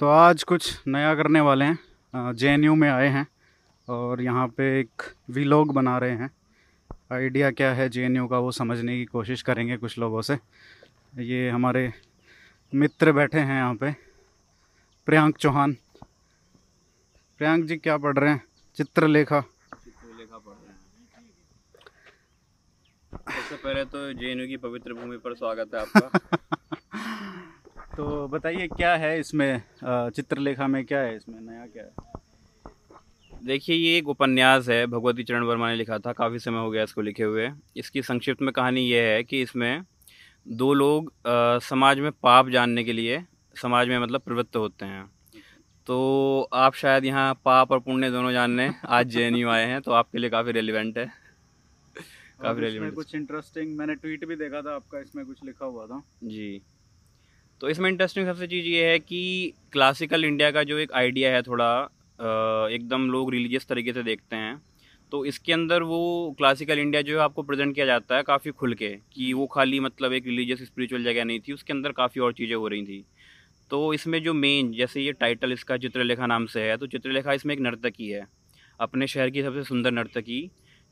तो आज कुछ नया करने वाले हैं। जेएनयू में आए हैं और यहाँ पे एक वीलॉग बना रहे हैं। आइडिया क्या है जेएनयू का वो समझने की कोशिश करेंगे कुछ लोगों से। ये हमारे मित्र बैठे हैं यहाँ पे। प्रियांक चौहान। प्रियांक जी क्या पढ़ रहे हैं? चित्रलेखा। चित्रलेखा पढ़ रहे हैं। सबसे पहले तो जेएनयू की पवित्र भूमि पर स्वागत है आपका। तो बताइए क्या है इसमें चित्रलेखा में क्या है इसमें नया क्या है? देखिए ये एक उपन्यास है भगवती चरण वर्मा ने लिखा था काफ़ी समय हो गया इसको लिखे हुए। इसकी संक्षिप्त में कहानी ये है कि इसमें दो लोग आ, समाज में पाप जानने के लिए समाज में मतलब प्रवृत्त होते हैं। तो आप शायद यहाँ पाप और पुण्य दोनों जानने आज जेएनयू आए हैं तो आपके लिए काफ़ी रेलिवेंट है। काफ़ी रेलिवेंट कुछ इंटरेस्टिंग मैंने ट्वीट भी देखा था आपका इसमें कुछ लिखा हुआ था। जी। तो इसमें इंटरेस्टिंग सबसे चीज़ ये है कि क्लासिकल इंडिया का जो एक आइडिया है थोड़ा एकदम लोग रिलीजियस तरीके से देखते हैं तो इसके अंदर वो क्लासिकल इंडिया जो है आपको प्रेजेंट किया जाता है काफ़ी खुल के कि वो खाली मतलब एक रिलीजियस स्पिरिचुअल जगह नहीं थी, उसके अंदर काफ़ी और चीज़ें हो रही थी। तो इसमें जो मेन जैसे ये टाइटल इसका चित्रलेखा नाम से है तो चित्रलेखा इसमें एक नर्तकी है, अपने शहर की सबसे सुंदर नर्तकी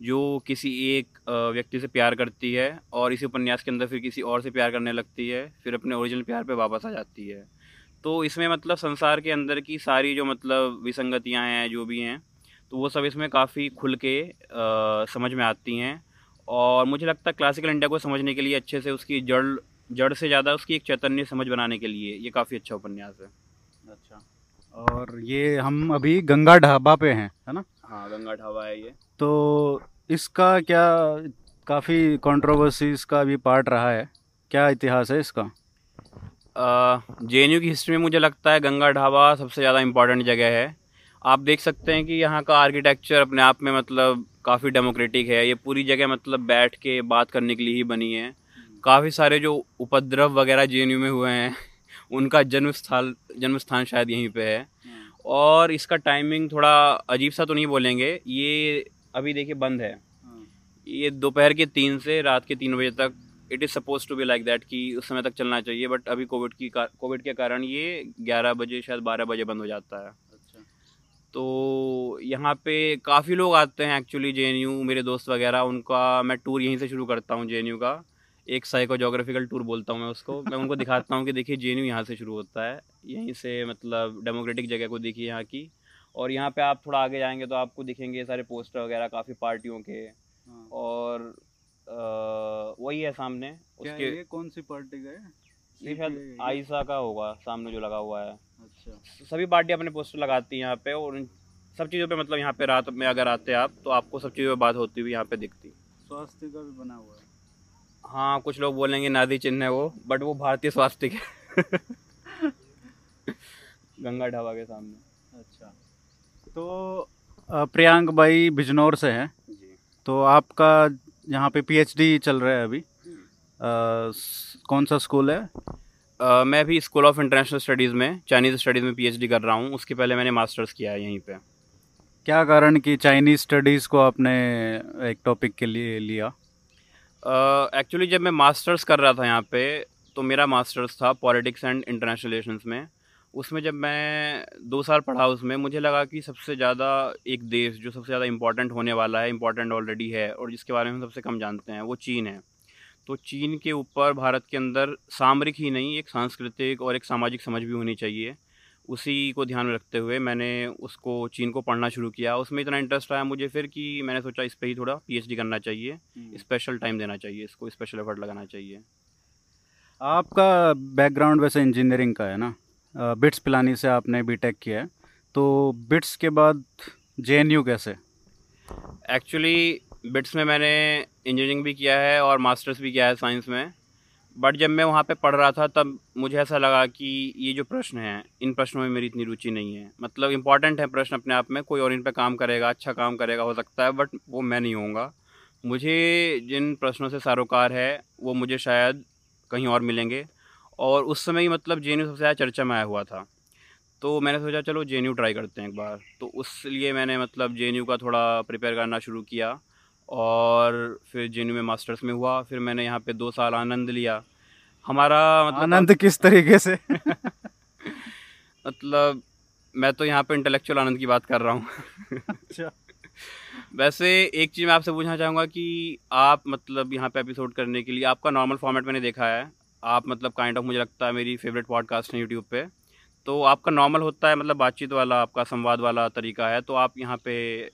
जो किसी एक व्यक्ति से प्यार करती है और इसी उपन्यास के अंदर फिर किसी और से प्यार करने लगती है फिर अपने ओरिजिनल प्यार पे वापस आ जाती है। तो इसमें मतलब संसार के अंदर की सारी जो मतलब विसंगतियाँ हैं जो भी हैं तो वो सब इसमें काफ़ी खुल के आ, समझ में आती हैं। और मुझे लगता है क्लासिकल इंडिया को समझने के लिए अच्छे से उसकी जड़ जड़ से ज़्यादा उसकी एक चैतन्य समझ बनाने के लिए ये काफ़ी अच्छा उपन्यास है। अच्छा। और ये हम अभी गंगा ढाबा पे हैं है ना? हाँ गंगा ढाबा है ये। तो इसका क्या काफ़ी कंट्रोवर्सी इसका भी पार्ट रहा है? क्या इतिहास है इसका? जे एन की हिस्ट्री में मुझे लगता है गंगा ढाबा सबसे ज़्यादा इंपॉर्टेंट जगह है। आप देख सकते हैं कि यहाँ का आर्किटेक्चर अपने आप में मतलब काफ़ी डेमोक्रेटिक है। ये पूरी जगह मतलब बैठ के बात करने के लिए ही बनी है। काफ़ी सारे जो उपद्रव वगैरह जेएनयू में हुए हैं उनका जन्म स्थल जन्म स्थान शायद यहीं पे है। और इसका टाइमिंग थोड़ा अजीब सा तो नहीं बोलेंगे। ये अभी देखिए बंद है। ये दोपहर के तीन से रात के तीन बजे तक it is suppose to be like that कि उस समय तक चलना चाहिए बट अभी कोविड की कोविड के कारण ये ग्यारह बजे शायद बारह बजे बंद हो जाता है। अच्छा। तो यहाँ पे काफ़ी लोग आते हैं एक्चुअली जे मेरे दोस्त वगैरह उनका मैं टूर यहीं से शुरू करता हूँ जे का। एक साइको जोग्राफिकल टूर बोलता हूँ मैं उसको। मैं उनको दिखाता हूँ कि देखिए जे यहाँ से शुरू होता है। यहीं से मतलब डेमोक्रेटिक जगह को देखिए यहाँ की। और यहाँ पे आप थोड़ा आगे जाएँगे तो आपको दिखेंगे सारे पोस्टर वगैरह काफ़ी पार्टियों के। हाँ। और वही है सामने। उसके ये कौन सी पार्टी का है? ये शायद का होगा सामने जो लगा हुआ है। अच्छा। सभी पार्टी अपने पोस्टर लगाती है यहाँ पे और सब चीज़ों पे मतलब यहाँ पे रात में अगर आते आप तो आपको सब चीज़ों पर बात होती हुई यहाँ पे दिखती। स्वास्थ्य का भी बना हुआ है। हाँ कुछ लोग बोलेंगे नादी चिन्ह है वो बट वो भारतीय स्वास्थ्य के गंगा ढाबा के सामने। अच्छा। तो प्रियांक भाई बिजनौर से हैं। तो आपका यहाँ पे पीएचडी चल रहा है अभी। आ, कौन सा स्कूल है? आ, मैं भी स्कूल ऑफ़ इंटरनेशनल स्टडीज़ में चाइनीज़ स्टडीज़ में पीएचडी कर रहा हूँ। उसके पहले मैंने मास्टर्स किया है यहीं पे। क्या कारण कि चाइनीज़ स्टडीज़ को आपने एक टॉपिक के लिए लिया? एक्चुअली जब मैं मास्टर्स कर रहा था यहाँ पे तो मेरा मास्टर्स था पॉलिटिक्स एंड इंटरनेशनल रिलेशंस में। उसमें जब मैं दो साल पढ़ा उसमें, मुझे लगा कि सबसे ज़्यादा एक देश जो सबसे ज़्यादा इम्पोर्टेंट होने वाला है इम्पोर्टेंट ऑलरेडी है, और जिसके बारे में सबसे कम जानते हैं, वो चीन है। तो चीन के ऊपर भारत के अंदर सामरिक ही नहीं, एक सांस्कृतिक और एक सामाजिक समझ भी होनी चाहिए। उसी को ध्यान में रखते हुए मैंने उसको चीन को पढ़ना शुरू किया। उसमें इतना इंटरेस्ट आया मुझे फिर कि मैंने सोचा इस पर ही थोड़ा पीएचडी करना चाहिए स्पेशल हम्म। टाइम देना चाहिए इसको स्पेशल एफर्ट लगाना चाहिए। आपका बैकग्राउंड वैसे इंजीनियरिंग का है ना? बिट्स पिलानी से आपने बीटेक किया है। तो बिट्स के बाद जेएनयू कैसे? एक्चुअली बिट्स में मैंने इंजीनियरिंग भी किया है और मास्टर्स भी किया है साइंस में। बट जब मैं वहाँ पे पढ़ रहा था, तब मुझे ऐसा लगा कि ये जो प्रश्न हैं, इन प्रश्नों में मेरी इतनी रुचि नहीं है। मतलब इंपॉर्टेंट है प्रश्न अपने आप में, कोई और इन पे काम करेगा अच्छा काम करेगा, हो सकता है बट वो मैं नहीं होऊँगा। मुझे जिन प्रश्नों से सारोकार है, वो मुझे शायद कहीं और मिलेंगे। और उस समय ही मतलब जेएनयू सबसे ज़्यादा चर्चा में आया हुआ था। तो मैंने सोचा, चलो जेएनयू ट्राई करते हैं एक बार। तो उस लिए मैंने मतलब जेएनयू का थोड़ा प्रिपेयर करना शुरू किया। और फिर जे में मास्टर्स में हुआ। फिर मैंने यहाँ पे दो साल आनंद लिया। हमारा मतलब आनंद किस तरीके से? मतलब मैं तो यहाँ पे इंटेलेक्चुअल आनंद की बात कर रहा हूँ। अच्छा। वैसे एक चीज़ मैं आपसे पूछना चाहूँगा कि आप मतलब यहाँ पे एपिसोड करने के लिए आपका नॉर्मल फॉर्मेट मैंने देखा है। आप मतलब काइंड ऑफ़ मुझे लगता है मेरी फेवरेट पॉडकास्ट है यूट्यूब पे। तो आपका नॉर्मल होता है मतलब बातचीत वाला आपका संवाद वाला तरीका है। तो आप यहाँ पे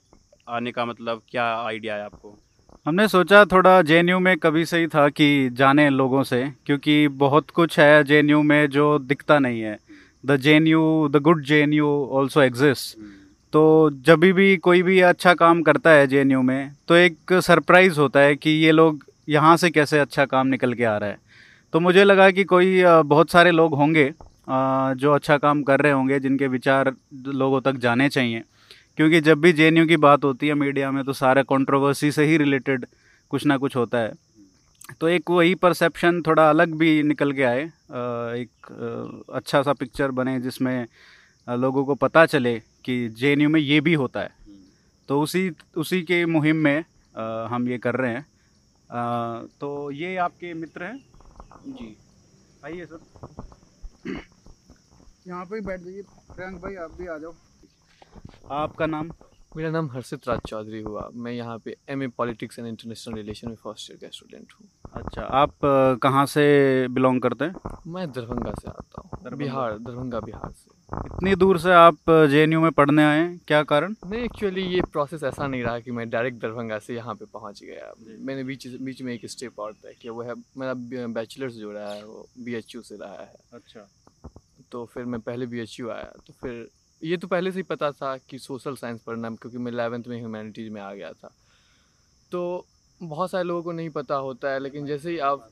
आने का मतलब क्या आइडिया है आपको? हमने सोचा थोड़ा जेएनयू में कभी से ही था कि जाने लोगों से क्योंकि बहुत कुछ है जेएनयू में जो दिखता नहीं है। The JNU the good J N U also exist तो जब भी कोई भी अच्छा काम करता है जेएनयू में तो एक सरप्राइज़ होता है कि ये लोग यहाँ से कैसे अच्छा काम निकल के आ रहा है। तो मुझे लगा कि कोई बहुत सारे लोग होंगे जो अच्छा काम कर रहे होंगे जिनके विचार लोगों तक जाने चाहिए। क्योंकि जब भी जेएनयू की बात होती है मीडिया में तो सारा कंट्रोवर्सी से ही रिलेटेड कुछ ना कुछ होता है। तो एक वही परसेप्शन थोड़ा अलग भी निकल के आए एक अच्छा सा पिक्चर बने जिसमें लोगों को पता चले कि जेएनयू में ये भी होता है। तो उसी उसी के मुहिम में हम ये कर रहे हैं। तो ये आपके मित्र हैं? जी। आइए सर। यहाँ पे ही बैठ जाइए। प्रियंक भाई आप भी आ जाओ। आपका नाम? मेरा नाम हर्षित राज चौधरी हुआ। मैं यहाँ पे M A politics and international relation में फ़र्स्ट ईयर का स्टूडेंट हूँ। अच्छा आप कहाँ से बिलोंग करते हैं? मैं दरभंगा से आता हूँ। बिहार दरभंगा बिहार से। इतनी दूर से आप जेएनयू में पढ़ने आए क्या कारण? नहीं एक्चुअली ये प्रोसेस ऐसा नहीं रहा कि मैं डायरेक्ट दरभंगा से यहाँ पे पहुँच गया। मैंने बीच बीच में एक स्टेप और तय किया। वो है मेरा बैचलर्स जो रहा है वो बीएचयू से रहा है। अच्छा। तो फिर मैं पहले बी आया। तो फिर ये तो पहले से ही पता था कि सोशल साइंस पढ़ना क्योंकि मैं इलेवेंथ में ह्यूमैनिटीज़ में आ गया था। तो बहुत सारे लोगों को नहीं पता होता है लेकिन जैसे ही आप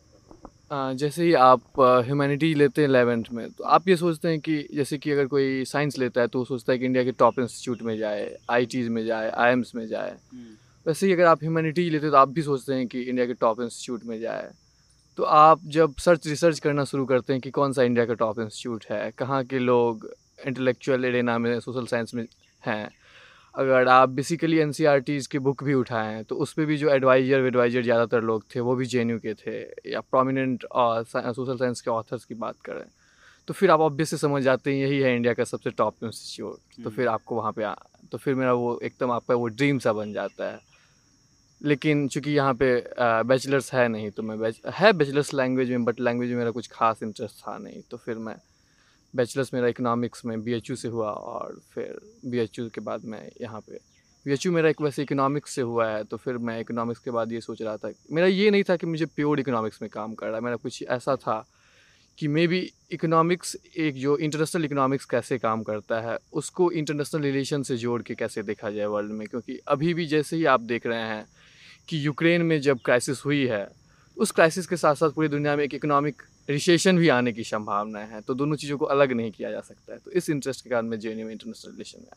जैसे ही आप ह्यूमैनिटीज लेते हैं एलेवेंथ में तो आप ये सोचते हैं कि जैसे कि अगर कोई साइंस लेता है तो वो सोचता है कि इंडिया के टॉप इंस्टीट्यूट में जाए आई में जाए आई में जाए। हम्म। वैसे ही अगर आप ह्यूमैनिटीज लेते हैं तो आप भी सोचते हैं कि इंडिया के टॉप इंस्टीट्यूट में जाए। तो आप जब सर्च रिसर्च करना शुरू करते हैं कि कौन सा इंडिया का टॉप इंस्टीट्यूट है कहाँ के लोग इंटेलेक्चुअल एरेना में सोशल साइंस में हैं। अगर आप बेसिकली एन सी की बुक भी उठाएँ तो उस पर भी जो एडवाइज़र एडवाइज़र ज़्यादातर लोग थे वो भी जे के थे या प्रोमिनेंट सोशल साइंस के ऑथर्स की बात करें। तो फिर आप ऑब्वियस से समझ जाते हैं यही है इंडिया का सबसे टॉप इंस्टीट्यूट तो हम्म। फिर आपको वहाँ पे आ तो फिर मेरा वो एकदम आपका वो ड्रीम सा बन जाता है। लेकिन चूँकि यहाँ पे बैचलर्स है नहीं तो मैं बैच है बैचलर्स लैंग्वेज में बट लैंग्वेज में मेरा कुछ खास इंटरेस्ट था नहीं तो फिर मैं बैचलर्स मेरा इकोनॉमिक्स में बीएचयू से हुआ और फिर बीएचयू के बाद मैं यहाँ पे बीएचयू मेरा एक वैसे इकोनॉमिक्स से हुआ है तो फिर मैं इकोनॉमिक्स के बाद ये सोच रहा था, मेरा ये नहीं था कि मुझे प्योर इकोनॉमिक्स में काम कर रहा है, मेरा कुछ ऐसा था कि मे बी इकोनॉमिक्स एक जो इंटरनेशनल इकोनॉमिक्स कैसे काम करता है, उसको इंटरनेशनल रिलेशन से जोड़ के कैसे देखा जाए वर्ल्ड में, क्योंकि अभी भी जैसे ही आप देख रहे हैं कि यूक्रेन में जब क्राइसिस हुई है, उस क्राइसिस के साथ साथ पूरी दुनिया में एक इकोनॉमिक रिसेशन भी आने की संभावना है तो दोनों चीज़ों को अलग नहीं किया जा सकता है। तो इस इंटरेस्ट के कारण मैं जे में इंटरनेशनल रिलेशन में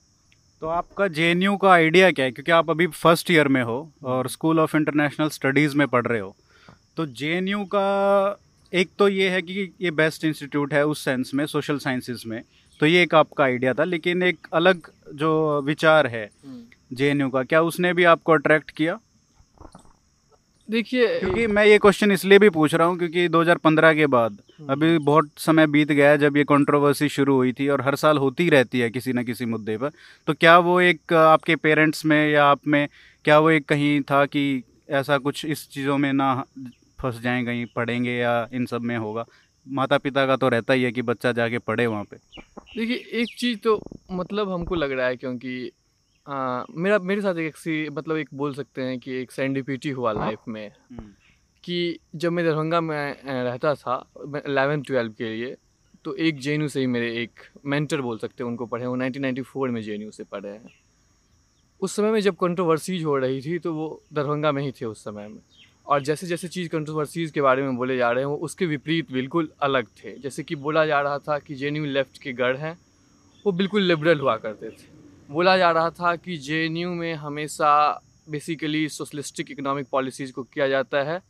तो आपका जेएनयू का आइडिया क्या है? क्योंकि आप अभी फ़र्स्ट ईयर में हो और स्कूल ऑफ़ इंटरनेशनल स्टडीज़ में पढ़ रहे हो। तो जेएनयू का एक तो ये है कि ये बेस्ट इंस्टीट्यूट है उस सेंस में सोशल साइंसेज में। तो ये एक आपका आइडिया था लेकिन एक अलग जो विचार है जे हम्म। का क्या उसने भी आपको अट्रैक्ट किया? देखिए क्योंकि मैं ये क्वेश्चन इसलिए भी पूछ रहा हूँ क्योंकि 2015 के बाद हम्म। अभी बहुत समय बीत गया है जब ये कंट्रोवर्सी शुरू हुई थी और हर साल होती रहती है किसी न किसी मुद्दे पर। तो क्या वो एक आपके पेरेंट्स में या आप में क्या वो एक कहीं था कि ऐसा कुछ इस चीज़ों में ना फंस जाएँ कहीं पढ़ेंगे या इन सब में होगा? माता पिता का तो रहता ही है कि बच्चा जाके पढ़े वहाँ पे। देखिए एक चीज़ तो मतलब हमको लग रहा है क्योंकि आ, मेरा मेरे साथ एक सी मतलब एक बोल सकते हैं कि एक सेंडिपिटी हुआ लाइफ। में हम्म। कि जब मैं दरभंगा में रहता था एलेवन ट्वेल्व के लिए तो एक जे से ही मेरे एक मेंटर बोल सकते हैं उनको पढ़े वो 1994 में जे से पढ़े हैं उस समय में जब कंट्रोवर्सीज हो रही थी तो वो दरभंगा में ही थे उस समय में और जैसे जैसे चीज़ कंट्रोवर्सीज के बारे में बोले जा रहे हैं वो उसके विपरीत बिल्कुल अलग थे जैसे कि बोला जा रहा था कि जे लेफ़्ट के गढ़ हैं वो बिल्कुल लिबरल हुआ करते थे बोला जा रहा था कि जेएनयू में हमेशा बेसिकली सोशलिस्टिक इकोनॉमिक पॉलिसीज़ को किया जाता है।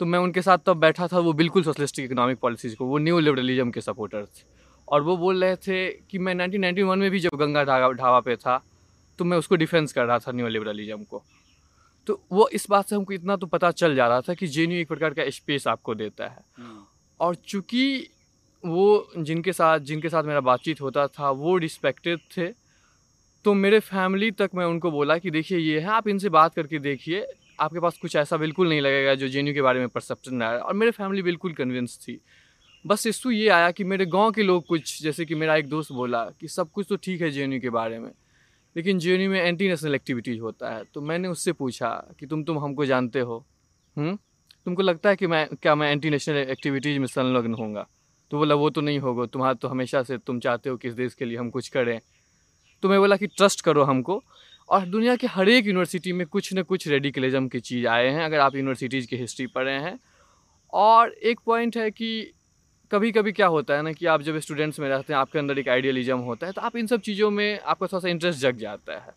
तो मैं उनके साथ तब बैठा था वो बिल्कुल सोशलिस्टिक इकोनॉमिक पॉलिसीज़ को वो न्यू लिबरलिज्म के सपोर्टर थे और वो बोल रहे थे कि मैं 1991 में भी जब गंगा ढाबा ढाबा पे था तो मैं उसको डिफेंस कर रहा था न्यू लिबरलिज्म को। तो वो इस बात से हमको इतना तो पता चल जा रहा था कि जेएनयू एक प्रकार का स्पेस आपको देता है। हम्म। और चूँकि वो जिनके साथ जिनके साथ मेरा बातचीत होता था वो रिस्पेक्टेड थे तो मेरे फैमिली तक मैं उनको बोला कि देखिए, ये है, आप इनसे बात करके देखिए। आपके पास कुछ ऐसा बिल्कुल नहीं लगेगा जो जे के बारे में परसेप्शन आया और मेरे फैमिली बिल्कुल कन्विंस थी। बस इशू ये आया कि मेरे गाँव के लोग कुछ, जैसे कि मेरा एक दोस्त बोला कि सब कुछ तो ठीक है जे के बारे में, लेकिन जे में एंटी नेशनल एक्टिविटीज़ होता है। तो मैंने उससे पूछा कि तुम तुम हमको जानते हो। हुँ? हम्म? तुमको लगता है कि मैं, क्या मैं एंटी नेशनल एक्टिविटीज़ में संलग्न होऊँगा? तो बोला, वो तो नहीं होगा। तुम्हारा तो हमेशा से तुम चाहते हो कि इस देश के लिए हम कुछ करें। तो मैं बोला कि ट्रस्ट करो हमको। और दुनिया के हर एक यूनिवर्सिटी में कुछ न कुछ रेडिकलिज्म की चीज़ आए हैं, अगर आप यूनिवर्सिटीज़ की हिस्ट्री पढ़े हैं। और एक पॉइंट है कि कभी कभी क्या होता है ना कि आप जब स्टूडेंट्स में रहते हैं, आपके अंदर एक आइडियलिज्म होता है तो आप इन सब चीज़ों में आपका थोड़ा सा इंटरेस्ट जग जाता है।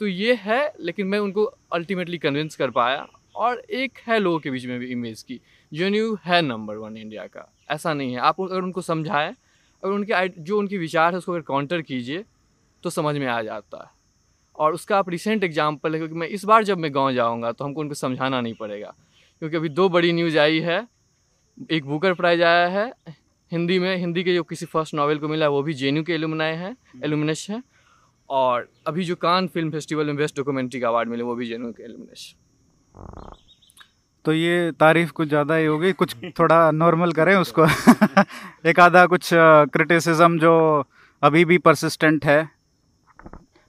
तो ये है, लेकिन मैं उनको अल्टीमेटली कन्विंस कर पाया। और एक है लोगों के बीच में भी इमेज की जो है नंबर वन इंडिया का। ऐसा नहीं है। आप अगर उनको समझाएँ, अगर उनके जो उनकी विचार है उसको अगर काउंटर कीजिए तो समझ में आ जाता है। और उसका आप रिसेंट एग्ज़ाम्पल है क्योंकि मैं इस बार जब मैं गाँव जाऊँगा तो हमको उनको समझाना नहीं पड़ेगा। क्योंकि अभी दो बड़ी न्यूज़ आई है एक बुकर प्राइज आया है हिंदी में हिंदी के जो किसी फ़र्स्ट नावल को मिला है वो भी जे के एलुमनाए हैं एलुमिनस हैं। और अभी जो कान फ़िल्म फेस्टिवल में बेस्ट डॉक्यूमेंट्री का अवार्ड मिले वो भी जे के एलुमिनस तो ये तारीफ़ कुछ ज़्यादा ही होगी कुछ थोड़ा नॉर्मल करें उसको। एक आधा कुछ क्रिटिसिज्म जो अभी भी परसिस्टेंट है।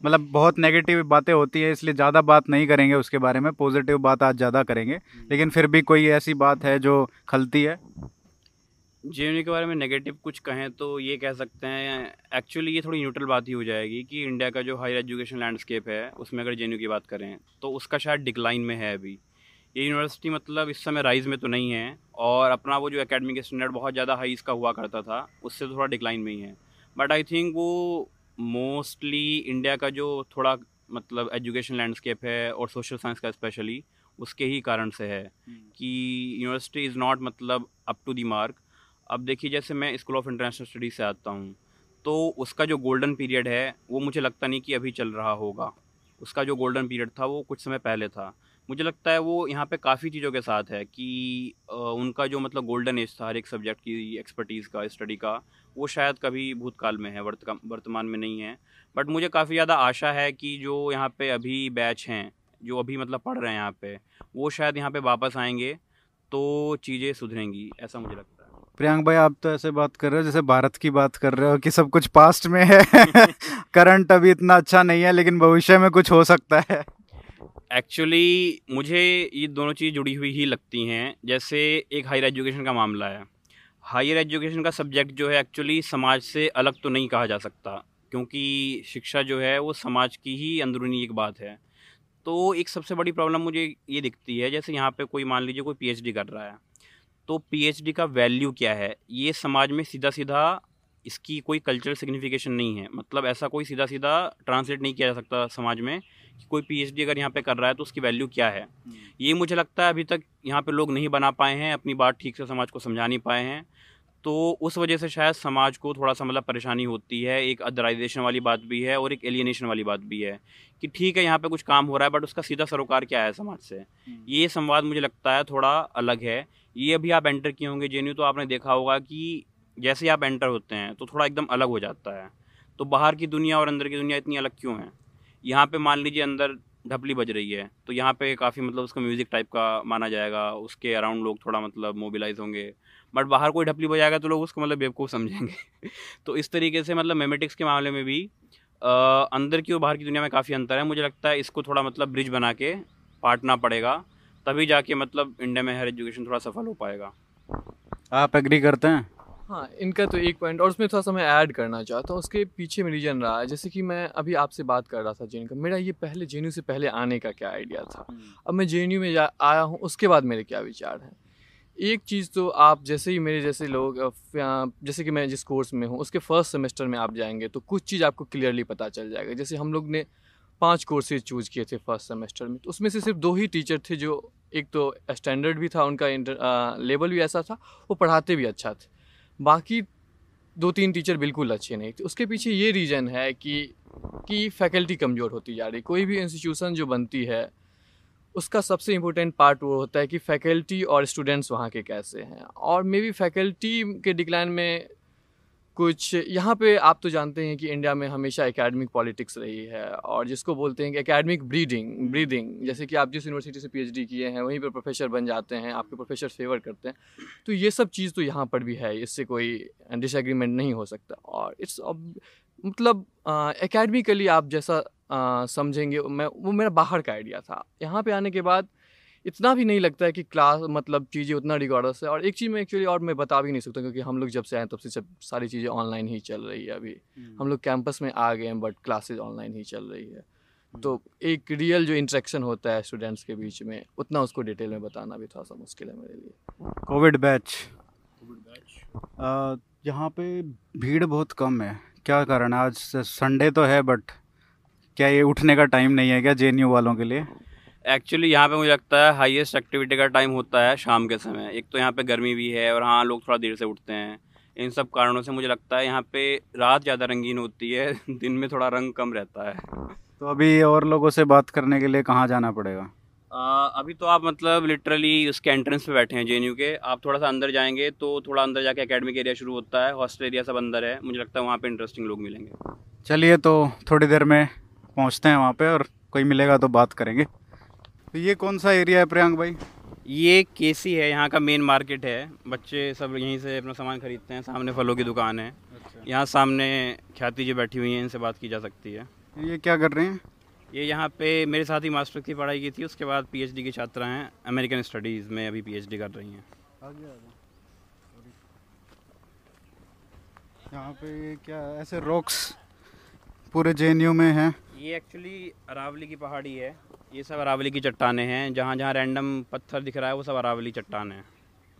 मतलब बहुत नेगेटिव बातें होती है इसलिए ज़्यादा बात नहीं करेंगे उसके बारे में पॉजिटिव बात आज ज़्यादा करेंगे। लेकिन फिर भी कोई ऐसी बात है जो खलती है? जेएनयू के बारे में नेगेटिव कुछ कहें तो ये कह सकते हैं एक्चुअली ये थोड़ी न्यूट्रल बात ही हो जाएगी कि इंडिया का जो हायर एजुकेशन लैंडस्केप है उसमें अगर जेएनयू की बात करें तो उसका शायद डिक्लाइन में है अभी। ये यूनिवर्सिटी मतलब इस समय राइज में तो नहीं है और अपना वो जो एकेडमिक स्टैंडर्ड बहुत ज़्यादा हाई इसका हुआ करता था उससे थोड़ा डिक्लाइन में ही है। बट आई थिंक वो मोस्टली इंडिया का जो थोड़ा मतलब एजुकेशन लैंडस्केप है और सोशल साइंस का स्पेशली उसके ही कारण से है हम्म। कि यूनिवर्सिटी इज़ नॉट मतलब अप टू दी मार्क अब देखिए जैसे मैं स्कूल ऑफ़ इंटरनेशनल स्टडीज़ से आता हूँ तो उसका जो गोल्डन पीरियड है वो मुझे लगता नहीं कि अभी चल रहा होगा। उसका जो गोल्डन पीरियड था वो कुछ समय पहले था। मुझे लगता है वो यहाँ पे काफ़ी चीज़ों के साथ है कि उनका जो मतलब गोल्डन एज था हर एक सब्जेक्ट की एक्सपर्टीज़ का स्टडी का वो शायद कभी भूतकाल में है वर्तमान में नहीं है। बट मुझे काफ़ी ज़्यादा आशा है कि जो यहाँ पे अभी बैच हैं जो अभी मतलब पढ़ रहे हैं यहाँ पे वो शायद यहाँ पे वापस आएँगे तो चीज़ें सुधरेंगी ऐसा मुझे लगता है। प्रियांक भाई आप तो ऐसे बात कर रहे हो जैसे भारत की बात कर रहे हो कि सब कुछ पास्ट में है। करंट अभी इतना अच्छा नहीं है लेकिन भविष्य में कुछ हो सकता है। एक्चुअली मुझे ये दोनों चीज़ जुड़ी हुई ही लगती हैं। जैसे एक हायर एजुकेशन का मामला है। हायर एजुकेशन का सब्जेक्ट जो है एक्चुअली समाज से अलग तो नहीं कहा जा सकता क्योंकि शिक्षा जो है वो समाज की ही अंदरूनी एक बात है। तो एक सबसे बड़ी प्रॉब्लम मुझे ये दिखती है जैसे यहाँ पे कोई मान लीजिए कोई पीएचडी कर रहा है तो पीएचडी का वैल्यू क्या है? ये समाज में सीधा सीधा इसकी कोई कल्चरल सिग्निफिकेशन नहीं है। मतलब ऐसा कोई सीधा सीधा ट्रांसलेट नहीं किया जा सकता समाज में कि कोई पीएचडी अगर यहाँ पे कर रहा है तो उसकी वैल्यू क्या है। हम्म। ये मुझे लगता है अभी तक यहाँ पे लोग नहीं बना पाए हैं अपनी बात ठीक से समाज को समझा नहीं पाए हैं। तो उस वजह से शायद समाज को थोड़ा सा मतलब परेशानी होती है एक अदराइजेशन वाली बात भी है और एक एलियनेशन वाली बात भी है कि ठीक है यहाँ पे कुछ काम हो रहा है बट उसका सीधा सरोकार क्या है समाज से? हम्म। ये संवाद मुझे लगता है थोड़ा अलग है। ये अभी आप एंटर किए होंगे जे तो आपने देखा होगा कि जैसे ही आप एंटर होते हैं तो थोड़ा एकदम अलग हो जाता है। तो बाहर की दुनिया और अंदर की दुनिया इतनी अलग क्यों है? यहाँ पे मान लीजिए अंदर ढपली बज रही है तो यहाँ पे काफ़ी मतलब उसका म्यूज़िक टाइप का माना जाएगा उसके अराउंड लोग थोड़ा मतलब मोबिलाइज होंगे। बट बाहर कोई ढपली बजाएगा तो लोग उसको मतलब बेवकूफ़ समझेंगे। तो इस तरीके से मतलब मेमेटिक्स के मामले में भी आ, अंदर की और बाहर की दुनिया में काफ़ी अंतर है। मुझे लगता है इसको थोड़ा मतलब ब्रिज बना के पाटना पड़ेगा तभी जाके मतलब इंडिया में हायर एजुकेशन थोड़ा सफल हो पाएगा। आप एग्री करते हैं? हाँ इनका तो एक पॉइंट और उसमें थोड़ा सा मैं ऐड करना चाहता हूँ। उसके पीछे में रीजन रहा है। जैसे कि मैं अभी आपसे बात कर रहा था जे का। मेरा ये पहले जेएनयू से पहले आने का क्या आइडिया था? हम्म। अब मैं जेएनयू में जा आया हूँ उसके बाद मेरे क्या विचार हैं? एक चीज़ तो आप जैसे ही मेरे जैसे लोग जैसे कि मैं जिस कोर्स में हूँ, उसके फ़र्स्ट सेमेस्टर में आप जाएँगे तो कुछ चीज़ आपको क्लियरली पता चल जाएगा। जैसे हम लोग ने पाँच कोर्सेज चूज़ किए थे फ़र्स्ट सेमेस्टर में तो उसमें से सिर्फ़ दो ही टीचर थे जो, एक तो स्टैंडर्ड भी था उनका इंटर लेवल भी ऐसा था, वो पढ़ाते भी अच्छा थे। बाकी दो तीन टीचर बिल्कुल अच्छे नहीं थे। उसके पीछे ये रीज़न है कि कि फैकल्टी कमज़ोर होती जा रही कोई भी इंस्टीट्यूशन जो बनती है उसका सबसे इम्पोर्टेंट पार्ट वो होता है कि फैकल्टी और स्टूडेंट्स वहाँ के कैसे हैं। और मे बी फैकल्टी के डिक्लाइन में कुछ, यहाँ पे आप तो जानते हैं कि इंडिया में हमेशा एकेडमिक पॉलिटिक्स रही है और जिसको बोलते हैं कि एकेडमिक ब्रीडिंग ब्रीदिंग जैसे कि आप जिस यूनिवर्सिटी से पीएचडी किए हैं, वहीं पर प्रोफेसर बन जाते हैं, आपके प्रोफेसर फेवर करते हैं तो ये सब चीज़ तो यहाँ पर भी है, इससे कोई डिसएग्रीमेंट नहीं हो सकता। और इट्स मतलब एकेडमिकली आप जैसा समझेंगे। मैं वो मेरा बाहर का आइडिया था। यहाँ पे आने के बाद इतना भी नहीं लगता है कि क्लास मतलब चीज़ें उतना रिकॉर्डर्स है। और एक चीज़ मैं एक्चुअली और मैं बता भी नहीं सकता क्योंकि हम लोग जब से आए तब से सब सारी चीज़ें ऑनलाइन ही चल रही है अभी। हम लोग कैंपस में आ गए हैं बट क्लासेज ऑनलाइन ही चल रही है। तो एक रियल जो इंट्रैक्शन होता है स्टूडेंट्स के बीच में उतना उसको डिटेल में बताना भी थोड़ा सा मुश्किल है मेरे लिए। कोविड बैच यहाँ पे भीड़ बहुत कम है। क्या कारण? है आज संडे तो है बट क्या ये उठने का टाइम नहीं है क्या जेएनयू वालों के लिए? एक्चुअली यहाँ पे मुझे लगता है हाईएस्ट एक्टिविटी का टाइम होता है शाम के समय। एक तो यहाँ पे गर्मी भी है और हाँ लोग थोड़ा देर से उठते हैं। इन सब कारणों से मुझे लगता है यहाँ पे रात ज़्यादा रंगीन होती है दिन में थोड़ा रंग कम रहता है। तो अभी और लोगों से बात करने के लिए कहाँ जाना पड़ेगा? आ, अभी तो आप मतलब लिटरली उसके एंट्रेंस पे बैठे हैं जेएनयू के। आप थोड़ा सा अंदर जाएँगे तो थोड़ा अंदर जाके एकेडमिक एरिया शुरू होता है। हॉस्टल एरिया सब अंदर है। मुझे लगता है वहाँ पे इंटरेस्टिंग लोग मिलेंगे। चलिए तो थोड़ी देर में पहुँचते हैं वहाँ पे और कोई मिलेगा तो बात करेंगे। तो ये कौन सा एरिया है प्रियंक भाई? ये केसी है यहाँ का मेन मार्केट है। बच्चे सब यहीं से अपना सामान खरीदते हैं सामने फलों की दुकान है। अच्छा। यहाँ सामने ख्याति जी बैठी हुई हैं इनसे बात की जा सकती है। ये क्या कर रहे हैं? ये यहाँ पे मेरे साथ ही मास्टर की पढ़ाई की थी उसके बाद पीएचडी की छात्रा हैं अमेरिकन स्टडीज़ में अभी पीएचडी कर रही हैं। यहाँ पे क्या ऐसे रॉक्स पूरे जेएनयू में हैं। ये एक्चुअली अरावली की पहाड़ी है। ये सब अरावली की चट्टाने हैं। जहाँ जहाँ रैंडम पत्थर दिख रहा है वो सब अरावली चट्टान है।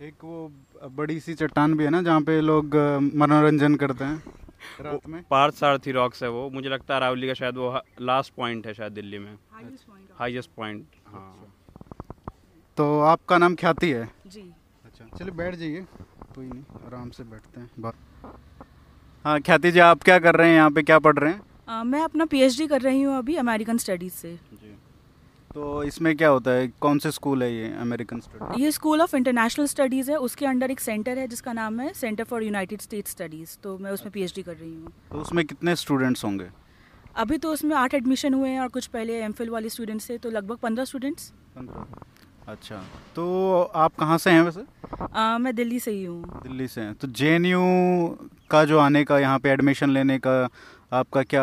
एक वो बड़ी सी चट्टान भी है ना जहाँ पे लोग मनोरंजन करते हैं रात में? पार्थ सारथी रॉक्स है वो। मुझे लगता है अरावली का शायद वो लास्ट पॉइंट है शायद दिल्ली में। हाईएस्ट पॉइंट हाँ। तो आपका नाम ख्याति है? जी। अच्छा चलिए बैठ जाइए। कोई नहीं आराम से बैठते हैं। बात हाँ ख्याति जी आप क्या कर रहे हैं? यहाँ पे क्या पढ़ रहे हैं? आ, मैं अपना पीएचडी कर रही हूँ अभी अमेरिकन स्टडीज़ से। जी। तो इसमें क्या होता है? कौन से स्कूल है ये अमेरिकन स्टडी ये स्कूल ऑफ़ इंटरनेशनल स्टडीज़ है। उसके अंडर एक सेंटर है जिसका नाम है centre for United State studies तो मैं उसमें पीएचडी कर रही हूँ। तो उसमें कितने स्टूडेंट्स होंगे? अभी तो उसमें आठ एडमिशन हुए हैं और कुछ पहले एम वाले स्टूडेंट्स थे तो लगभग पंद्रह स्टूडेंट्स अच्छा। तो आप कहाँ से हैं वैसे? आ, मैं दिल्ली से ही हूँ। दिल्ली से हैं। तो जेएनयू का जो आने का यहाँ पे एडमिशन लेने का आपका क्या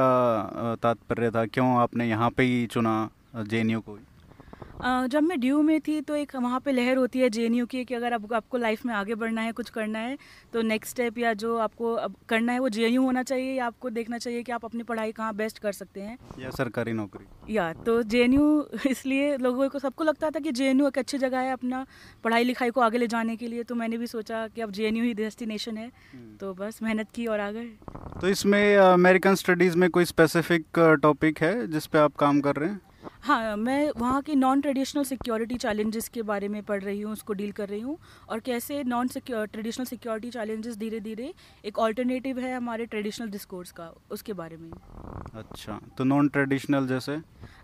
तात्पर्य था? क्यों आपने यहाँ पे ही चुना जे को? जब मैं ड्यू में थी तो एक वहाँ पे लहर होती है जेएनयू की कि अगर आप, आपको लाइफ में आगे बढ़ना है कुछ करना है तो नेक्स्ट स्टेप या जो आपको अब करना है वो जेएनयू होना चाहिए या आपको देखना चाहिए कि आप अपनी पढ़ाई कहाँ बेस्ट कर सकते हैं। या सरकारी नौकरी। या तो जेएनयू इसलिए लोगों को सबको लगता था कि जेएनयू एक अच्छी जगह है अपना पढ़ाई लिखाई को आगे ले जाने के लिए तो मैंने भी सोचा कि अब जेएनयू ही डेस्टिनेशन है। हम्म। तो बस मेहनत की और आ गए तो इसमें अमेरिकन स्टडीज़ में कोई स्पेसिफिक टॉपिक है जिस पे आप काम कर रहे हैं? हाँ मैं वहाँ के नॉन ट्रेडिशनल सिक्योरिटी चैलेंजेस के बारे में पढ़ रही हूँ उसको डील कर रही हूँ। और कैसे नॉन ट्रेडिशनल सिक्योरिटी चैलेंजेस धीरे धीरे एक ऑल्टरनेटिव है हमारे ट्रेडिशनल डिस्कोर्स का उसके बारे में। अच्छा तो नॉन ट्रेडिशनल जैसे?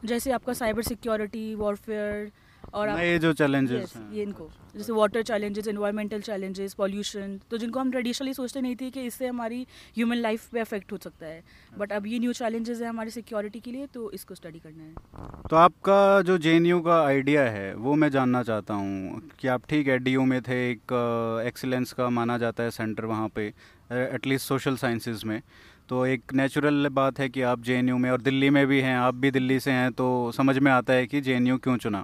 जैसे आपका साइबर सिक्योरिटी वॉरफेयर और ये जो चैलेंजेस ये इनको। जैसे water challenges environmental challenges pollution तो जिनको हम ट्रेडिशनली सोचते नहीं थे कि इससे हमारी ह्यूमन लाइफ पे अफेक्ट हो सकता है। बट अब ये न्यू चैलेंजेस है हमारी सिक्योरिटी के लिए तो इसको स्टडी करना है। तो आपका जो जेएनयू का आइडिया है वो मैं जानना चाहता हूँ कि आप ठीक है डीयू में थे एक एक्सीलेंस का माना जाता है सेंटर वहाँ पे एटलीस्ट सोशल साइंसेज में। तो एक नेचुरल बात है कि आप जेएनयू में और दिल्ली में भी हैं आप भी दिल्ली से हैं तो समझ में आता है कि जेएनयू क्यों चुना।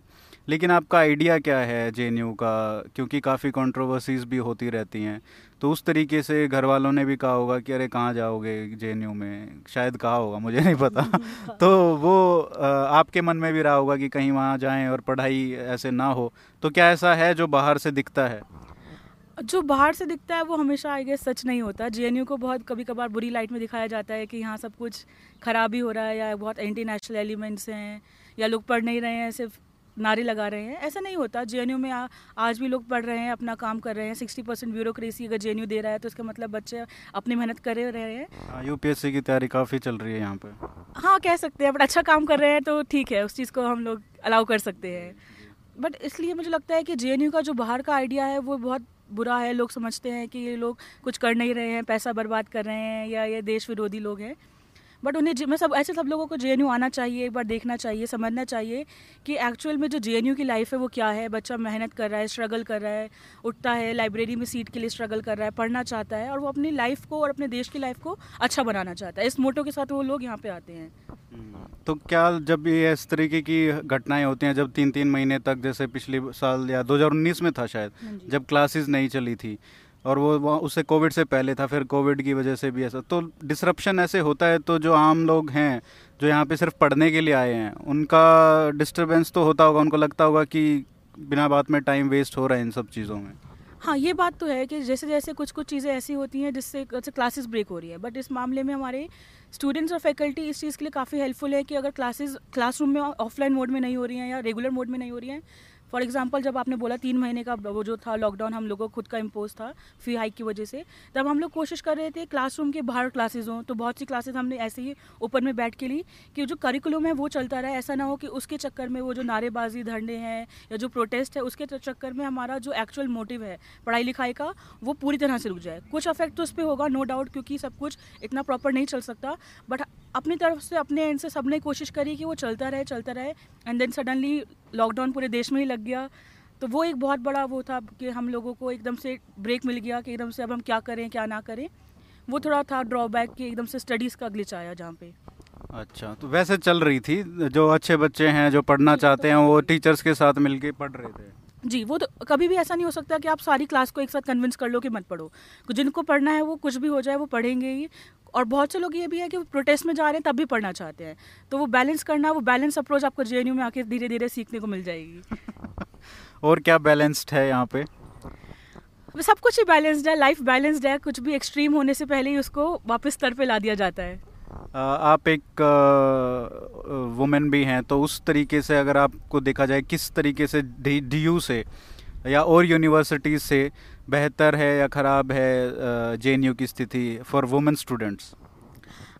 लेकिन आपका आइडिया क्या है जेएनयू का? क्योंकि काफ़ी कंट्रोवर्सीज भी होती रहती हैं। तो उस तरीके से घर वालों ने भी कहा होगा कि अरे कहाँ जाओगे जेएनयू में? शायद कहा होगा मुझे नहीं पता। तो वो आपके मन में भी रहा होगा कि कहीं वहाँ जाएँ और पढ़ाई ऐसे ना हो। तो क्या ऐसा है जो बाहर से दिखता है? जो बाहर से दिखता है वो हमेशा आई गेस सच नहीं होता। जेएनयू को बहुत कभी कभार बुरी लाइट में दिखाया जाता है कि यहाँ सब कुछ खराबी हो रहा है या बहुत एंटी नेशनल एलिमेंट्स हैं या लोग पढ़ नहीं रहे हैं सिर्फ़ नारे लगा रहे हैं। ऐसा नहीं होता। जेएनयू में आ, आज भी लोग पढ़ रहे हैं अपना काम कर रहे हैं। सिक्सटी परसेंट ब्यूरोक्रेसी अगर जेएनयू दे रहा है तो उसका मतलब बच्चे अपनी मेहनत कर रहे हैं। यूपीएससी हाँ, की तैयारी काफ़ी चल रही है यहाँ पर हाँ कह सकते हैं बट अच्छा काम कर रहे हैं तो ठीक है उस चीज़ को हम लोग अलाउ कर सकते हैं। बट इसलिए मुझे लगता है कि जेएनयू का जो बाहर का आइडिया है वो बहुत बुरा है। लोग समझते हैं कि ये लोग कुछ कर नहीं रहे हैं पैसा बर्बाद कर रहे हैं या ये देश विरोधी लोग हैं। बट उन्हें मैं सब ऐसे सब लोगों को जेएनयू आना चाहिए एक बार देखना चाहिए समझना चाहिए कि एक्चुअल में जो जेएनयू की लाइफ है वो क्या है। बच्चा मेहनत कर रहा है स्ट्रगल कर रहा है उठता है लाइब्रेरी में सीट के लिए स्ट्रगल कर रहा है पढ़ना चाहता है और वो अपनी लाइफ को और अपने देश की लाइफ को अच्छा बनाना चाहता है। इस मोटो के साथ वो लोग यहाँ पे आते हैं। तो क्या जब ये इस तरीके की घटनाएँ होती हैं जब तीन तीन महीने तक जैसे पिछले साल या 2019 में था शायद हाँ जब क्लासेस नहीं चली थी और वो उससे कोविड से पहले था, फिर कोविड की वजह से भी ऐसा। तो डिसरप्शन ऐसे होता है तो जो आम लोग हैं, जो यहाँ पे सिर्फ़ पढ़ने के लिए आए हैं, उनका डिस्टरबेंस तो होता होगा, उनको लगता होगा कि बिना बात में टाइम वेस्ट हो रहा है इन सब चीज़ों में। हाँ ये बात तो है कि जैसे जैसे कुछ कुछ चीज़ें ऐसी होती हैं जिससे जैसे क्लासेस ब्रेक हो रही है। बट इस मामले में हमारे स्टूडेंट्स और फैकल्टी इस चीज़ के लिए काफ़ी हेल्पफुल है कि अगर क्लासेस क्लासरूम में ऑफलाइन मोड में नहीं हो रही हैं या रेगुलर मोड में नहीं हो रही हैं फॉर एग्ज़ाम्पल जब आपने बोला तीन महीने का वो जो था लॉकडाउन हम लोगों को खुद का इम्पोज था फ़ी हाइक की वजह से, तब हम लोग कोशिश कर रहे थे क्लासरूम के बाहर क्लासेज हों। तो बहुत सी क्लासेज हमने ऐसे ही ओपन में बैठ के ली कि जो करिकुलम है वो चलता रहा। ऐसा ना हो कि उसके चक्कर में वो जो नारेबाजी, धरने हैं या जो प्रोटेस्ट है, उसके चक्कर में हमारा जो एक्चुअल मोटिव है पढ़ाई लिखाई का, वो पूरी तरह से रुक जाए। कुछ अफेक्ट तो उस पर होगा नो डाउट क्योंकि सब कुछ इतना प्रॉपर नहीं चल सकता। बट अपनी तरफ़ से, अपने एंड से सबने कोशिश करी कि वो चलता रहे चलता रहे। एंड देन सडनली लॉकडाउन पूरे देश में ही लग गया। तो वो एक बहुत बड़ा वो था कि हम लोगों को एकदम से ब्रेक मिल गया कि एकदम से अब हम क्या करें क्या ना करें। वो थोड़ा था ड्रॉबैक कि एकदम से स्टडीज़ का ग्लिच आया जहाँ पे। अच्छा तो वैसे चल रही थी जो अच्छे बच्चे हैं जो पढ़ना चाहते हैं वो टीचर्स के साथ मिलके पढ़ रहे थे। जी वो तो कभी भी ऐसा नहीं हो सकता कि आप सारी क्लास को एक साथ कन्विंस कर लो कि मत पढ़ो। जिनको पढ़ना है वो कुछ भी हो जाए वो पढ़ेंगे ही। और बहुत से लोग ये भी है कि वो प्रोटेस्ट में जा रहे हैं तब भी पढ़ना चाहते हैं। तो वो बैलेंस करना वो बैलेंस अप्रोच आपको जेएनयू में आके धीरे धीरे सीखने को मिल जाएगी। और क्या बैलेंस्ड है यहाँ पे? सब कुछ ही बैलेंस्ड है लाइफ बैलेंस्ड है कुछ भी एक्सट्रीम होने से पहले ही उसको वापस स्तर पे ला दिया जाता है। आप एक वुमेन भी हैं तो उस तरीके से अगर आपको देखा जाए, किस तरीके से डी यू से या और यूनिवर्सिटीज़ से बेहतर है या ख़राब है JNU की स्थिति for women students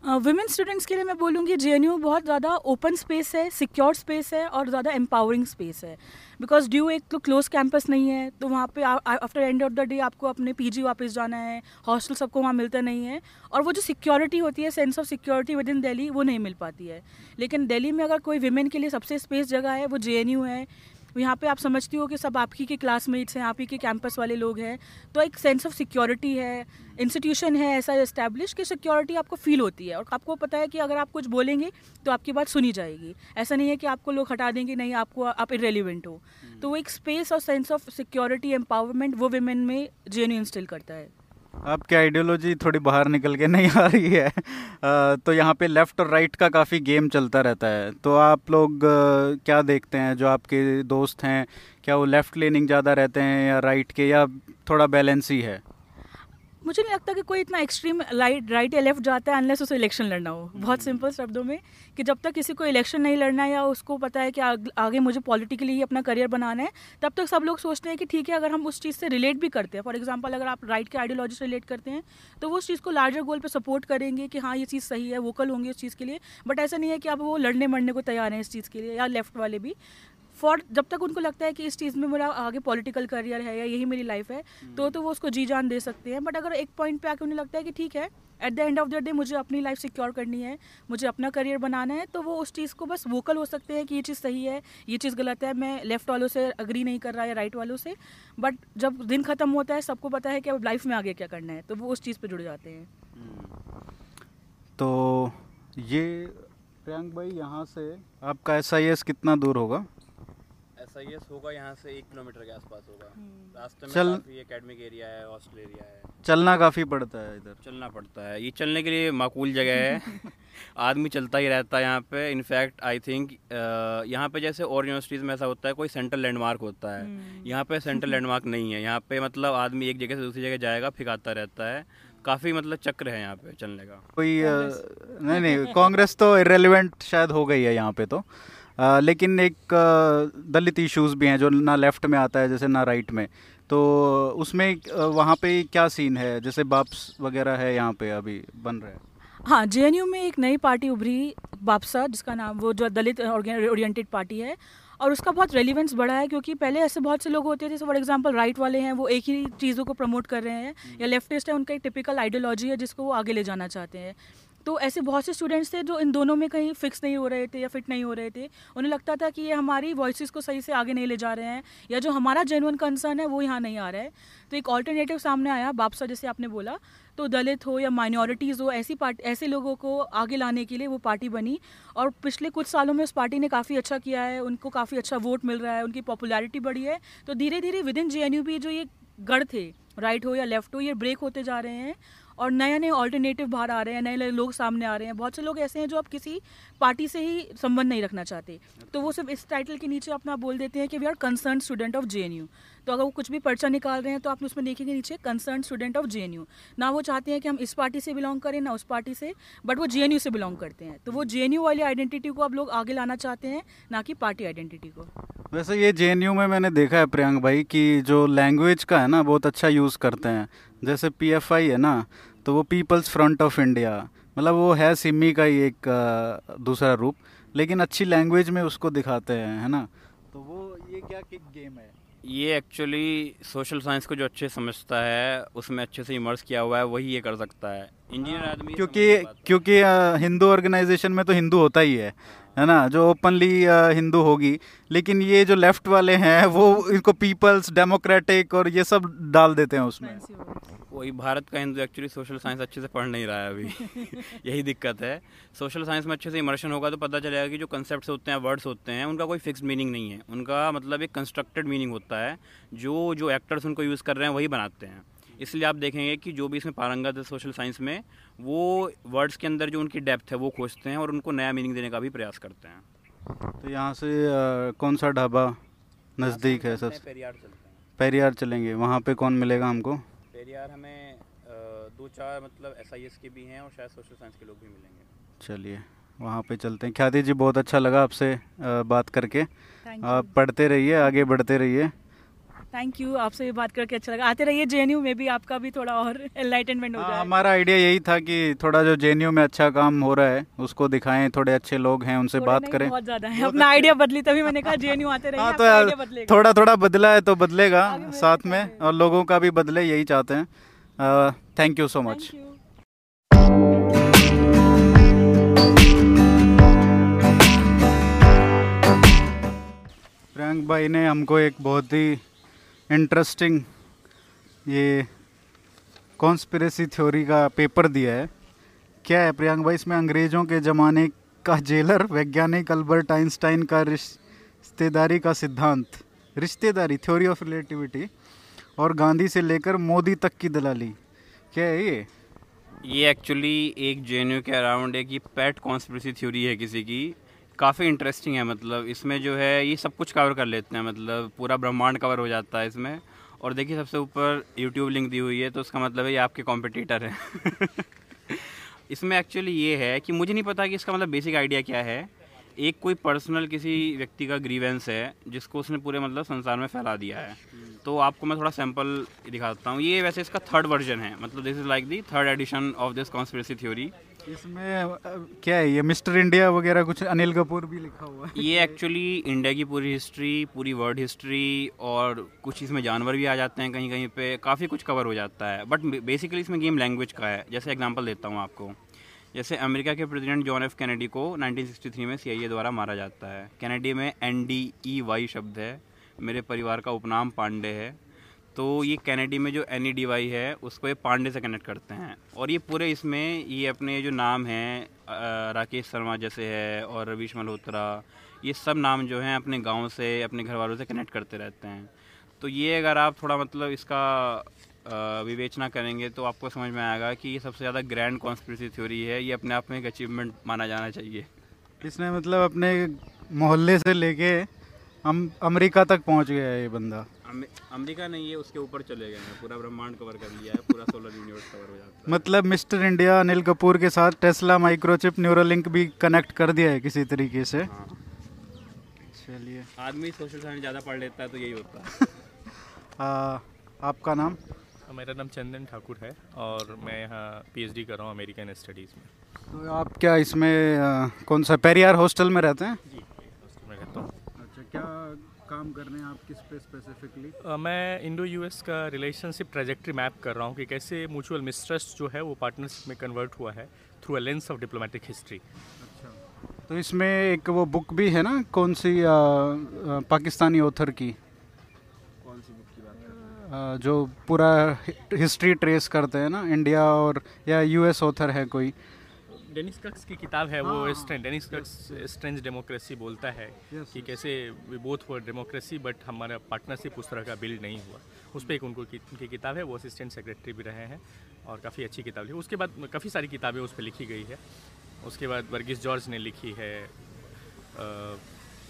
women students के लिए मैं बोलूँगी जे बहुत ज़्यादा ओपन स्पेस है सिक्योर स्पेस है और ज़्यादा एम्पावरिंग स्पेस है। बिकॉज़ ड्यू एक तो क्लोज कैंपस नहीं है तो वहाँ पे after end of the day आपको अपने पीजी वापस जाना है हॉस्टल सबको वहाँ मिलता नहीं है और वो जो सिक्योरिटी होती है sense of security within Delhi वो नहीं मिल पाती है। लेकिन दिल्ली में अगर कोई वीमेन के लिए सबसे स्पेस जगह है, वो जेएनयू है। यहाँ पे आप समझती हो कि सब आपकी के क्लासमेट्स हैं आप ही के कैंपस वाले लोग हैं तो एक सेंस ऑफ़ सिक्योरिटी है इंस्टीट्यूशन है ऐसा इस्टेब्लिश कि सिक्योरिटी आपको फील होती है। और आपको पता है कि अगर आप कुछ बोलेंगे तो आपकी बात सुनी जाएगी। ऐसा नहीं है कि आपको लोग हटा देंगे नहीं आपको आप इरेलीवेंट हो। तो वो एक स्पेस और सेंस ऑफ़ सिक्योरिटी एम्पावरमेंट वो वेमेन में जे इंस्टिल करता है। आपकी आइडियोलॉजी थोड़ी बाहर निकल के नहीं आ रही है? आ, तो यहाँ पे लेफ़्ट और राइट का काफ़ी गेम चलता रहता है। तो आप लोग क्या देखते हैं? जो आपके दोस्त हैं क्या वो लेफ़्ट लेनिंग ज़्यादा रहते हैं या राइट के या थोड़ा बैलेंस ही है? मुझे नहीं लगता कि कोई इतना एक्सट्रीम राइट राइट या लेफ़्ट जाता है अनलेस उसे इलेक्शन लड़ना हो। बहुत सिंपल शब्दों में कि जब तक किसी को इलेक्शन नहीं लड़ना है या उसको पता है कि आग, आगे मुझे पॉलिटिकली ही अपना करियर बनाना है तब तक सब लोग सोचते हैं कि ठीक है अगर हम उस चीज़ से रिलेट भी करते हैं। फॉर एग्ज़ाम्पल अगर आप राइट के आइडियोलॉजी से रिलेट करते हैं तो वो उस चीज़ को लार्जर गोल पर सपोर्ट करेंगे कि हाँ ये चीज़ सही है वोकल होंगे उस चीज़ के लिए। बट ऐसा नहीं है कि आप वो लड़ने मरने को तैयार हैं इस चीज़ के लिए या लेफ़्ट वाले भी। फॉर जब तक उनको लगता है कि इस चीज़ में मेरा आगे पॉलिटिकल करियर है या यही मेरी लाइफ है तो तो वो उसको जी जान दे सकते हैं। बट अगर एक पॉइंट पे आके उन्हें लगता है कि ठीक है at the end of the day मुझे अपनी लाइफ सिक्योर करनी है मुझे अपना करियर बनाना है तो वो उस चीज़ को बस वोकल हो सकते हैं कि ये चीज़ सही है ये चीज़ गलत है मैं लेफ़्ट वालों से अग्री नहीं कर रहा या राइट वालों से। बट जब दिन खत्म होता है सबको पता है कि अब लाइफ में आगे क्या करना है तो वो उस चीज़ पर जुड़ जाते हैं। तो ये प्रियंक भाई यहाँ से आपका एस कितना दूर होगा? ऐसा ये होगा यहाँ से एक किलोमीटर के आसपास होगा। रास्ते में चल- काफ़ी एकेडमिक एरिया है हॉस्टल एरिया है। चलना काफ़ी पड़ता है इधर। चलना पड़ता है। ये चलने के लिए माकूल जगह है। आदमी चलता ही रहता है यहाँ पे। इनफैक्ट आई थिंक यहाँ पे जैसे और यूनिवर्सिटीज़ में ऐसा होता है कोई सेंट्रल लैंडमार्क होता है। यहाँ पे सेंट्रल लैंडमार्क नहीं है। यहाँ पे मतलब आदमी एक जगह से दूसरी जगह जाएगा फिकाता रहता है। काफ़ी मतलब चक्र है यहाँ पे चलने का। कोई नहीं नहीं कांग्रेस तो इरेलीवेंट शायद हो गई है यहाँ पे तो। अ, लेकिन एक दलित इश्यूज़ भी हैं जो ना लेफ़्ट में आता है जैसे ना राइट में। तो उसमें वहाँ पे क्या सीन है? जैसे बाप्स वगैरह है यहाँ पे अभी बन रहे हैं। हाँ जेएनयू में एक नई पार्टी उभरी बापसा जिसका नाम वो जो दलित ओरिएंटेड पार्टी है। और उसका बहुत रेलिवेंस बढ़ा है क्योंकि पहले ऐसे बहुत से लोग होते थे फॉर एग्जांपल राइट वाले हैं वो एक ही चीज़ों को प्रमोट कर रहे हैं या लेफ्टिस्ट है उनका एक टिपिकल आइडियोलॉजी है जिसको वो आगे ले जाना चाहते हैं। तो ऐसे बहुत से स्टूडेंट्स थे जो इन दोनों में कहीं फिक्स नहीं हो रहे थे या फिट नहीं हो रहे थे। उन्हें लगता था कि ये हमारी वॉइस को सही से आगे नहीं ले जा रहे हैं या जो हमारा जेनुअन कंसर्न है वो यहाँ नहीं आ रहा है। तो एक ऑल्टरनेटिव सामने आया, बापसा जैसे आपने बोला तो दलित हो या माइनॉरिटीज़ हो, ऐसी पार्टी ऐसे लोगों को आगे लाने के लिए वो पार्टी बनी और पिछले कुछ सालों में उस पार्टी ने काफ़ी अच्छा किया है, उनको काफ़ी अच्छा वोट मिल रहा है, उनकी पॉपुलैरिटी बढ़ी है। तो धीरे धीरे विद इन जे भी जो ये गढ़ थे राइट हो या लेफ़्ट हो, ये ब्रेक होते जा रहे हैं। और नए नए ऑल्टरनेटिव बाहर आ रहे हैं, नए नए लोग सामने आ रहे हैं। बहुत से लोग ऐसे हैं जो अब किसी पार्टी से ही संबंध नहीं रखना चाहते। तो वो सिर्फ़ इस टाइटल के नीचे अपना बोल देते हैं कि we are concern student of JNU तो अगर वो कुछ भी पर्चा निकाल रहे हैं तो आप उसमें देखेंगे नीचे कंसर्न स्टूडेंट ऑफ़ जेएनयू ना वो चाहते हैं कि हम इस पार्टी से बिलोंग करें, ना उस पार्टी से बट वो जेएनयू से बिलोंग करते हैं। तो वो जेएनयू वाली आइडेंटिटी को आप लोग आगे लाना चाहते हैं, ना कि पार्टी आइडेंटिटी को। वैसे ये जेएनयू में मैंने देखा है, प्रियंक भाई, कि जो लैंग्वेज का है ना, बहुत अच्छा यूज़ करते हैं। जैसे पी एफ़ आई है ना तो वो पीपल्स फ्रंट ऑफ़ इंडिया मतलब वो है सिमी का ही एक दूसरा रूप, लेकिन अच्छी लैंग्वेज में उसको दिखाते हैं, है ना? तो वो, ये क्या किक गेम है? ये एक्चुअली सोशल साइंस को जो अच्छे समझता है, उसमें अच्छे से इमर्स किया हुआ है, वही ये कर सकता है। हाँ, आदमी क्योंकि क्योंकि हिंदू ऑर्गेनाइजेशन में तो हिंदू होता ही है है ना जो ओपनली हिंदू होगी। लेकिन ये जो लेफ़्ट वाले हैं वो इनको पीपल्स डेमोक्रेटिक और ये सब डाल देते हैं उसमें। वही भारत का हिंदू एक्चुअली सोशल साइंस अच्छे से पढ़ नहीं रहा है अभी। यही दिक्कत है। सोशल साइंस में अच्छे से इमर्शन होगा तो पता चलेगा कि जो कंसेप्ट होते हैं वर्ड्स होते हैं उनका कोई फिक्स मीनिंग नहीं है। उनका मतलब एक कंस्ट्रक्टेड मीनिंग होता है। जो जो एक्टर्स उनको यूज़ कर रहे हैं वही बनाते हैं। इसलिए आप देखेंगे कि जो भी इसमें पारंगत है सोशल साइंस में वो वर्ड्स के अंदर जो उनकी डेप्थ है वो खोजते हैं और उनको नया मीनिंग देने का भी प्रयास करते हैं। तो यहाँ से आ, कौन सा ढाबा नज़दीक है सबसे? पेरियार चलते हैं। पेरियार चलेंगे। वहाँ पे कौन मिलेगा हमको? पेरियार हमें दो चार मतलब एसआईएस के भी हैं और शायद सोशल साइंस के लोग भी मिलेंगे। चलिए वहाँ पे चलते हैं। ख्याति जी बहुत अच्छा लगा आपसे बात करके। आप पढ़ते रहिए आगे बढ़ते रहिए। थैंक यू आपसे भी बात करके अच्छा लगा। आते रहिए जे में भी आपका भी थोड़ा और एनलाइटनमेंट हो हाँ, जाए। हमारा आइडिया यही था कि थोड़ा जो जे में अच्छा काम हो रहा है उसको दिखाएँ थोड़े अच्छे लोग हैं उनसे बात करें। बहुत ज़्यादा है। अपना आइडिया बदली तभी मैंने कहा जे आते रहिए हाँ तो थोड़ा थोड़ा बदला है तो बदलेगा। साथ में और लोगों का भी बदले यही चाहते हैं। Thank you so much Priyank भाई ने हमको एक बहुत ही इंटरेस्टिंग ये कॉन्स्पिरेसी थ्योरी का पेपर दिया है। क्या है प्रियंक भाई, इसमें अंग्रेज़ों के ज़माने का जेलर वैज्ञानिक अल्बर्ट आइंस्टाइन का रिश्तेदारी का सिद्धांत, रिश्तेदारी थ्योरी ऑफ़ रिलेटिविटी और गांधी से लेकर मोदी तक की दलाली, क्या है ये? ये एक्चुअली एक जे के अराउंड एक ये पैट कॉन्स्पिरेसी थ्योरी है किसी की। काफ़ी इंटरेस्टिंग है मतलब इसमें जो है, ये सब कुछ कवर कर लेते हैं मतलब पूरा ब्रह्मांड कवर हो जाता है इसमें। और देखिए, सबसे ऊपर यूट्यूब लिंक दी हुई है तो उसका मतलब है ये आपके कॉम्पिटिटर हैं। इसमें एक्चुअली ये है कि मुझे नहीं पता कि इसका मतलब बेसिक आइडिया क्या है। एक कोई पर्सनल किसी व्यक्ति का ग्रीवेंस है जिसको उसने पूरे मतलब संसार में फैला दिया है तो आपको मैं थोड़ा सैंपल दिखाता हूँ। ये वैसे इसका थर्ड वर्जन है मतलब this is like the third edition of this conspiracy theory इसमें क्या है ये मिस्टर इंडिया वगैरह कुछ अनिल कपूर भी लिखा हुआ है। ये एक्चुअली इंडिया की पूरी हिस्ट्री पूरी वर्ल्ड हिस्ट्री और कुछ इसमें जानवर भी आ जाते हैं कहीं कहीं पे काफ़ी कुछ कवर हो जाता है। बट बेसिकली इसमें गेम लैंग्वेज का है जैसे एग्जांपल देता हूँ आपको। जैसे अमेरिका के प्रेसिडेंट जॉन एफ़ कैनेडी को 1963 में सीआईए द्वारा मारा जाता है। कैनेडी में एन डी ई वाई शब्द है। मेरे परिवार का उपनाम पांडे है। तो ये कैनेडी में जो एन ई डी वाई है, उसको ये पांडे से कनेक्ट करते हैं। और ये पूरे इसमें ये अपने जो नाम हैं राकेश शर्मा जैसे है और रवीश मल्होत्रा, ये सब नाम जो हैं अपने गाँव से, अपने घर वालों से कनेक्ट करते रहते हैं। तो ये अगर आप थोड़ा मतलब इसका विवेचना करेंगे तो आपको समझ में आएगा कि ये सबसे ज़्यादा ग्रैंड कॉन्स्पिरसी थ्योरी है। ये अपने आप में एक अचीवमेंट माना जाना चाहिए। इसने मतलब अपने मोहल्ले से लेके हम अमेरिका तक पहुँच गया है ये बंदा। अमेरिका नहीं है उसके ऊपर चले गए हैं। पूरा ब्रह्मांड कवर कर लिया है पूरा सोलर यूनिवर्स कवर हो जाता है। मतलब मिस्टर इंडिया अनिल कपूर के साथ टेस्ला माइक्रोचिप न्यूरोलिंक भी कनेक्ट कर दिया है किसी तरीके से। हाँ। चलिए। आदमी सोशल साइंस ज़्यादा पढ़ लेता है तो यही होता है। आ, आपका नाम? मेरा नाम चंदन ठाकुर है और मैं यहाँ पीएचडी कर रहा हूँ अमेरिकन स्टडीज़ में। तो आप क्या इसमें आ, कौन सा पेरियार हॉस्टल में रहते हैं? जी हॉस्टल में रहता हूँ। अच्छा क्या काम कर रहे हैं आप किस पे स्पेसिफिकली मैं इंडो यूएस का रिलेशनशिप ट्रेजेक्ट्री मैप कर रहा हूँ कि कैसे म्यूचुअल मिसट्रस्ट जो है वो पार्टनरशिप में कन्वर्ट हुआ है through a lens of diplomatic history अच्छा तो इसमें एक वो बुक भी है ना कौन सी आ, आ, पाकिस्तानी ऑथर की कौन सी बुक की बात आ, जो पूरा हिस्ट्री ट्रेस करते हैं ना इंडिया और या यूएस ऑथर है कोई डेनिस कक्स की किताब है वो हाँ। Strange Dennis Kux strange democracy बोलता है Yes, कि. कैसे we both for democracy but हमारा पार्टनरशिप उस तरह का बिल्ड नहीं हुआ उस पर एक उनको की, उनकी किताब है वो असिस्टेंट सेक्रेटरी भी रहे हैं और काफ़ी अच्छी किताब लिखी उसके बाद काफ़ी सारी किताबें उस पर लिखी गई है उसके बाद वर्गीस जॉर्ज ने लिखी है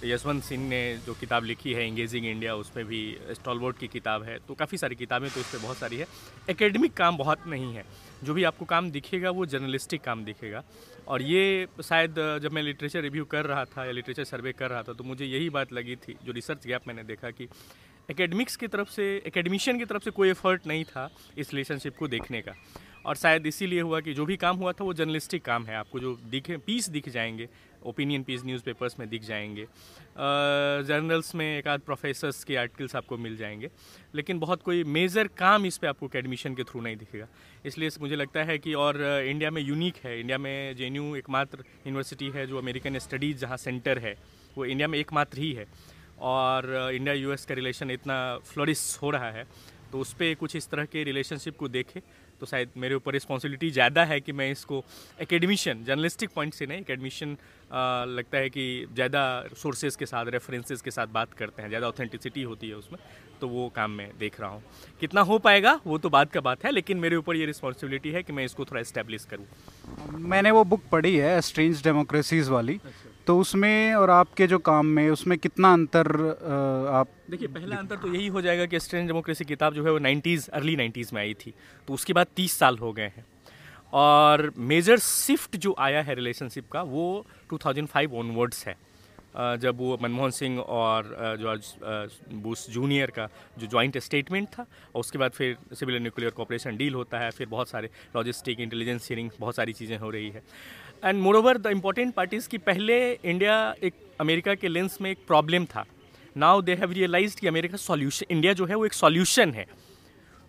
यशवंत सिंह ने जो किताब लिखी है इंगेजिंग इंडिया उसमें भी स्टॉलबोर्ड की किताब है। तो काफ़ी सारी किताबें तो उस पर बहुत सारी है। एकेडमिक काम बहुत नहीं है। जो भी आपको काम दिखेगा, वो जर्नलिस्टिक काम दिखेगा। और ये शायद, जब मैं लिटरेचर रिव्यू कर रहा था या लिटरेचर सर्वे कर रहा था तो मुझे यही बात लगी थी, जो रिसर्च गैप मैंने देखा कि एकेडमिक्स की तरफ़ से एकेडमिशियन की तरफ़ से कोई एफर्ट नहीं था इस रिलेशनशिप को देखने का। और शायद इसीलिए हुआ कि जो भी काम हुआ था, वो जर्नलिस्टिक काम है। आपको जो दिखे पीस दिख जाएँगे ओपिनियन पीस न्यूज़पेपर्स में दिख जाएँगे। जर्नल्स में एक आध प्रोफेसर्स के आर्टिकल्स आपको मिल जाएँगे। लेकिन बहुत कोई मेजर काम इस पे आपको एडमिशन के थ्रू नहीं दिखेगा। इसलिए मुझे लगता है कि और इंडिया में यूनिक है। इंडिया में जे एकमात्र यूनिवर्सिटी है जो अमेरिकन स्टडीज़ जहाँ सेंटर है। वो इंडिया में एकमात्र ही है। और इंडिया यूएस का रिलेशन इतना फ्लोरिश हो रहा है। तो उस पर कुछ इस तरह के रिलेशनशिप को देखे। तो शायद मेरे ऊपर रिस्पॉन्सिबिलिटी ज़्यादा है कि मैं इसको एकेडमिशियन जर्नलिस्टिक पॉइंट से नहीं एकेडमिशन लगता है कि ज़्यादा सोर्सेज के साथ रेफरेंसेज के साथ बात करते हैं ज़्यादा ऑथेंटिसिटी होती है उसमें तो वो काम मैं देख रहा हूँ। कितना हो पाएगा वो तो बात का बात है लेकिन मेरे ऊपर ये रिस्पॉन्सिबिलिटी है कि मैं इसको थोड़ा इस्टेब्लिश करूँ। मैंने वो बुक पढ़ी है स्ट्रेंज डेमोक्रेसीज वाली। तो उसमें और आपके जो काम में, उसमें कितना अंतर आप देखिए, पहला अंतर तो यही हो जाएगा कि स्ट्रेंज डेमोक्रेसी किताब जो है वो 90s अर्ली 90s में आई थी तो उसके बाद 30 साल हो गए हैं। और मेजर शिफ्ट जो आया है रिलेशनशिप का, वो 2005 ऑनवर्ड्स है। जब वो मनमोहन सिंह और जॉर्ज बुश जूनियर का जो जॉइंट स्टेटमेंट था, और उसके बाद फिर सिविल न्यूक्लियर कॉपरेशन डील होता है, फिर बहुत सारे लॉजिस्टिक इंटेलिजेंस शेयरिंग बहुत सारी चीज़ें हो रही है। And moreover the important parties कि पहले इंडिया एक अमेरिका के लेंस में एक प्रॉब्लम था। नाउ दे हैव रियलाइज़ कि अमेरिका सॉल्यूशन इंडिया जो है वो एक सॉल्यूशन है।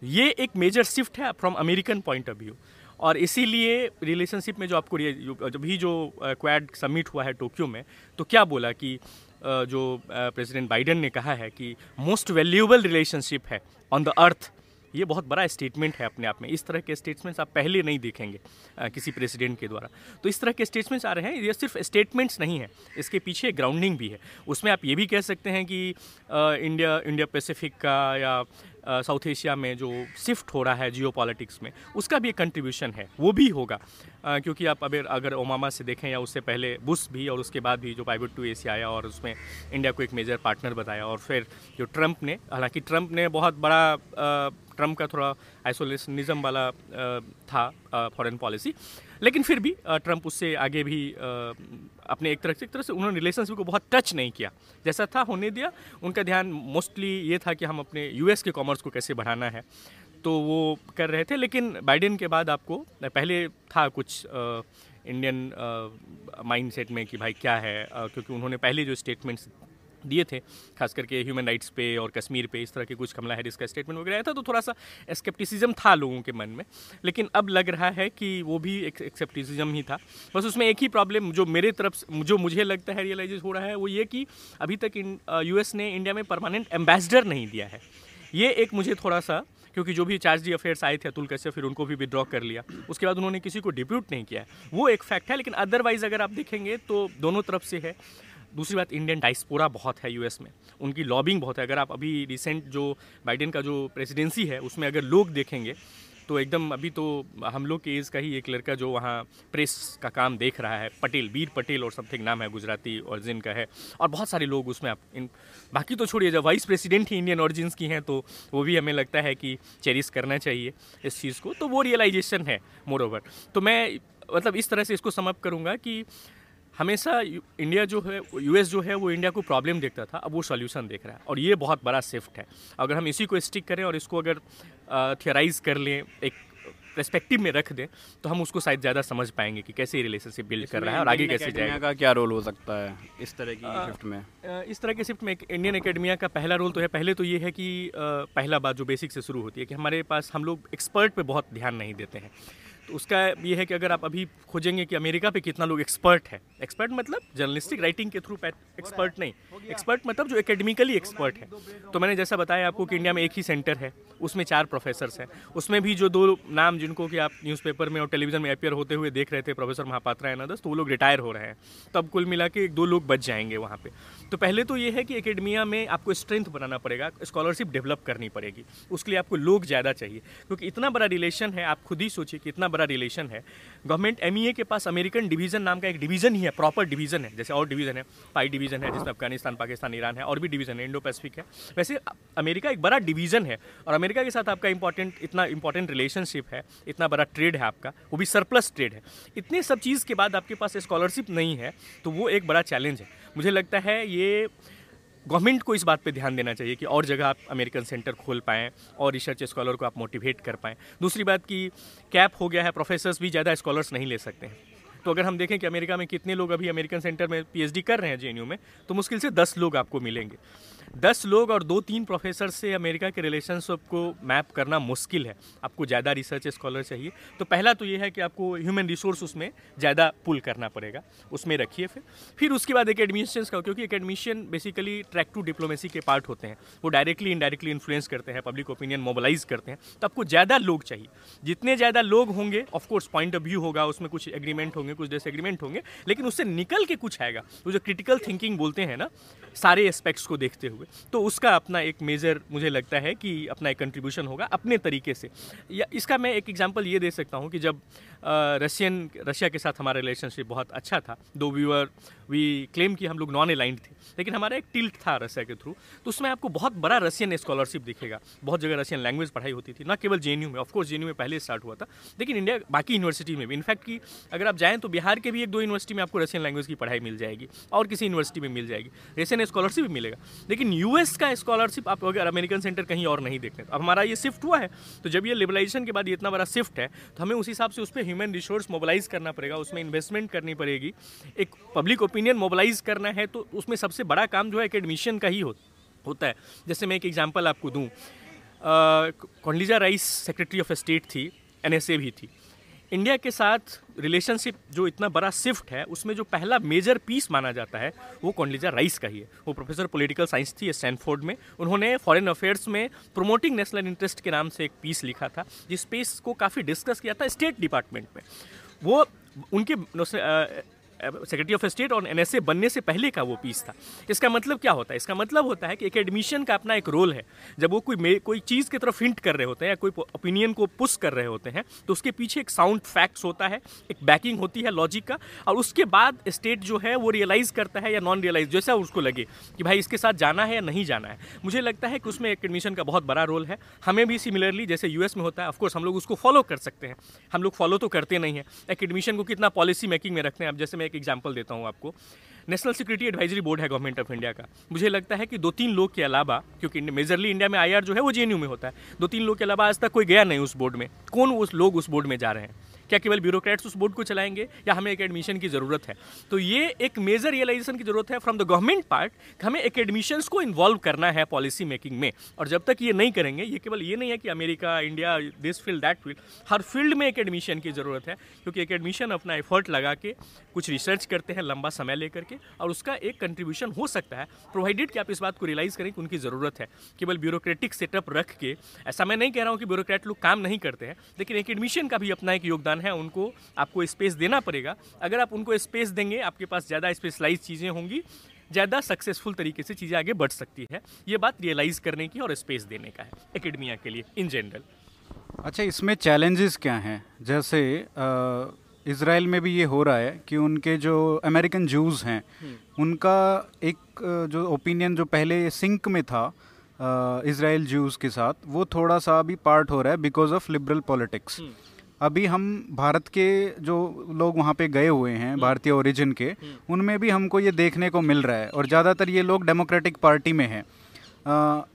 ये एक मेजर शिफ्ट है from American point of view और इसीलिए रिलेशनशिप में जो आपको जब भी जो क्वैड समिट हुआ है टोक्यो में तो क्या बोला कि जो प्रेसिडेंट बाइडेन ने कहा है कि मोस्ट वैल्यूएबल रिलेशनशिप है ऑन द अर्थ ये बहुत बड़ा स्टेटमेंट है अपने आप में। इस तरह के स्टेटमेंट्स आप पहले नहीं देखेंगे अ, किसी प्रेसिडेंट के द्वारा। तो इस तरह के स्टेटमेंट्स आ रहे हैं ये सिर्फ़ स्टेटमेंट्स नहीं है इसके पीछे ग्राउंडिंग भी है। उसमें आप ये भी कह सकते हैं कि अ, इंडिया इंडिया पैसिफिक का या साउथ एशिया में जो शिफ्ट हो रहा है जियो में उसका भी एक कंट्रीब्यूशन है वो भी होगा। अ, क्योंकि आप अगर अगर ओमामा से देखें या उससे पहले बुश भी और उसके बाद भी जो पाइवट टू एशिया आया और उसमें इंडिया को एक मेजर पार्टनर बताया और फिर जो ट्रंप ने हालाँकि ट्रंप ने बहुत बड़ा अ, ट्रंप का थोड़ा आइसोलेशनिज्म वाला था फॉरेन पॉलिसी लेकिन फिर भी ट्रंप उससे आगे भी अपने एक तरह से, एक तरह से उन्होंने रिलेशनशिप को बहुत टच नहीं किया। जैसा था, होने दिया। उनका ध्यान मोस्टली ये था कि हम अपने यूएस के कॉमर्स को कैसे बढ़ाना है। तो वो कर रहे थे, लेकिन बाइडेन के बाद आपको, पहले था कुछ इंडियन माइंडसेट में कि भाई क्या है क्योंकि उन्होंने पहले जो स्टेटमेंट्स दिए थे, खास करके ह्यूमन राइट्स पे और कश्मीर पे, इस तरह के कुछ कमला हैरिस का स्टेटमेंट वगैरह आया था तो थोड़ा सा स्केप्टिसिज्म था लोगों के मन में। लेकिन अब लग रहा है कि वो भी एक एक्सेप्टिसिज्म ही था। बस उसमें एक ही प्रॉब्लम जो मेरे तरफ़ जो मुझे लगता है रियलाइज़ हो रहा है, वो ये कि अभी तक यूएस ने इंडिया में परमानेंट एम्बेसडर नहीं दिया है। ये एक मुझे थोड़ा सा क्योंकि जो भी चार्ज डी अफेयर्स आए थे, अतुल कैसे फिर उनको भी विड्रॉ कर लिया। उसके बाद उन्होंने किसी को डिप्यूट नहीं किया है। वो एक फैक्ट है, लेकिन अदरवाइज़ अगर आप देखेंगे तो दोनों तरफ़ से है। दूसरी बात इंडियन डाइस्पोरा बहुत है यूएस में। उनकी लॉबिंग बहुत है। अगर आप अभी रिसेंट जो बाइडेन का जो प्रेसिडेंसी है, उसमें अगर लोग देखेंगे तो एकदम अभी तो हम लोग के एज का ही एक लड़का जो वहाँ प्रेस का काम देख रहा है, पटेल, वीर पटेल और समथिंग नाम है गुजराती ऑरिजिन का है। और बहुत सारे लोग उसमें आप इन, बाकी तो छोड़िए, जब वाइस प्रेसिडेंट ही इंडियन ऑरिजिन्स की हैं तो वो भी हमें लगता है कि चेरिस करना चाहिए इस चीज़ को। तो वो रियलाइजेशन है मोर ओवर तो मैं मतलब इस तरह से इसको समअप करूँगा कि हमेशा इंडिया जो है यूएस जो है वो इंडिया को प्रॉब्लम देखता था अब वो सॉल्यूशन देख रहा है। और ये बहुत बड़ा शिफ्ट है। अगर हम इसी को स्टिक करें और इसको अगर थियराइज कर लें एक परस्पेक्टिव में रख दें तो हम उसको शायद ज़्यादा समझ पाएँगे कि कैसे रिलेशनशिप बिल्ड कर रहा है और आगे कैसे जाएगा। का क्या रोल हो सकता है इस तरह की शिफ्ट में? इस तरह के शिफ्ट में इंडियन एकेडमिया का पहला रोल तो है। पहले तो ये है कि पहला बात जो बेसिक से शुरू होती है कि हमारे पास हम लोग एक्सपर्ट पर बहुत ध्यान नहीं देते हैं। तो उसका ये है कि अगर आप अभी खोजेंगे कि अमेरिका पे कितना लोग एक्सपर्ट है एक्सपर्ट मतलब जर्नलिस्टिक राइटिंग के थ्रू एक्सपर्ट नहीं एक्सपर्ट मतलब जो एकेडमिकली एक्सपर्ट है। तो मैंने जैसा बताया आपको कि इंडिया में एक ही सेंटर है, उसमें चार प्रोफेसर्स हैं। उसमें भी जो दो नाम जिनको कि आप न्यूज़पेपर में और टेलीविज़न में अपियर होते हुए देख रहे थे प्रोफेसर महापात्रा एंड अदर्स तो वो लोग रिटायर हो रहे हैं। तब कुल मिला के एक दो लोग बच जाएँगे वहाँ पे। तो पहले तो ये है कि एकेडमिया में आपको स्ट्रेंथ बनाना पड़ेगा, स्कॉलरशिप डेवलप करनी पड़ेगी, उसके लिए आपको लोग ज़्यादा चाहिए। क्योंकि इतना बड़ा रिलेशन है, आप खुद ही सोचिए कि इतना बड़ा रिलेशन है। गवर्नमेंट एमईए के पास अमेरिकन डिवीज़न नाम का एक डिवीज़न ही है प्रॉपर डिवीज़न है, जैसे और डिवीज़न है पाई डिवीज़न है, जिसमें अफ़गानिस्तान पाकिस्तान ईरान है, और भी डिवीज़न है इंडो पैसिफिक है। वैसे अमेरिका एक बड़ा डिवीज़न है, और अमेरिका के साथ आपका इंपॉर्टेंट इतना इंपॉर्टेंट रिलेशनशिप है, इतना बड़ा ट्रेड है आपका, वो भी सरप्लस ट्रेड है। इतने सब चीज़ के बाद आपके पास स्कॉलरशिप नहीं है तो वो एक बड़ा चैलेंज है। मुझे लगता है ये गवर्नमेंट को इस बात पे ध्यान देना चाहिए कि और जगह आप अमेरिकन सेंटर खोल पाएँ और रिसर्च स्कॉलर को आप मोटिवेट कर पाएँ। दूसरी बात कि कैप हो गया है प्रोफेसर्स भी ज़्यादा स्कॉलर्स नहीं ले सकते हैं। तो अगर हम देखें कि अमेरिका में कितने लोग अभी अमेरिकन सेंटर में पीएचडी कर रहे हैं जेएनयू में तो मुश्किल से दस लोग आपको मिलेंगे। दस लोग और दो तीन प्रोफेसर से अमेरिका के रिलेशनशिप को मैप करना मुश्किल है। आपको ज़्यादा रिसर्च स्कॉलर चाहिए। तो पहला तो ये है कि आपको ह्यूमन रिसोर्स उसमें ज़्यादा पुल करना पड़ेगा। उसमें रखिए फिर। फिर उसके बाद एक एडमिशन का, क्योंकि एक admission basically track two diplomacy के पार्ट होते हैं। वो डायरेक्टली इनडायरेक्टली इन्फ्लुएंस करते हैं पब्लिक ओपिनियन मोबलाइज करते हैं। तो आपको ज़्यादा लोग चाहिए। जितने ज़्यादा लोग होंगे ऑफकोर्स पॉइंट ऑफ़ व्यू होगा, उसमें कुछ एग्रीमेंट होंगे, कुछ डिसएग्रीमेंट होंगे, लेकिन उससे निकल के कुछ आएगा। वो जो क्रिटिकल थिंकिंग बोलते हैं ना, सारे एस्पेक्ट्स को देखते हुए। तो उसका अपना एक मेजर मुझे लगता है कि अपना एक कंट्रीब्यूशन होगा अपने तरीके से। या इसका मैं एक एग्जांपल ये दे सकता हूँ कि जब रशियन रशिया के साथ हमारा रिलेशनशिप बहुत अच्छा था, दो व्यूअर वी क्लेम कि हम लोग नॉन अलाइंड थे। लेकिन हमारा एक टिल्ट था रशिया के थ्रू तो उसमें आपको बहुत बड़ा रशियन स्कॉलरशिप दिखेगा। बहुत जगह रशियन लैंग्वेज पढ़ाई होती थी। ना केवल जे में ऑफकोर्स जे में पहले स्टार्ट हुआ था। लेकिन इंडिया बाकी यूनिवर्सिटी में भी। इनफैक्ट कि अगर आप जाएँ तो बिहार के भी एक दो यूनिवर्सिटी में आपको रशियन लैंग्वेज की पढ़ाई मिल जाएगी। और किसी यूनिवर्सिटी में मिल जाएगी। रशियन स्कॉलरशिप भी मिलेगा। लेकिन यूएस का स्कॉलरशिप आप अगर अमेरिकन सेंटर कहीं और नहीं देखते अब हमारा ये शिफ्ट हुआ है। तो जब ये लिबलाइजेशन के बाद ये इतना बड़ा शिफ्ट है तो हमें उस हिसाब से उस पर ह्यूमन रिसोर्स मोबलाइज करना पड़ेगा। उसमें इन्वेस्टमेंट करनी पड़ेगी। एक पब्लिक ओपिनियन मोबलाइज करना है तो उसमें सबसे बड़ा काम जो है एडमिशन का ही हो, होता है। जैसे मैं एक एग्जांपल आपको दूँ। Condoleezza Rice secretary of state थी एनएसए भी थी। इंडिया के साथ रिलेशनशिप जो इतना बड़ा शिफ्ट है उसमें जो पहला मेजर पीस माना जाता है वो कॉन्डीजा राइस का ही है। वो प्रोफेसर पॉलिटिकल साइंस थी स्टैनफोर्ड में। उन्होंने फॉरेन अफेयर्स में प्रोमोटिंग नेशनल इंटरेस्ट के नाम से एक पीस लिखा था जिस पीस को काफ़ी डिस्कस किया था स्टेट डिपार्टमेंट में। वो उनके सेक्रेटरी ऑफ़ स्टेट और एनएसए बनने से पहले का वो पीस था। इसका मतलब क्या होता है? इसका मतलब होता है कि एक एडमिशन का अपना एक रोल है। जब वो कोई कोई चीज़ की तरफ़ हिंट कर रहे होते हैं या कोई ओपिनियन को पुश कर रहे होते हैं तो उसके पीछे एक साउंड फैक्ट्स होता है, एक बैकिंग होती है लॉजिक का, और उसके बाद स्टेट जो है वो रियलाइज़ करता है या नॉन रियलाइज़ जैसा उसको लगे कि भाई इसके साथ जाना है या नहीं जाना है। मुझे लगता है कि उसमें एक एडमिशन का बहुत बड़ा रोल है। हमें भी सिमिलरली जैसे यूएस में होता है ऑफकोर्स हम लोग उसको फॉलो कर सकते हैं। हम लोग फॉलो तो करते नहीं हैं। एक एडमिशन को कितना पॉलिसी मेकिंग में रखते हैं। अब जैसे मैं एक एग्ज़ाम्पल देता हूँ आपको। नेशनल सिक्योरिटी एडवाइजरी बोर्ड है गवर्नमेंट ऑफ़ इंडिया का। मुझे लगता है कि दो तीन लोग के अलावा, क्योंकि मेजरली इंडिया में आईआर जो है, वो जेएनयू में होता है। दो तीन लोग के अलावा आज तक कोई गया नहीं उस बोर्ड में। कौन उस लोग उस बोर्ड में जा रहे हैं? क्या केवल ब्यूरोक्रेट्स उस बोर्ड को चलाएँगे या हमें एक एडमिशन की ज़रूरत है? तो ये एक मेजर रियलाइजेशन की ज़रूरत है फ्रॉम द गवर्नमेंट पार्ट हमें एक एडमिशन्स को इन्वॉल्व करना है पॉलिसी मेकिंग में। और जब तक ये नहीं करेंगे, ये केवल ये नहीं है कि America India this field that field her field में एक एडमिशन की ज़रूरत है, क्योंकि एक एडमिशन अपना एफर्ट लगा के कुछ रिसर्च करते हैं लंबा समय लेकर के, और उसका एक कंट्रीब्यूशन हो सकता है प्रोवाइडेड कि आप इस बात को रियलाइज़ करें कि उनकी ज़रूरत है। केवल ब्यूरोक्रेटिक सेटअप रख के, ऐसा मैं नहीं कह रहा हूँ कि ब्यूरोक्रेट लोग काम नहीं करते हैं, लेकिन एक एडमिशन का भी अपना एक योगदान है उनको आपको स्पेस देना पड़ेगा। अगर आप उनको स्पेस देंगे आपके पास ज़्यादा स्पेशलाइज चीज़ें होंगी ज़्यादा सक्सेसफुल तरीके से चीज़ें आगे बढ़ सकती है। ये बात रियलाइज़ करने की और स्पेस देने का है एकेडमिया के लिए इन जनरल अच्छा इसमें चैलेंजेस क्या हैं? जैसे इसराइल में भी ये हो रहा है कि उनके जो अमेरिकन जूस हैं हम्म। उनका एक जो ओपिनियन जो पहले सिंक में था इसराइल जूस के साथ वो थोड़ा सा अभी पार्ट हो रहा है बिकॉज़ ऑफ़ लिबरल पॉलिटिक्स अभी हम भारत के जो लोग वहाँ पे गए हुए हैं हम्म। भारतीय ओरिजिन के हम्म। उनमें भी हमको ये देखने को मिल रहा है। और ज़्यादातर ये लोग डेमोक्रेटिक पार्टी में हैं।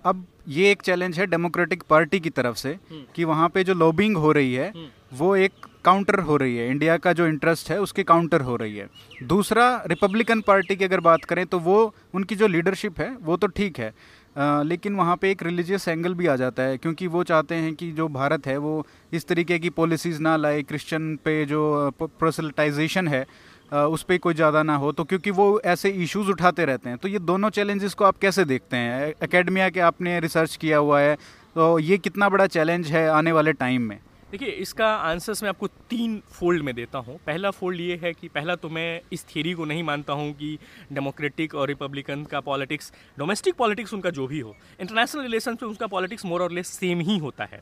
अब ये एक चैलेंज है डेमोक्रेटिक पार्टी की तरफ़ से कि वहाँ पे जो लॉबिंग हो रही है वो एक काउंटर हो रही है। इंडिया का जो इंटरेस्ट है उसके काउंटर हो रही है। दूसरा रिपब्लिकन पार्टी की अगर बात करें तो वो उनकी जो लीडरशिप है वो तो ठीक है। लेकिन वहाँ पे एक रिलीजियस एंगल भी आ जाता है, क्योंकि वो चाहते हैं कि जो भारत है, वो इस तरीके की पॉलिसीज़ ना लाए क्रिश्चियन पे जो प्रोसलटाइजेशन है उस पर कोई ज़्यादा ना हो तो क्योंकि वो ऐसे इश्यूज़ उठाते रहते हैं। तो ये दोनों चैलेंजेस को आप कैसे देखते हैं? एकेडमिया के आपने रिसर्च किया हुआ है तो ये कितना बड़ा चैलेंज है आने वाले टाइम में? देखिए, इसका आंसर्स मैं आपको तीन फोल्ड में देता हूँ। पहला फोल्ड ये है कि पहला तो मैं इस थियरी को नहीं मानता हूँ कि डेमोक्रेटिक और रिपब्लिकन का पॉलिटिक्स डोमेस्टिक पॉलिटिक्स उनका जो भी हो इंटरनेशनल रिलेशन पे उसका पॉलिटिक्स मोर और लेस सेम ही होता है।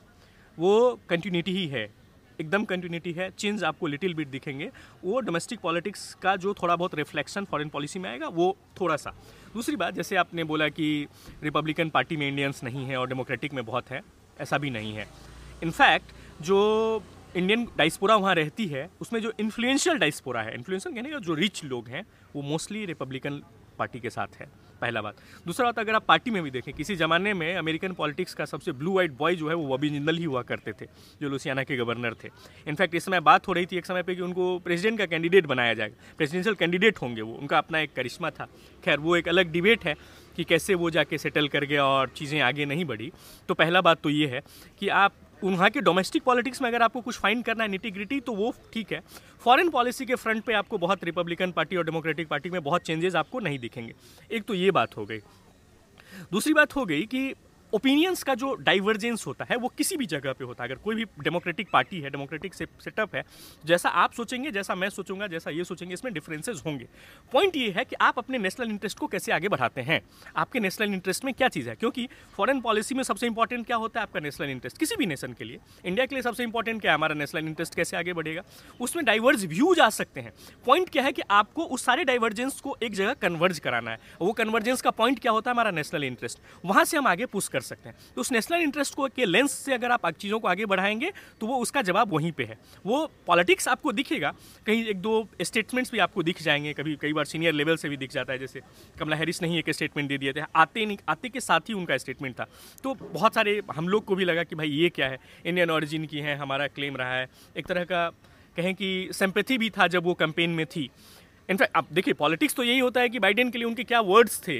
वो कंटिन्यूटी ही है, एकदम कंटिन्यूटी है चेंज आपको लिटिल बिट दिखेंगे। वो डोमेस्टिक पॉलिटिक्स का जो थोड़ा बहुत रिफ्लेक्शन फॉरेन पॉलिसी में आएगा, वो थोड़ा सा। दूसरी बात, जैसे आपने बोला कि रिपब्लिकन पार्टी में इंडियंस नहीं है और डेमोक्रेटिक में बहुत है, ऐसा भी नहीं है। इनफैक्ट जो इंडियन डाइस्पोरा वहाँ रहती है, उसमें जो इन्फ्लुएंशियल डाइस्पोरा है इन्फ्लुएंशियल कहने का जो रिच लोग हैं, वो मोस्टली रिपब्लिकन पार्टी के साथ है, पहला बात। दूसरा बात, अगर आप पार्टी में भी देखें, किसी ज़माने में अमेरिकन पॉलिटिक्स का सबसे ब्लू वाइट बॉय जो है, वो बॉबी जिंदल ही हुआ करते थे, जो लुसियाना के गवर्नर थे। इनफैक्ट इस समय बात हो रही थी एक समय पे कि उनको प्रेसिडेंट का कैंडिडेट बनाया जाएगा प्रेसिडेंशियल कैंडिडेट होंगे वो, उनका अपना एक करिश्मा था। खैर, वो एक अलग डिबेट है कि कैसे वो जाके सेटल कर गया और चीज़ें आगे नहीं बढ़ी। तो पहला बात तो ये है कि आप वहाँ के डोमेस्टिक पॉलिटिक्स में अगर आपको कुछ फाइंड करना है निटिग्रिटी तो वो ठीक है। फॉरेन पॉलिसी के फ्रंट पे आपको बहुत रिपब्लिकन पार्टी और डेमोक्रेटिक पार्टी में बहुत चेंजेस आपको नहीं दिखेंगे। एक तो ये बात हो गई। दूसरी बात हो गई कि ओपिनियंस का जो डाइवर्जेंस होता है, वो किसी भी जगह पे होता है। अगर कोई भी डेमोक्रेटिक पार्टी है डेमोक्रेटिक सेटअप है, जैसा आप सोचेंगे, जैसा मैं सोचूँगा, जैसा ये सोचेंगे, इसमें डिफरेंसेस होंगे। पॉइंट ये है कि आप अपने नेशनल इंटरेस्ट को कैसे आगे बढ़ाते हैं? आपके नेशनल इंटरेस्ट में क्या चीज़ है? क्योंकि फॉरन पॉलिसी में सबसे इंपॉर्टेंट क्या होता है? आपका नेशनल इंटरेस्ट किसी भी नेशन के लिए। इंडिया के लिए सबसे इंपॉर्टेंट क्या है? हमारा नेशनल इंटरेस्ट कैसे आगे बढ़ेगा? उसमें डाइवर्ज व्यूज़ आ सकते हैं। पॉइंट क्या है कि आपको उस सारे डाइवर्जेंस को एक जगह कन्वर्ज कराना है। वो कन्वर्जेंस का पॉइंट क्या होता है? हमारा नेशनल इंटरेस्ट वहाँ से हम आगे पुश सकते हैं। तो उस नेशनल इंटरेस्ट को के लेंस से अगर आप चीज़ों को आगे बढ़ाएँगे तो वो उसका जवाब वहीं पे है। वो पॉलिटिक्स आपको दिखेगा, कहीं एक दो स्टेटमेंट्स भी आपको दिख जाएँगे, कभी कई बार सीनियर लेवल से भी दिख जाता है, जैसे कमला हैरिस ने ही एक स्टेटमेंट दे दिए थे, आते नहीं, आते के साथ ही उनका स्टेटमेंट था। तो बहुत सारे हम लोग को भी लगा कि भाई ये क्या है, इंडियन ऑरिजिन की है, हमारा क्लेम रहा है। एक तरह का कहें कि सिंपैथी भी था जब वो कैंपेन में थी। इनफैक्ट आप देखिए पॉलिटिक्स तो यही होता है कि बाइडेन के लिए उनके क्या वर्ड्स थे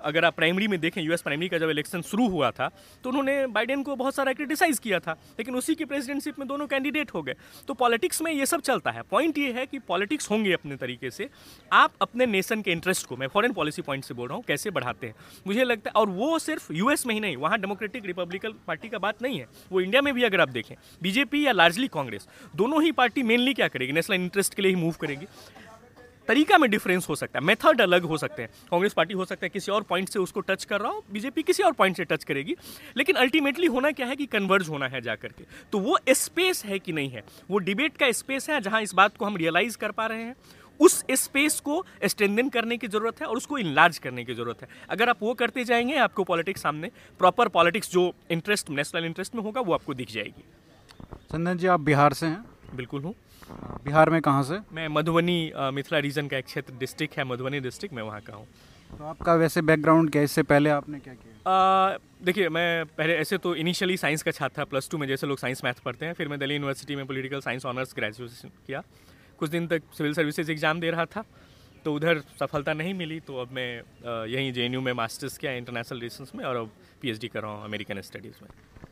अगर आप प्राइमरी में देखें यूएस प्राइमरी का जब इलेक्शन शुरू हुआ था तो उन्होंने बाइडेन को बहुत सारा क्रिटिसाइज किया था, लेकिन उसी की प्रेसिडेंटशिप में दोनों कैंडिडेट हो गए। तो पॉलिटिक्स में ये सब चलता है। पॉइंट ये है कि पॉलिटिक्स होंगे अपने तरीके से। आप अपने नेशन के इंटरेस्ट को, मैं फॉरेन पॉलिसी पॉइंट से बोल रहा हूँ, कैसे बढ़ाते हैं? मुझे लगता है, और वो सिर्फ़ यूएस में ही नहीं, वहाँ डेमोक्रेटिक रिपब्लिकन पार्टी का बात नहीं है। वो इंडिया में भी अगर आप देखें बीजेपी या लार्जली कांग्रेस दोनों ही पार्टी मेनली क्या करेगी? नेशनल इंटरेस्ट के लिए ही मूव करेगी। तरीका में डिफरेंस हो सकता है मेथड अलग हो सकते हैं। कांग्रेस पार्टी हो सकता है किसी और पॉइंट से उसको टच कर रहा हो बीजेपी किसी और पॉइंट से टच करेगी। लेकिन अल्टीमेटली होना क्या है कि कन्वर्ज होना है जा करके तो वो स्पेस है कि नहीं है? वो डिबेट का स्पेस है जहाँ इस बात को हम रियलाइज़ कर पा रहे हैं। उस स्पेस को स्ट्रेंथन करने की ज़रूरत है और उसको इनलार्ज करने की ज़रूरत है। अगर आप वो करते जाएँगे आपको पॉलिटिक्स सामने प्रॉपर पॉलिटिक्स जो इंटरेस्ट नेशनल इंटरेस्ट में होगा वो आपको दिख जाएगी। चंदन जी आप बिहार से हैं? बिल्कुल हूँ। बिहार में कहाँ से? मैं मधुबनी मिथिला रीजन का एक क्षेत्र डिस्ट्रिक्ट है मधुबनी डिस्ट्रिक्ट मैं वहाँ का हूँ। तो आपका वैसे बैकग्राउंड क्या है? इससे पहले आपने क्या किया? देखिए मैं पहले ऐसे तो इनिशियली साइंस का छात्र था प्लस टू में जैसे लोग साइंस मैथ पढ़ते हैं फिर मैं दिल्ली यूनिवर्सिटी में पॉलिटिकल साइंस ऑनर्स ग्रेजुएशन किया। कुछ दिन तक सिविल सर्विसेज़ एग्ज़ाम दे रहा था तो उधर सफलता नहीं मिली तो अब मैं यहीं जेएनयू में मास्टर्स किया इंटरनेशनल रिलेशंस में और अब पीएचडी कर रहा हूँ अमेरिकन स्टडीज़ में।